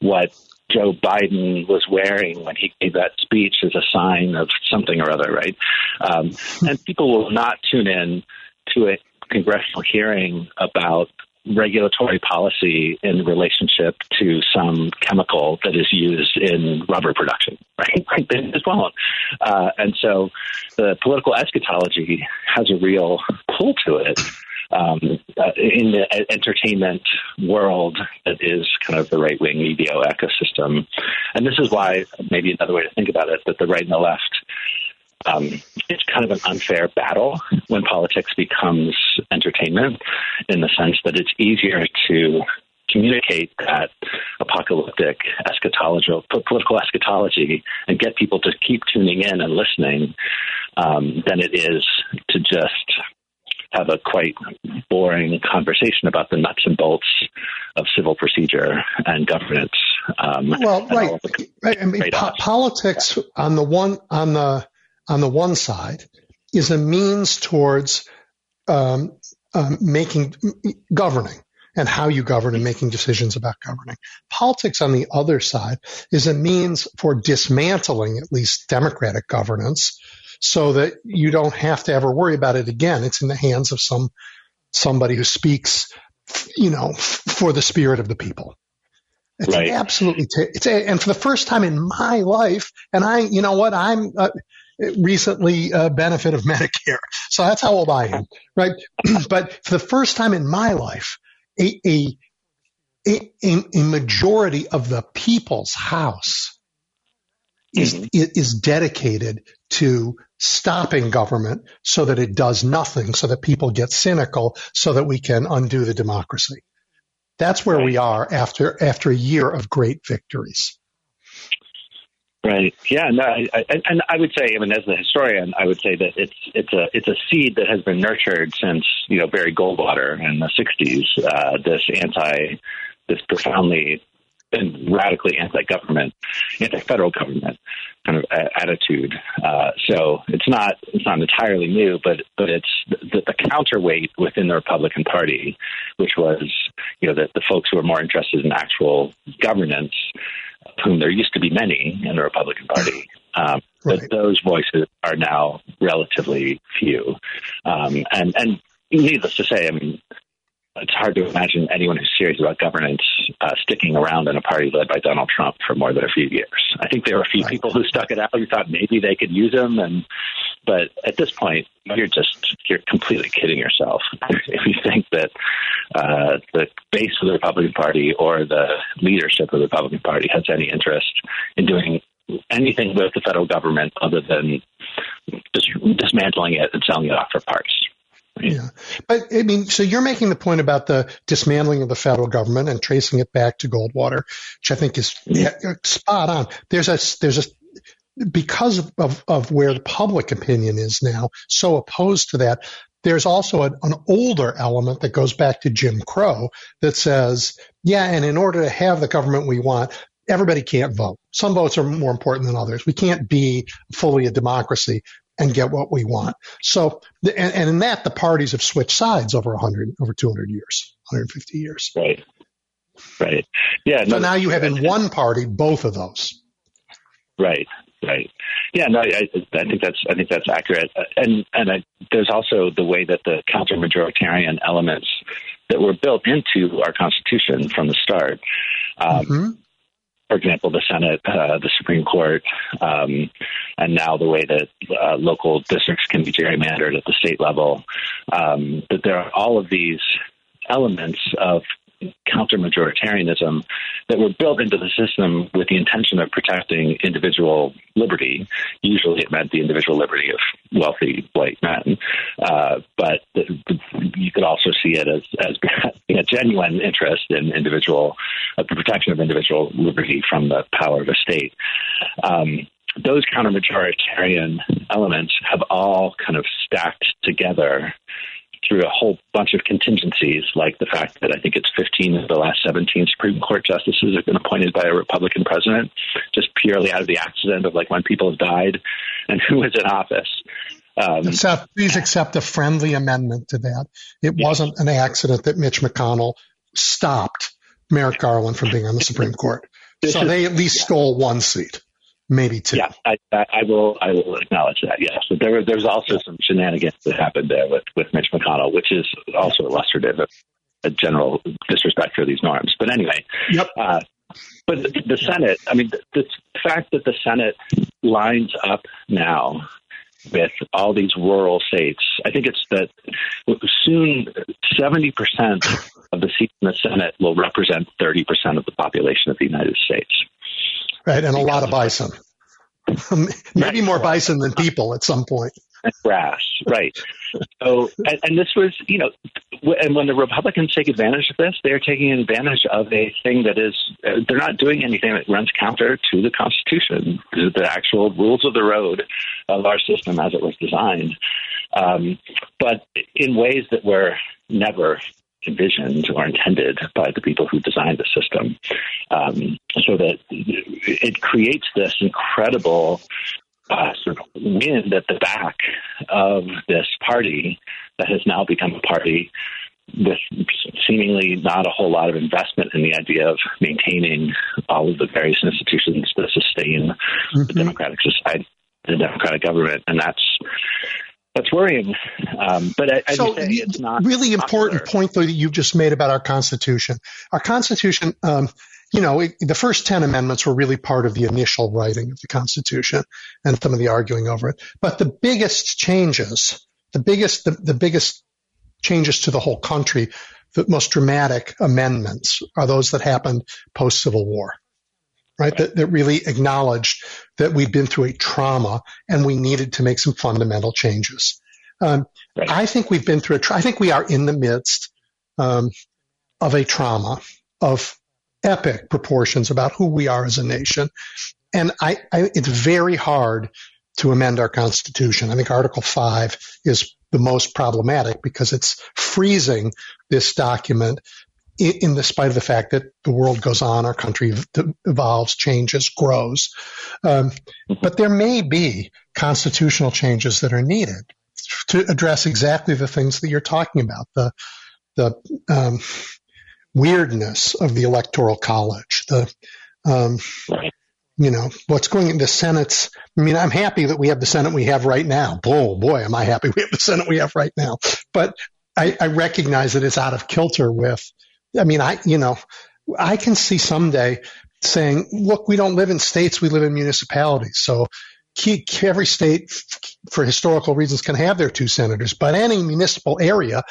what Joe Biden was wearing when he gave that speech is a sign of something or other, right? Um, and people will not tune in to a congressional hearing about regulatory policy in relationship to some chemical that is used in rubber production, [laughs] right? they just won't. Uh, and so the political eschatology has a real pull to it. Um, uh, in the entertainment world that is kind of the right wing media ecosystem. And this is why, maybe another way to think about it, that the right and the left um, it's kind of an unfair battle when politics becomes entertainment in the sense that it's easier to communicate that apocalyptic eschatology, political eschatology, and get people to keep tuning in and listening um, than it is to just have a quite boring conversation about the nuts and bolts of civil procedure and governance. Um, well, right, right. I mean, po- politics on the one on the on the one side is a means towards um, um, making governing and how you govern and making decisions about governing. Politics on the other side is a means for dismantling at least democratic governance so that you don't have to ever worry about it again. It's in the hands of some somebody who speaks, you know, for the spirit of the people. It's right. absolutely, t- it's a, and for the first time in my life, and I, you know what, I'm, uh, recently uh, benefit of [laughs] Medicare. So that's how old I am, right? [clears throat] but for the first time in my life, a, a, a, a majority of the people's house is, mm-hmm. is dedicated to stopping government so that it does nothing, so that people get cynical, so that we can undo the democracy. That's where right. we are after after a year of great victories. Right. Yeah. No. I, I, and I would say, I mean, as a historian, I would say that it's it's a it's a seed that has been nurtured since you know Barry Goldwater in the '60s. Uh, this anti, this profoundly and radically anti-government, anti-federal government kind of attitude. Uh, so it's not it's not entirely new, but but it's the, the counterweight within the Republican Party, which was you know the, the folks who are more interested in actual governance of whom there used to be many in the Republican Party. Um, right. But those voices are now relatively few. Um, and, and needless to say, I mean, it's hard to imagine anyone who's serious about governance uh, sticking around in a party led by Donald Trump for more than a few years. I think there were a few right. people who stuck it out who thought maybe they could use him, and but at this point, you're just you're completely kidding yourself [laughs] if you think that uh, the base of the Republican Party or the leadership of the Republican Party has any interest in doing anything with the federal government other than just dismantling it and selling it off for parts. Yeah. But I mean, so you're making the point about the dismantling of the federal government and tracing it back to Goldwater, which I think is yeah, spot on. There's a, there's a, because of, of, of, where the public opinion is now so opposed to that, there's also an, an older element that goes back to Jim Crow that says, yeah, and in order to have the government we want, everybody can't vote. Some votes are more important than others. We can't be fully a democracy and get what we want. So, and, and in that, the parties have switched sides over 100, over 200 years, 150 years. Right. Right. Yeah. So no, now you have in one party both of those. Right. Right. Yeah. No. I, I think that's I think that's accurate. And and I, there's also the way that the counter majoritarian elements that were built into our Constitution from the start. Um, mm-hmm. For example, the Senate, uh, the Supreme Court, um, and now the way that uh, local districts can be gerrymandered at the state level. Um, that there are all of these elements of counter majoritarianism that were built into the system with the intention of protecting individual liberty. Usually it meant the individual liberty of wealthy white men. Uh, but the, the, you could also see it as, as a genuine interest in individual, uh, the protection of individual liberty from the power of a state. Um, those counter majoritarian elements have all kind of stacked together through a whole bunch of contingencies, like the fact that I think it's 15 of the last 17 Supreme Court justices have been appointed by a Republican president, just purely out of the accident of like when people have died and who is in office. Um, please accept a friendly amendment to that. It yes. wasn't an accident that Mitch McConnell stopped Merrick Garland from being on the Supreme Court. so they at least stole one seat maybe two. Yeah, I, I, will. I will acknowledge that. Yes, but there there's also some shenanigans that happened there with with Mitch McConnell, which is also illustrative of a general disrespect for these norms. But anyway, yep. Uh, but the, the Senate, I mean, the, the fact that the Senate lines up now with all these rural states. I think it's that soon 70% of the seats in the Senate will represent 30% of the population of the United States. Right, and a lot of bison. [laughs] Maybe more bison than people at some point. Grass, right. So, and, and, this was, you know, and when the Republicans take advantage of this, they're taking advantage of a thing that is, uh, they're not doing anything that runs counter to the Constitution, the actual rules of the road of our system as it was designed, um, but in ways that were never envisioned or intended by the people who designed the system. Um, so that it creates this incredible uh, sort of wind at the back of this party that has now become a party with seemingly not a whole lot of investment in the idea of maintaining all of the various institutions that sustain mm-hmm. the democratic society, the democratic government, and that's that's worrying. Um, but I, so say, it's not really important point though that you've just made about our Constitution. Our Constitution, um, you know, it, the first ten amendments were really part of the initial writing of the Constitution and some of the arguing over it. But the biggest changes, the biggest, the, the biggest changes to the whole country, the most dramatic amendments are those that happened post Civil War right? That, that really acknowledged that we'd been through a trauma and we needed to make some fundamental changes. Um, right. I think we've been through a, tra- I think we are in the midst um, of a trauma of epic proportions about who we are as a nation. And I, I, it's very hard to amend our Constitution. I think Article 5 is the most problematic because it's freezing this document in, the spite of the fact that the world goes on, our country evolves, changes, grows. Um, but there may be constitutional changes that are needed to address exactly the things that you're talking about. The the um, weirdness of the electoral college. The um, you know what's going in the Senate's. I mean, I'm happy that we have the Senate we have right now. Oh boy, am I happy we have the Senate we have right now. But I, I recognize that it's out of kilter with I mean, I, you know, I can see someday saying, look, we don't live in states, we live in municipalities. So every state, for historical reasons, can have their two senators, but any municipal area,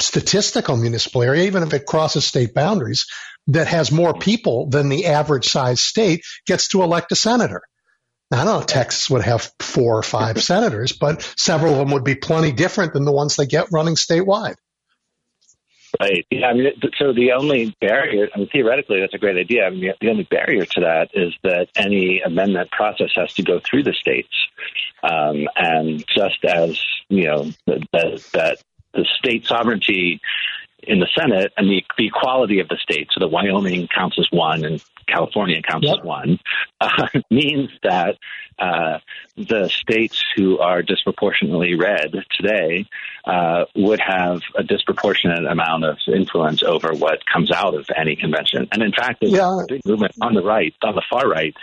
statistical municipal area, even if it crosses state boundaries, that has more people than the average size state gets to elect a senator. Now, I don't know, Texas would have four or five [laughs] senators, but several of them would be plenty different than the ones they get running statewide. Right. Yeah. I mean, so the only barrier, I mean, theoretically, that's a great idea. I mean, the only barrier to that is that any amendment process has to go through the states. Um, and just as, you know, that, the state sovereignty in the Senate and the, the equality of the states. So the Wyoming counts as one and California counts yep. as one, [laughs] uh, means that uh, the states who are disproportionately red today uh, would have a disproportionate amount of influence over what comes out of any convention. And in fact, there's yeah. a big movement on the right, on the far right,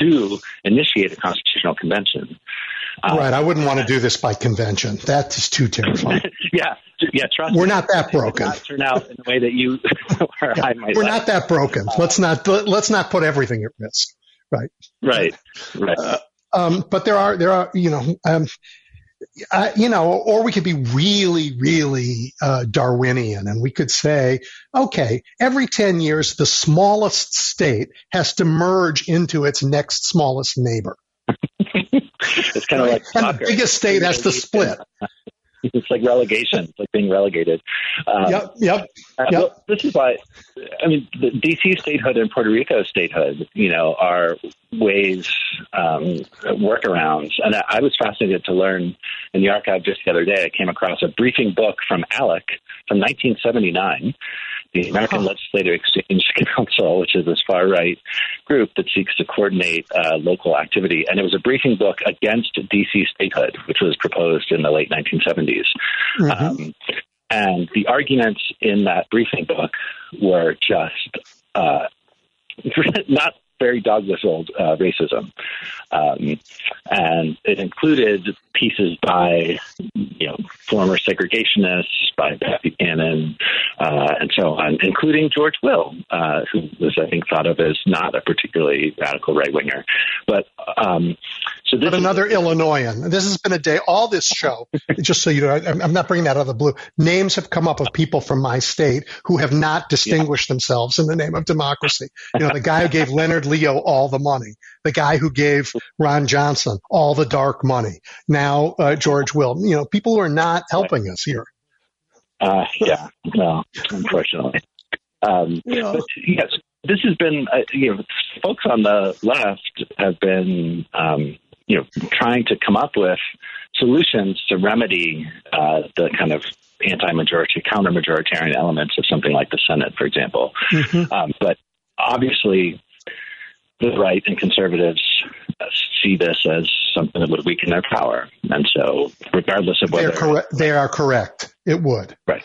to initiate a constitutional convention. Um, right. I wouldn't want to do this by convention. That is too terrifying. [laughs] yeah. Yeah. Trust We're me, not that broken. Not turn out in the way that you [laughs] or yeah, I might. We're not that broken. Uh, let's not let's not put everything at risk. Right. Right. Right. Uh, um, but there are there are you know um, uh, you know, or we could be really, really uh, Darwinian, and we could say, okay, every ten years, the smallest state has to merge into its next smallest neighbor. [laughs] it's kind of like and the biggest state has to split. It's like relegation. It's like being relegated. Um, yep, yep. Uh, yep. Well, this is why, I mean, the DC statehood and Puerto Rico statehood, you know, are ways, um, workarounds. And I, I was fascinated to learn in the archive just the other day. I came across a briefing book from ALEC from 1979 the American Legislative Exchange [laughs] Council, which is this far right group that seeks to coordinate uh, local activity. And it was a briefing book against DC statehood, which was proposed in the late 1970s. Mm-hmm. Um, and the arguments in that briefing book were just uh, [laughs] not very dog whistled uh, racism, um, and it included pieces by you know former segregationists, by Beth Buchanan, uh, and so on, including George Will, uh, who was I think thought of as not a particularly radical right winger, but um, so this but another is, Illinoisan. This has been a day. All this show, [laughs] just so you know, I'm not bringing that out of the blue. Names have come up of people from my state who have not distinguished yeah. themselves in the name of democracy. You know, the guy who gave Leonard Leo all the money, the guy who gave Ron Johnson all the dark money. Now uh, George Will. You know, people who are not helping us here. Uh, yeah, no, unfortunately. Um, but yes, this has been, uh, you know, folks on the left have been um, you know, trying to come up with solutions to remedy uh, the kind of anti-majority, counter-majoritarian elements of something like the Senate, for example. Mm-hmm. Um, but obviously, the right and conservatives see this as something that would weaken their power, and so regardless of whether cor- they are correct, it would. Right.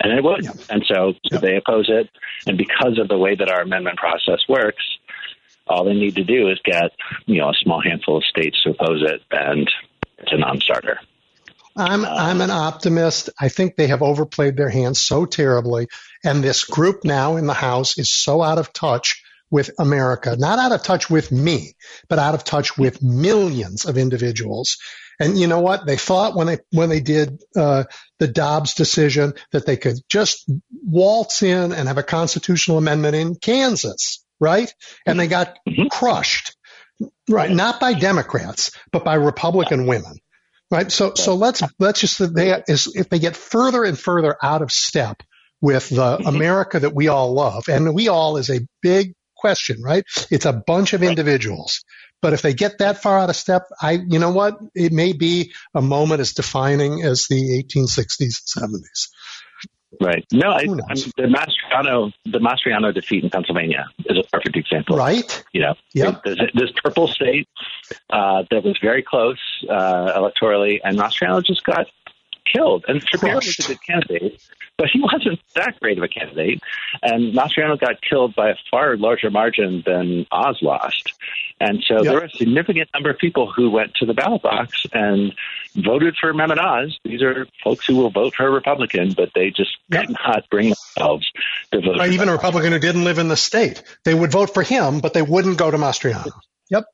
And it would. And so, so they oppose it. And because of the way that our amendment process works, all they need to do is get you know a small handful of states to oppose it, and it's a non-starter. I'm uh, I'm an optimist. I think they have overplayed their hands so terribly, and this group now in the House is so out of touch with America, not out of touch with me, but out of touch with millions of individuals. And you know what? They thought when they when they did uh, the Dobbs decision that they could just waltz in and have a constitutional amendment in Kansas right? And they got mm-hmm. crushed, right? Not by Democrats, but by Republican women, right? So, so let's, let's just, they, is, if they get further and further out of step with the mm-hmm. America that we all love, and we all is a big question, right? It's a bunch of individuals. But if they get that far out of step, I, you know what? It may be a moment as defining as the 1860s and 70s. Right. No, I, the Mastriano the Mastriano defeat in Pennsylvania is a perfect example. Right. You know, yep. this, this purple state uh, that was very close uh, electorally, and Mastriano just got killed. And Shapiro was a good candidate, but he [laughs] wasn't that great of a candidate. And Mastriano got killed by a far larger margin than Oz lost. And so yep. there were a significant number of people who went to the ballot box and voted for Mehmet Oz. These are folks who will vote for a Republican, but they just yep. could not bring themselves to vote. Right, even a Republican who didn't live in the state. They would vote for him, but they wouldn't go to Mastriano. Yep.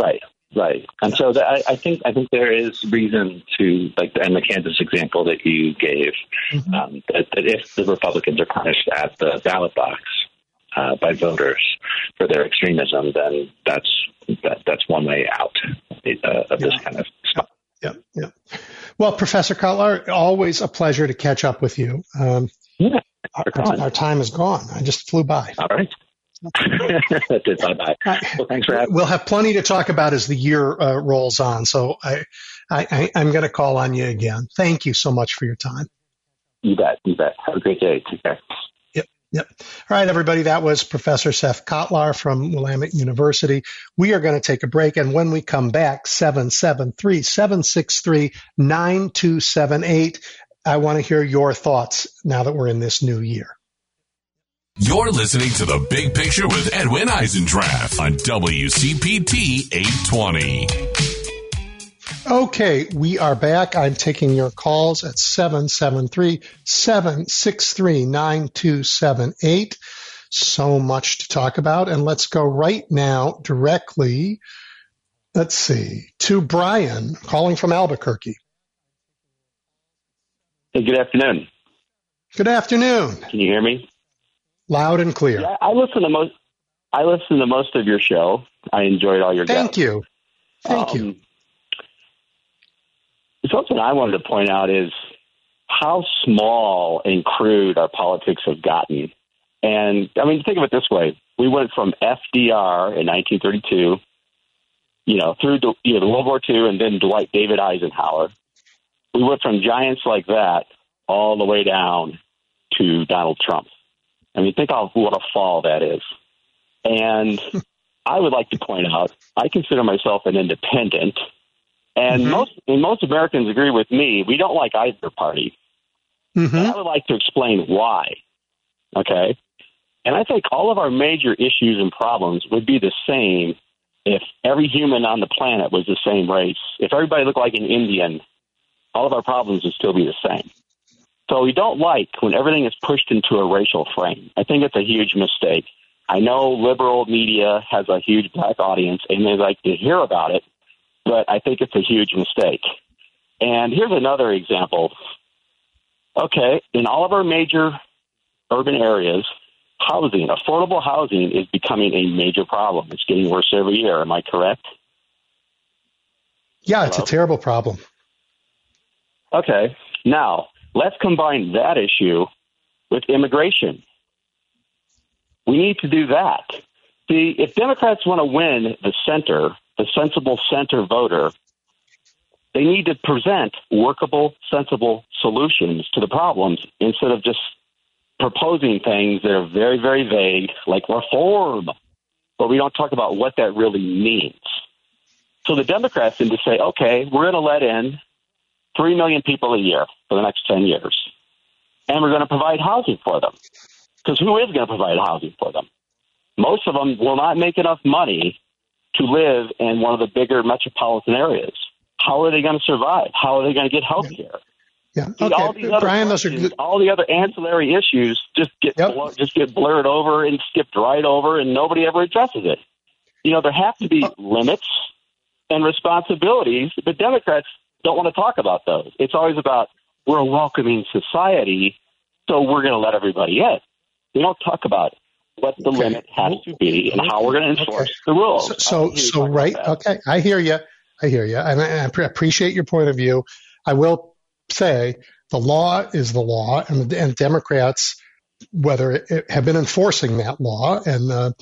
Right. Right, and so the, I, I, think I think there is reason to like, and the Kansas example that you gave, mm-hmm. um, that, that, if the Republicans are punished at the ballot box uh, by voters for their extremism, then that's that, that's one way out uh, of yeah. this kind of stuff. Yeah, yeah. Well, Professor Cotlar, always a pleasure to catch up with you. Um, yeah, our, our time is gone. I just flew by. All right. Bye bye. Well, thanks for having. We'll have plenty to talk about as the year uh, rolls on. So I, I, I am going to call on you again. Thank you so much for your time. You bet. You bet. Have a great day. Take care. Yep. Yep. All right, everybody. That was Professor Seth Cotlar from Willamette University. We are going to take a break. And when we come back, 773 763 9278. I want to hear your thoughts now that we're in this new year. You're listening to The Big Picture with Edwin Eisendrath on WCPT 820. Okay, we are back. I'm taking your calls at 773 763 9278. So much to talk about. And let's go right now directly, let's see, to Brian calling from Albuquerque. Hey, good afternoon. Good afternoon. Can you hear me? Loud and clear. Yeah, I listen to most. I listen to most of your show. I enjoyed all your. Thank guests. you. Thank Um, you. Something I wanted to point out is how small and crude our politics have gotten. And I mean, think of it this way: we went from FDR in 1932, you know, through you know the World War II, and then Dwight David Eisenhower. We went from giants like that all the way down to Donald Trump. I mean, think of what a fall that is. And [laughs] I would like to point out, I consider myself an independent, and Mhm. most and most Americans agree with me. We don't like either party. hmm And I would like to explain why. Okay, and I think all of our major issues and problems would be the same if every human on the planet was the same race. If everybody looked like an Indian, all of our problems would still be the same. So we don't like when everything is pushed into a racial frame. I think it's a huge mistake. I know liberal media has a huge black audience and they like to hear about it, but I think it's a huge mistake. And here's another example. Okay, in all of our major urban areas, housing, affordable housing is becoming a major problem. It's getting worse every year. Am I correct? Yeah, it's a terrible problem. Okay. Now, let's combine that issue with immigration. We need to do that. See, if Democrats want to win the center, the sensible center voter, they need to present workable, sensible solutions to the problems instead of just proposing things that are very, very vague, like reform, but we don't talk about what that really means. So the Democrats need to say, okay, we're going to let in 3 million people a year for the next 10 years. And we're going to provide housing for them. Because who is going to provide housing for them? Most of them will not make enough money to live in one of the bigger metropolitan areas. How are they going to survive? How are they going to get health care? Yeah. See, all these Okay. other Brian, those are good. all the other ancillary issues just get Yep. just get blurred over and skipped right over, and nobody ever addresses it. You know, there have to Uh, be limits and responsibilities, but Democrats don't want to talk about those. It's always about we're a welcoming society, so we're going to let everybody in. They don't talk about what the Okay. limit has to be and how we're going to enforce the rules. So, so, so right. Okay. I hear you. I hear you. And I, I appreciate your point of view. I will say the law is the law and, and Democrats, whether it, it have been enforcing that law and, uh,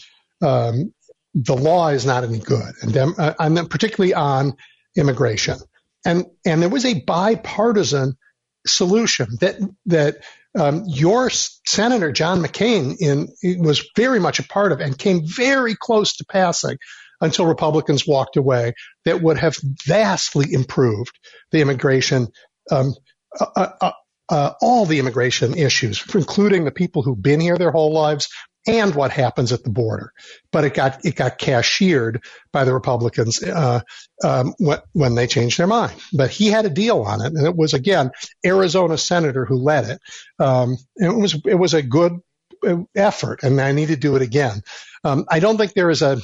um, the law is not any good. And dem, uh, I'm particularly on immigration. And, and there was a bipartisan solution that, that, um, your Senator John McCain in was very much a part of and came very close to passing until Republicans walked away that would have vastly improved the immigration, um, uh, uh, uh, all the immigration issues, including the people who've been here their whole lives and what happens at the border. But it got it got cashiered by the Republicans uh, um, when, when they changed their mind. But he had a deal on it, and it was again Arizona senator who led it. Um, it was it was a good uh, effort, and I need to do it again. Um, I don't think there is a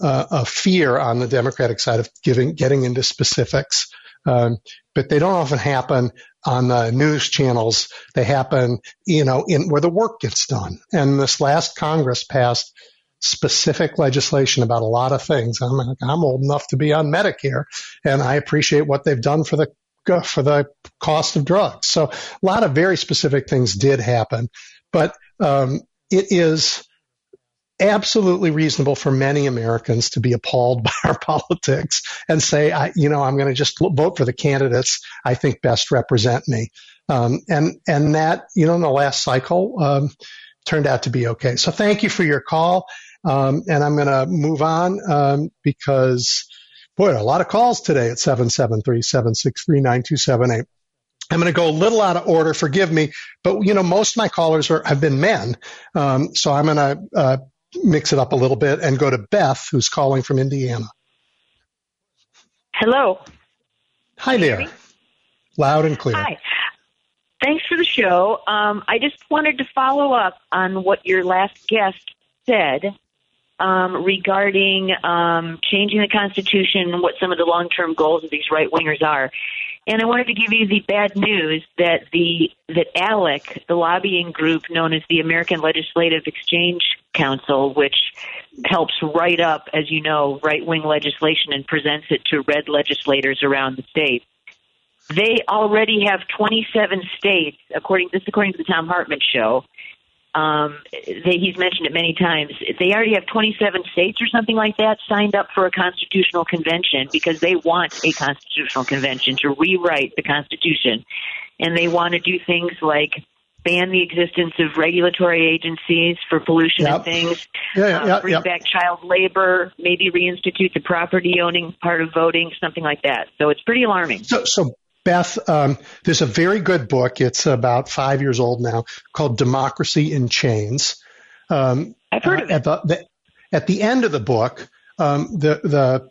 uh, a fear on the Democratic side of giving getting into specifics, um, but they don't often happen on the news channels. They happen, you know, in where the work gets done. And this last Congress passed specific legislation about a lot of things. I'm like, I'm old enough to be on Medicare, and I appreciate what they've done for the for the cost of drugs. So a lot of very specific things did happen, but um, it is absolutely reasonable for many Americans to be appalled [laughs] by our politics and say, I, you know, I'm going to just vote for the candidates I think best represent me. Um, and, and that, you know, in the last cycle, um, turned out to be okay. So thank you for your call. Um, and I'm going to move on um, because, boy, a lot of calls today at 773 763 9278. I'm going to go a little out of order. Forgive me, but you know most of my callers are have been men, um, so I'm going to uh, mix it up a little bit and go to Beth, who's calling from Indiana. Hello. Hi there. Loud and clear. Hi. Thanks for the show. Um, I just wanted to follow up on what your last guest said um, regarding um, changing the Constitution and what some of the long term goals of these right wingers are. And I wanted to give you the bad news that the that ALEC, the lobbying group known as the American Legislative Exchange Council, which helps write up, as you know, right wing legislation and presents it to red legislators around the state. They already have 27 states, according this according to the Thom Hartmann show, um, they, he's mentioned it many times. They already have 27 states or something like that signed up for a constitutional convention because they want a constitutional convention to rewrite the Constitution. And they want to do things like ban the existence of regulatory agencies for pollution Yep. and things, Yeah, yeah, uh, bring yeah. back child labor, maybe reinstitute the property owning part of voting, something like that. So it's pretty alarming. So, so Beth, um, there's a very good book. It's about five years old now, called Democracy in Chains. Um, I've heard of uh, at the, the at the end of the book, um, the the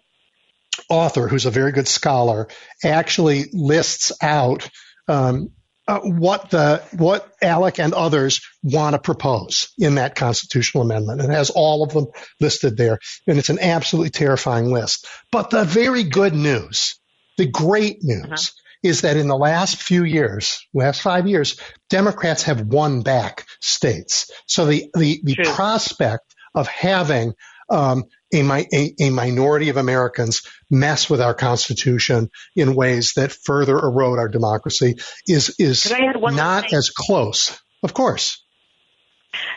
author, who's a very good scholar, actually lists out um, uh, what the what ALEC and others want to propose in that constitutional amendment, and has all of them listed there. And it's an absolutely terrifying list. But the very good news, the great news, is that in the last few years, last five years, Democrats have won back states. So the the, the True. prospect of having um, a, a, a minority of Americans mess with our Constitution in ways that further erode our democracy is is Could I add one more not as close. Of course.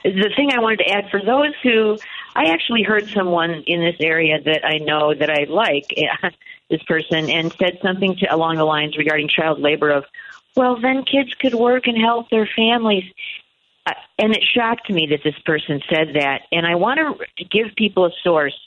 the thing I wanted to add for those who I actually heard someone in this area that I know that I like [laughs] this person and said something to, along the lines regarding child labor of, well, then kids could work and help their families. Uh, and it shocked me that this person said that. And I want to give people a source.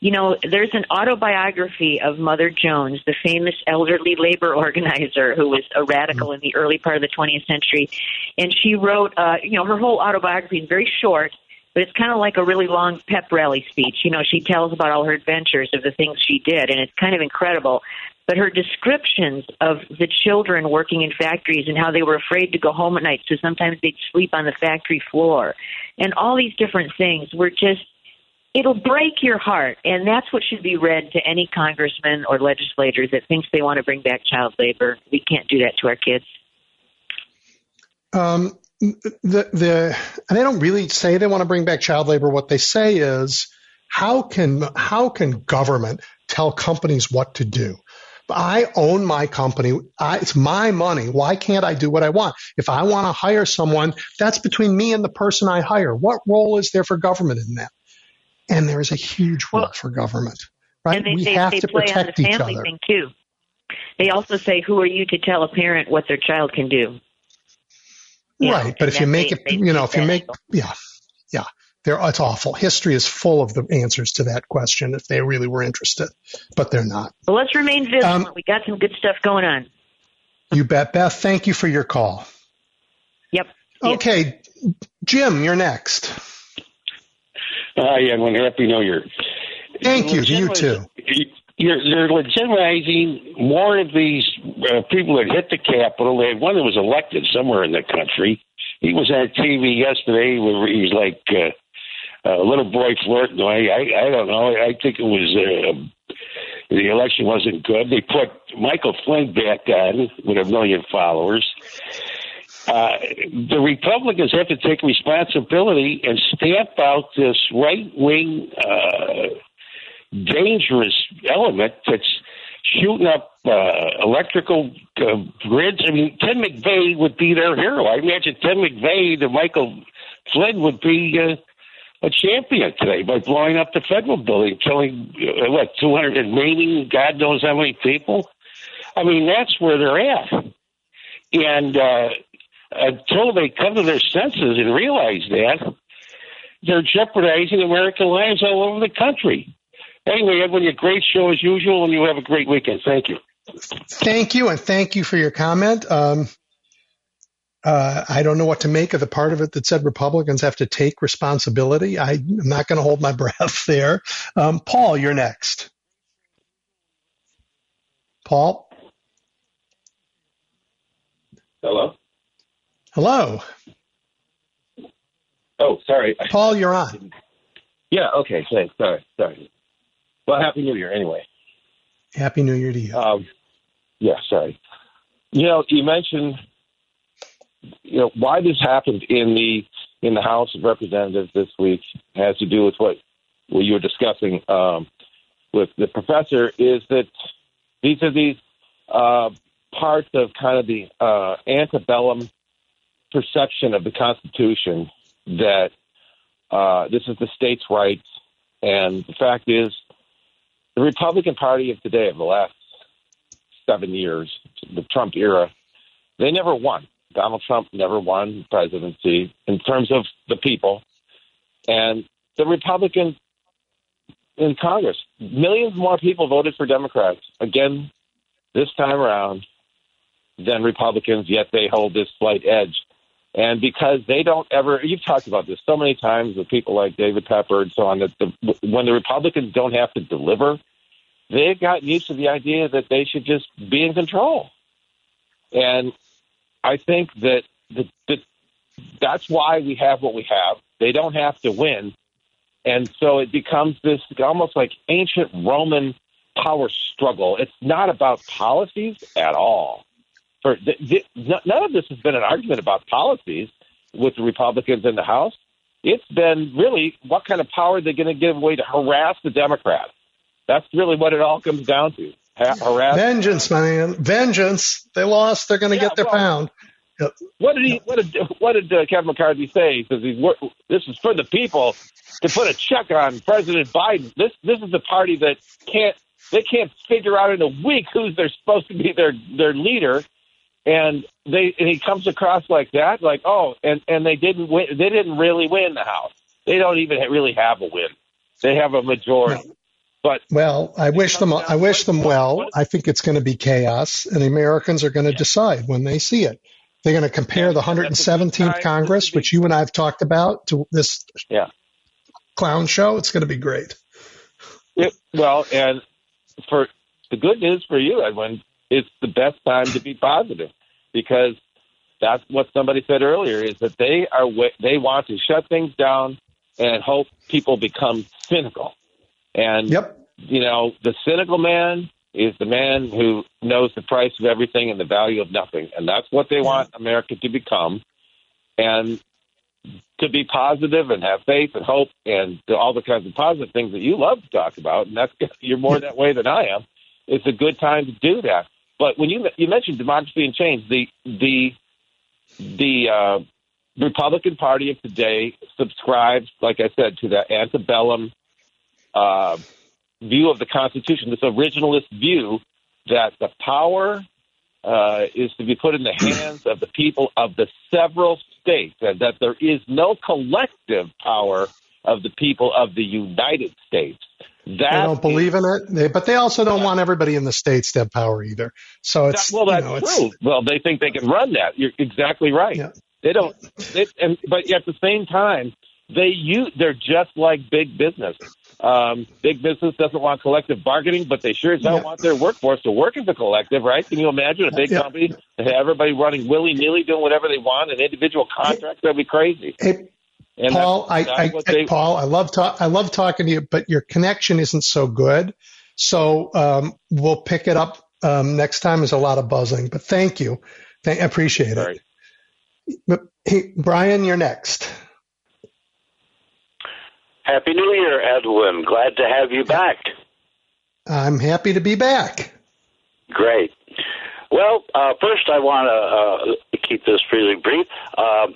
You know, there's an autobiography of Mother Jones, the famous elderly labor [laughs] organizer who was a radical in the early part of the 20th century. And she wrote, uh, you know, her whole autobiography is very short, but it's kind of like a really long pep rally speech. You know, she tells about all her adventures of the things she did, and it's kind of incredible. But her descriptions of the children working in factories and how they were afraid to go home at night, so sometimes they'd sleep on the factory floor, and all these different things were just it'll break your heart and that's what should be read to any congressman or legislator that thinks they want to bring back child labor we can't do that to our kids Um, the the and they don't really say they want to bring back child labor. What they say is how can how can government tell companies what to do? I own my company. I, it's my money. Why can't I do what I want? If I want to hire someone, that's between me and the person I hire. What role is there for government in that? And there is a huge role Well, for government, right? and they, we they, have they to play on protect the each other. thing too they also say who are you to tell a parent what their child can do You know, right. But if you make they- it, they you know, if you make, angle. yeah, yeah, there, it's awful. History is full of the answers to that question if they really were interested, but they're not. well let's remain vigilant Um, we got some good stuff going on You bet. Beth, thank you for your call. yep Yeah. Okay. Jim, you're next. Hi, everyone. Happy New Year. Thank you. To you Legitimize- too. You're, you're legitimizing more of these uh, people that hit the Capitol. They had one that was elected somewhere in the country. He was on TV yesterday where he's like uh, a little boy flirting. I, I, I don't know. I think it was uh, the election wasn't good. They put Michael Flynn back on with a million followers. Uh, the Republicans have to take responsibility and stamp out this right wing, uh, dangerous element that's shooting up uh, electrical uh, grids. I mean, Tim McVeigh would be their hero. I imagine Tim McVeigh, the Michael Flynn, would be uh, a champion today by blowing up the federal building, killing uh, what 200 and maiming God knows how many people. I mean, that's where they're at. And uh, until they come to their senses and realize that, they're jeopardizing American lives all over the country. Anyway, Edwin, a great show as usual, and you have a great weekend. Thank you. Thank you, and thank you for your comment. Um, uh, I don't know what to make of the part of it that said Republicans have to take responsibility. I, am not going to hold my [laughs] breath there. Um, Paul, you're next. Paul? Hello? Hello. Oh, sorry. Paul, you're on. Yeah, okay. Thanks. Sorry. Sorry. Well, Happy New Year anyway. Happy New Year to you. Um, yeah, sorry. You know, you mentioned you know why this happened in the in the House of Representatives this week has to do with what what you were discussing um, with the professor is that these are these uh, parts of kind of the uh, antebellum perception of the Constitution that uh, this is the states' rights, and the fact is, the Republican Party of today, of the last seven years, the Trump era, they never won. Donald Trump never won presidency in terms of the people, and the Republicans in Congress, millions more people voted for Democrats again this time around than Republicans. Yet they hold this slight edge and because they don't ever, you've talked about this so many times with people like David Pepper and so on, that the, when the Republicans don't have to deliver, they've gotten used to the idea that they should just be in control. And I think that, the, that that's why we have what we have. They don't have to win. And so it becomes this almost like ancient Roman power struggle. It's not about policies at all for th- th- none of this has been an argument about policies with the Republicans in the House. It's been really what kind of power they're they going to give away to harass the Democrats? That's really what it all comes down to. Ha- harass vengeance, man, vengeance. They lost. They're going to Yeah, get their well, pound. Yep. What did he? What did what did uh, Kevin McCarthy say? He says he's this is for the people to put a check on President Biden. This this is the party that can't they can't figure out in a week who's they're supposed to be their their leader, and they and he comes across like that, like oh, and and they didn't win. They didn't really win the House. They don't even ha- really have a win. They have a majority. But Well, I wish them. I wish them well. I think it's going to be chaos, and the Americans are going to decide when they see it. They're going to compare the 117th Congress, which you and I have talked about, to this yeah. clown show. It's going to be great. It, well, and for the good news for you, Edwin, it's the best time to be positive because that's what somebody said earlier is that they are they want to shut things down and hope people become cynical. And Yep. you know, the cynical man is the man who knows the price of everything and the value of nothing, and that's what they want America to become. And to be positive and have faith and hope and all the kinds of positive things that you love to talk about, and that's [laughs] you're more that way than I am. It's a good time to do that. But when you you mentioned democracy and change, the the the uh, Republican Party of today subscribes, like I said, to the antebellum uh, view of the Constitution, this originalist view that the power uh, is to be put in the hands of the people of the several states, and that there is no collective power of the people of the United States. They don't believe in it, but they also don't want everybody in the states to have power either. So it's That- well, that's you know, it's, true. Well, they think they can run that. You're exactly right. Yeah. They don't. They, and but at the same time, they use. They're just like big business. Um, big business doesn't want collective bargaining, but they sure as hell Yeah. want their workforce to work as a collective, right? Can you imagine a big Yeah. company that had everybody running willy nilly, doing whatever they want, and individual contracts? That'd be crazy. Hey, And Paul, I, that's I, they- Paul, I love ta- I love talking to you, but your connection isn't so good. So um, we'll pick it up um, next time. There's a lot of buzzing, but thank you. Thank, I appreciate Sorry. it. Hey, Brian, you're next. Happy New Year, Edwin. Glad to have you back. I'm happy to be back. Great. Well, uh, first I want to uh, keep this really brief. Um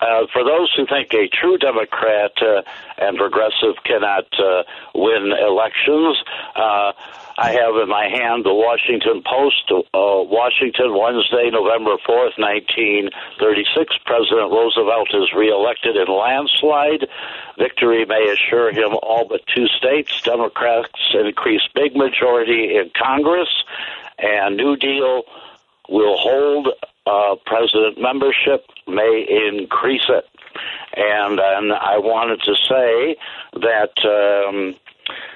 uh, for those who think a true Democrat uh, and progressive cannot uh, win elections, uh, I have in my hand the Washington Post, uh, Washington, Wednesday, November 4th, 1936. President Roosevelt is reelected in landslide. Victory may assure him all but two states. Democrats increase big majority in Congress, and New Deal will hold uh, president membership, may increase it. And, and I wanted to say that. Um,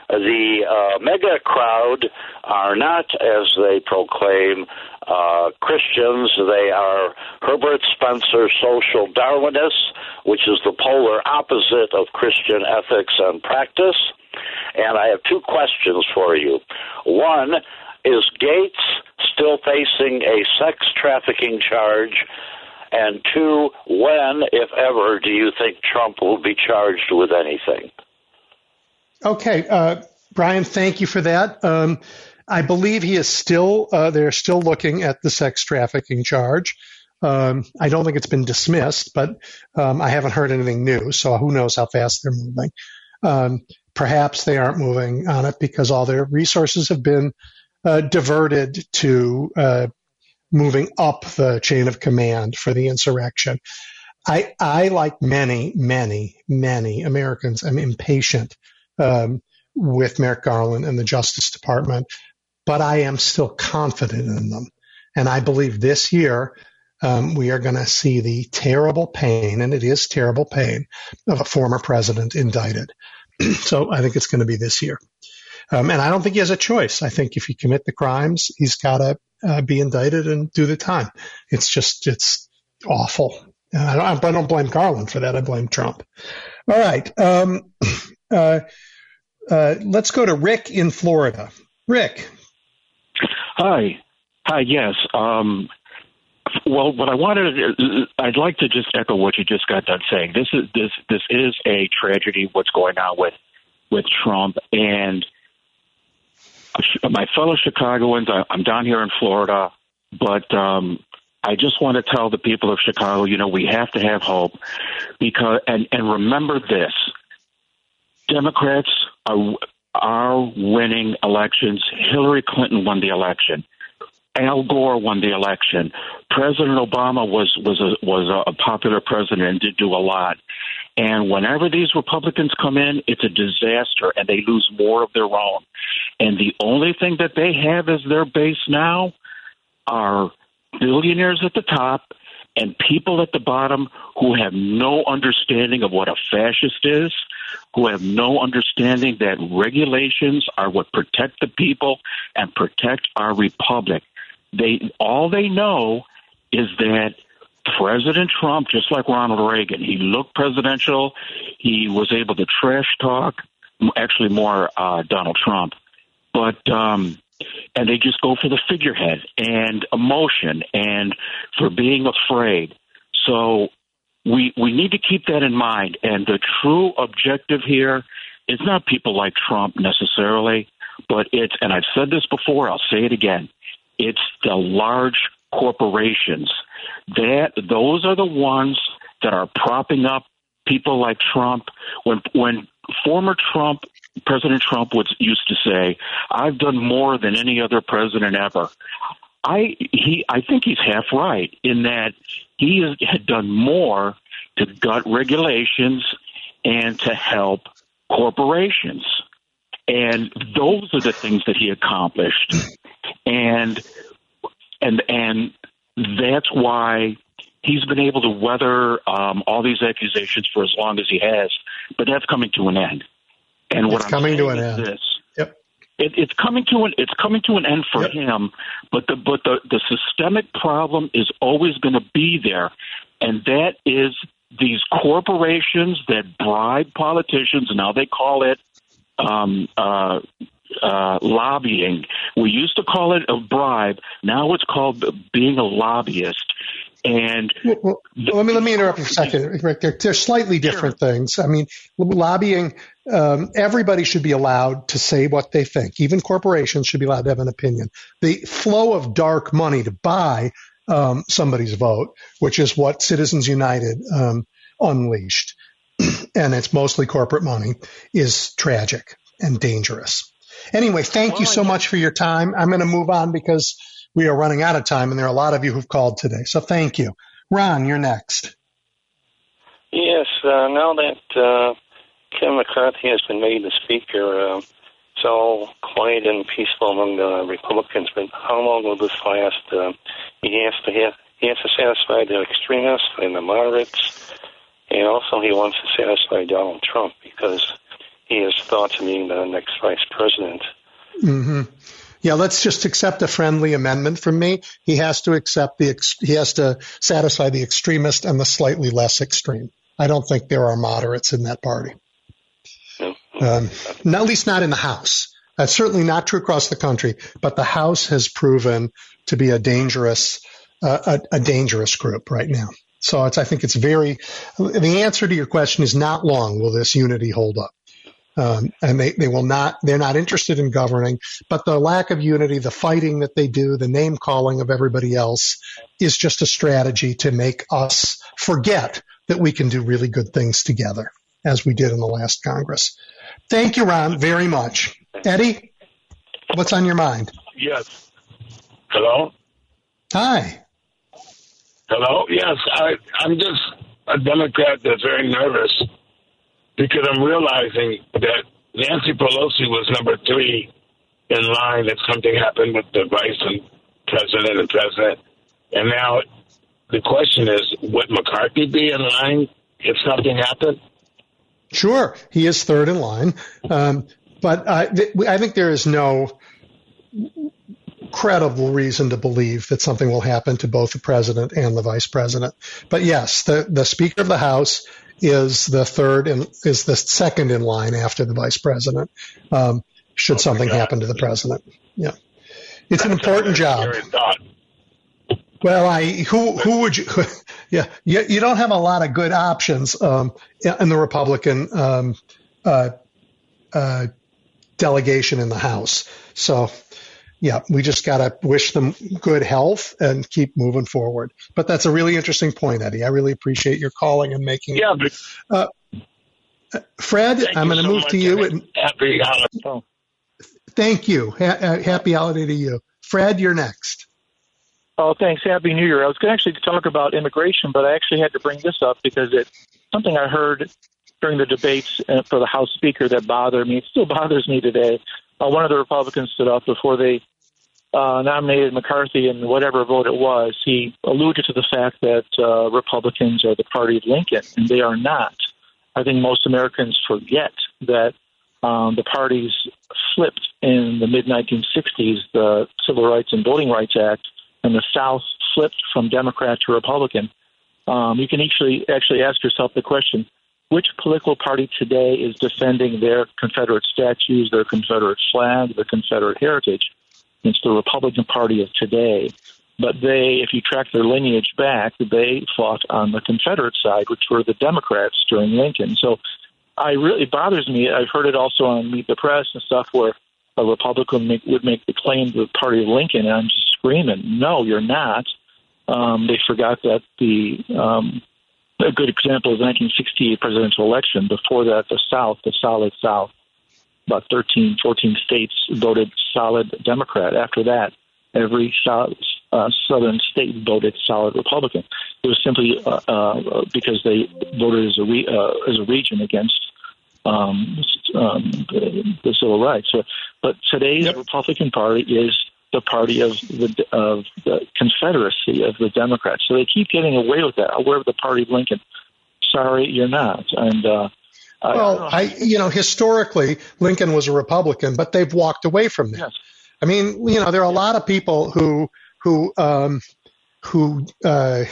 the uh, MAGA crowd are not, as they proclaim, uh, Christians. They are Herbert Spencer social Darwinists, which is the polar opposite of Christian ethics and practice. And I have two questions for you. One, is Gaetz still facing a sex trafficking charge? And two, when, if ever, do you think Trump will be charged with anything? Okay, uh, Brian, thank you for that. Um, I believe he is still, uh, they're still looking at the sex trafficking charge. Um, I don't think it's been dismissed, but um, I haven't heard anything new, so who knows how fast they're moving. Um, perhaps they aren't moving on it because all their resources have been uh, diverted to uh, moving up the chain of command for the insurrection. I, I, like many, many, many Americans, am impatient um, with Merrick Garland and the Justice Department, but I am still confident in them. And I believe this year um, we are going to see the terrible pain, and it is terrible pain, of a former president indicted. [clears throat] so I think it's going to be this year. Um, and I don't think he has a choice. I think if he commit the crimes, he's got to uh, be indicted and do the time. It's just, it's awful. I don't, I don't, blame Garland for that. I blame Trump. All right. Um, [clears throat] uh, uh, let's go to Rick in Florida. Rick. Hi. Hi. Yes. Um, well, what I wanted, I'd like to just echo what you just got done saying. This is this this is a tragedy. What's going on with with Trump and my fellow Chicagoans. I'm down here in Florida, but um, I just want to tell the people of Chicago, you know, we have to have hope because and and remember this: Democrats are are winning elections. Hillary Clinton won the election. Al Gore won the election. President Obama was was a was a popular president and did do a lot. And whenever these Republicans come in, it's a disaster, and they lose more of their own. And the only thing that they have as their base now are billionaires at the top and people at the bottom who have no understanding of what a fascist is, who have no understanding that regulations are what protect the people and protect our republic. They all they know is that President Trump, just like Ronald Reagan, he looked presidential. He was able to trash talk, actually more uh, Donald Trump, but um, and they just go for the figurehead and emotion and for being afraid. So we we need to keep that in mind. And the true objective here is not people like Trump necessarily, but it's and I've said this before. I'll say it again. It's the large corporations that those are the ones that are propping up people like Trump. When when former Trump President Trump was used to say, "I've done more than any other president ever." I he I think he's half right in that he had done more to gut regulations and to help corporations. And those are the things that he accomplished. And and and that's why he's been able to weather um, all these accusations for as long as he has. But that's coming to an end. And what it's I'm coming to an end. This, yep. It, it's coming to an it's coming to an end for yep. him, but the but the the systemic problem is always going to be there, and that is these corporations that bribe politicians. Now they call it um, uh, uh, lobbying. We used to call it a bribe. Now it's called being a lobbyist. And well, well, let me let me interrupt you for a second, Rick. They're, they're slightly different sure. things. I mean, lobbying. Um, everybody should be allowed to say what they think. Even corporations should be allowed to have an opinion. The flow of dark money to buy um, somebody's vote, which is what Citizens United um, unleashed, [clears throat] and it's mostly corporate money, is tragic and dangerous. Anyway, thank you so much for your time. I'm going to move on because we are running out of time, and there are a lot of you who've called today. So thank you. Ron, you're next. Yes, uh, now that uh, Ken McCarthy has been made the speaker, uh, it's all quiet and peaceful among the Republicans. But how long will this last? Uh, he has to have, he has to satisfy the extremists and the moderates, and also he wants to satisfy Donald Trump because he has thought to be the next vice president. Mm-hmm. Yeah, let's just accept a friendly amendment from me. He has to accept the he has to satisfy the extremist and the slightly less extreme. I don't think there are moderates in that party. Um, at least not in the House. That's certainly not true across the country, but the House has proven to be a dangerous, uh, a, a, dangerous group right now. So I think it's very, the answer to your question is not long will this unity hold up. Um, and they, they will not, they're not interested in governing, but the lack of unity, the fighting that they do, the name calling of everybody else is just a strategy to make us forget that we can do really good things together, as we did in the last Congress. Thank you, Ron, very much. Eddie, what's on your mind? Yes. Hello? Hi. Hello? Yes, I, I'm just a Democrat that's very nervous because I'm realizing that Nancy Pelosi was number three in line if something happened with the vice and president and president. And now the question is, would McCarthy be in line if something happened? Sure, he is third in line, um, but I, th- I think there is no credible reason to believe that something will happen to both the president and the vice president. But yes, the the Speaker of the House is the third and is the second in line after the vice president. Um, should oh something happen to the president, yeah, it's an important job. Well, I who who would you? [laughs] Yeah, you, you don't have a lot of good options um, in the Republican um, uh, uh, delegation in the House. So, yeah, we just got to wish them good health and keep moving forward. But that's a really interesting point, Eddie. I really appreciate your calling and making. Yeah, but, uh, Fred, I'm going to so move to you. And, happy holiday. Thank you. Ha- happy holiday to you, Fred. You're next. Oh, thanks. Happy New Year. I was going to actually talk about immigration, but I actually had to bring this up because it's something I heard during the debates uh, for the House Speaker that bothered me. It still bothers me today. Uh, one of the Republicans stood up before they uh, nominated McCarthy in whatever vote it was. He alluded to the fact that uh, Republicans are the party of Lincoln, and they are not. I think most Americans forget that um, the parties flipped in the mid 1960s, the Civil Rights and Voting Rights Act and the South flipped from Democrat to Republican, um, you can actually actually ask yourself the question: Which political party today is defending their Confederate statues, their Confederate flag, their Confederate heritage? It's the Republican Party of today. But they, if you track their lineage back, they fought on the Confederate side, which were the Democrats during Lincoln. So I really it bothers me. I've heard it also on Meet the Press and stuff where a Republican make, would make the claim to the party of Lincoln, and I'm just screaming, no, you're not. Um, they forgot that the um, a good example is the 1968 presidential election. Before that, the South, the solid South, about 13, 14 states voted solid Democrat. After that, every South, uh, southern state voted solid Republican. It was simply uh, uh, because they voted as a re- uh, as a region against um, um, the, the, civil rights. So, but today's yep. Republican Party is the party of the of the Confederacy of the Democrats. So they keep getting away with that. We're the party of Lincoln. Sorry, you're not. And uh, well, I, you know, historically Lincoln was a Republican, but they've walked away from that. Yes. I mean, you know, there are a lot of people who who um, who uh,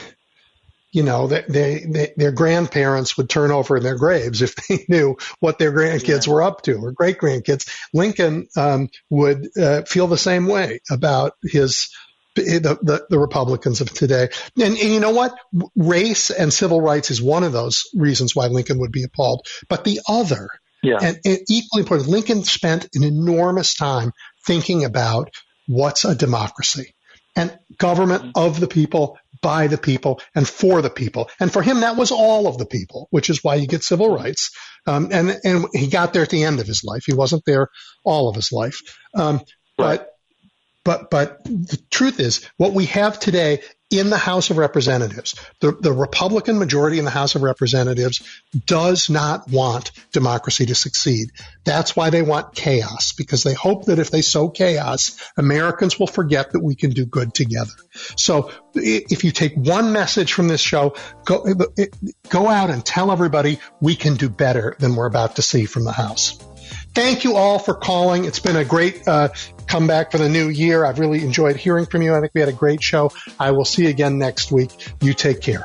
you know, they, they, their grandparents would turn over in their graves if [laughs] they knew what their grandkids yeah. were up to or great grandkids. Lincoln um, would uh, feel the same way about his the, the, the, Republicans of today. And, and, you know what? Race and civil rights is one of those reasons why Lincoln would be appalled. But the other, yeah. and, and equally important, Lincoln spent an enormous time thinking about what's a democracy and government of the people, by the people, and for the people. And for him, that was all of the people, which is why you get civil rights. Um, and and he got there at the end of his life. He wasn't there all of his life. Um, but but but the truth is, what we have today in the House of Representatives, the, the Republican majority in the House of Representatives does not want democracy to succeed. That's why they want chaos, because they hope that if they sow chaos, Americans will forget that we can do good together. So if you take one message from this show, go, go out and tell everybody we can do better than we're about to see from the House. Thank you all for calling. It's been a great uh, comeback for the new year. I've really enjoyed hearing from you. I think we had a great show. I will see you again next week. You take care.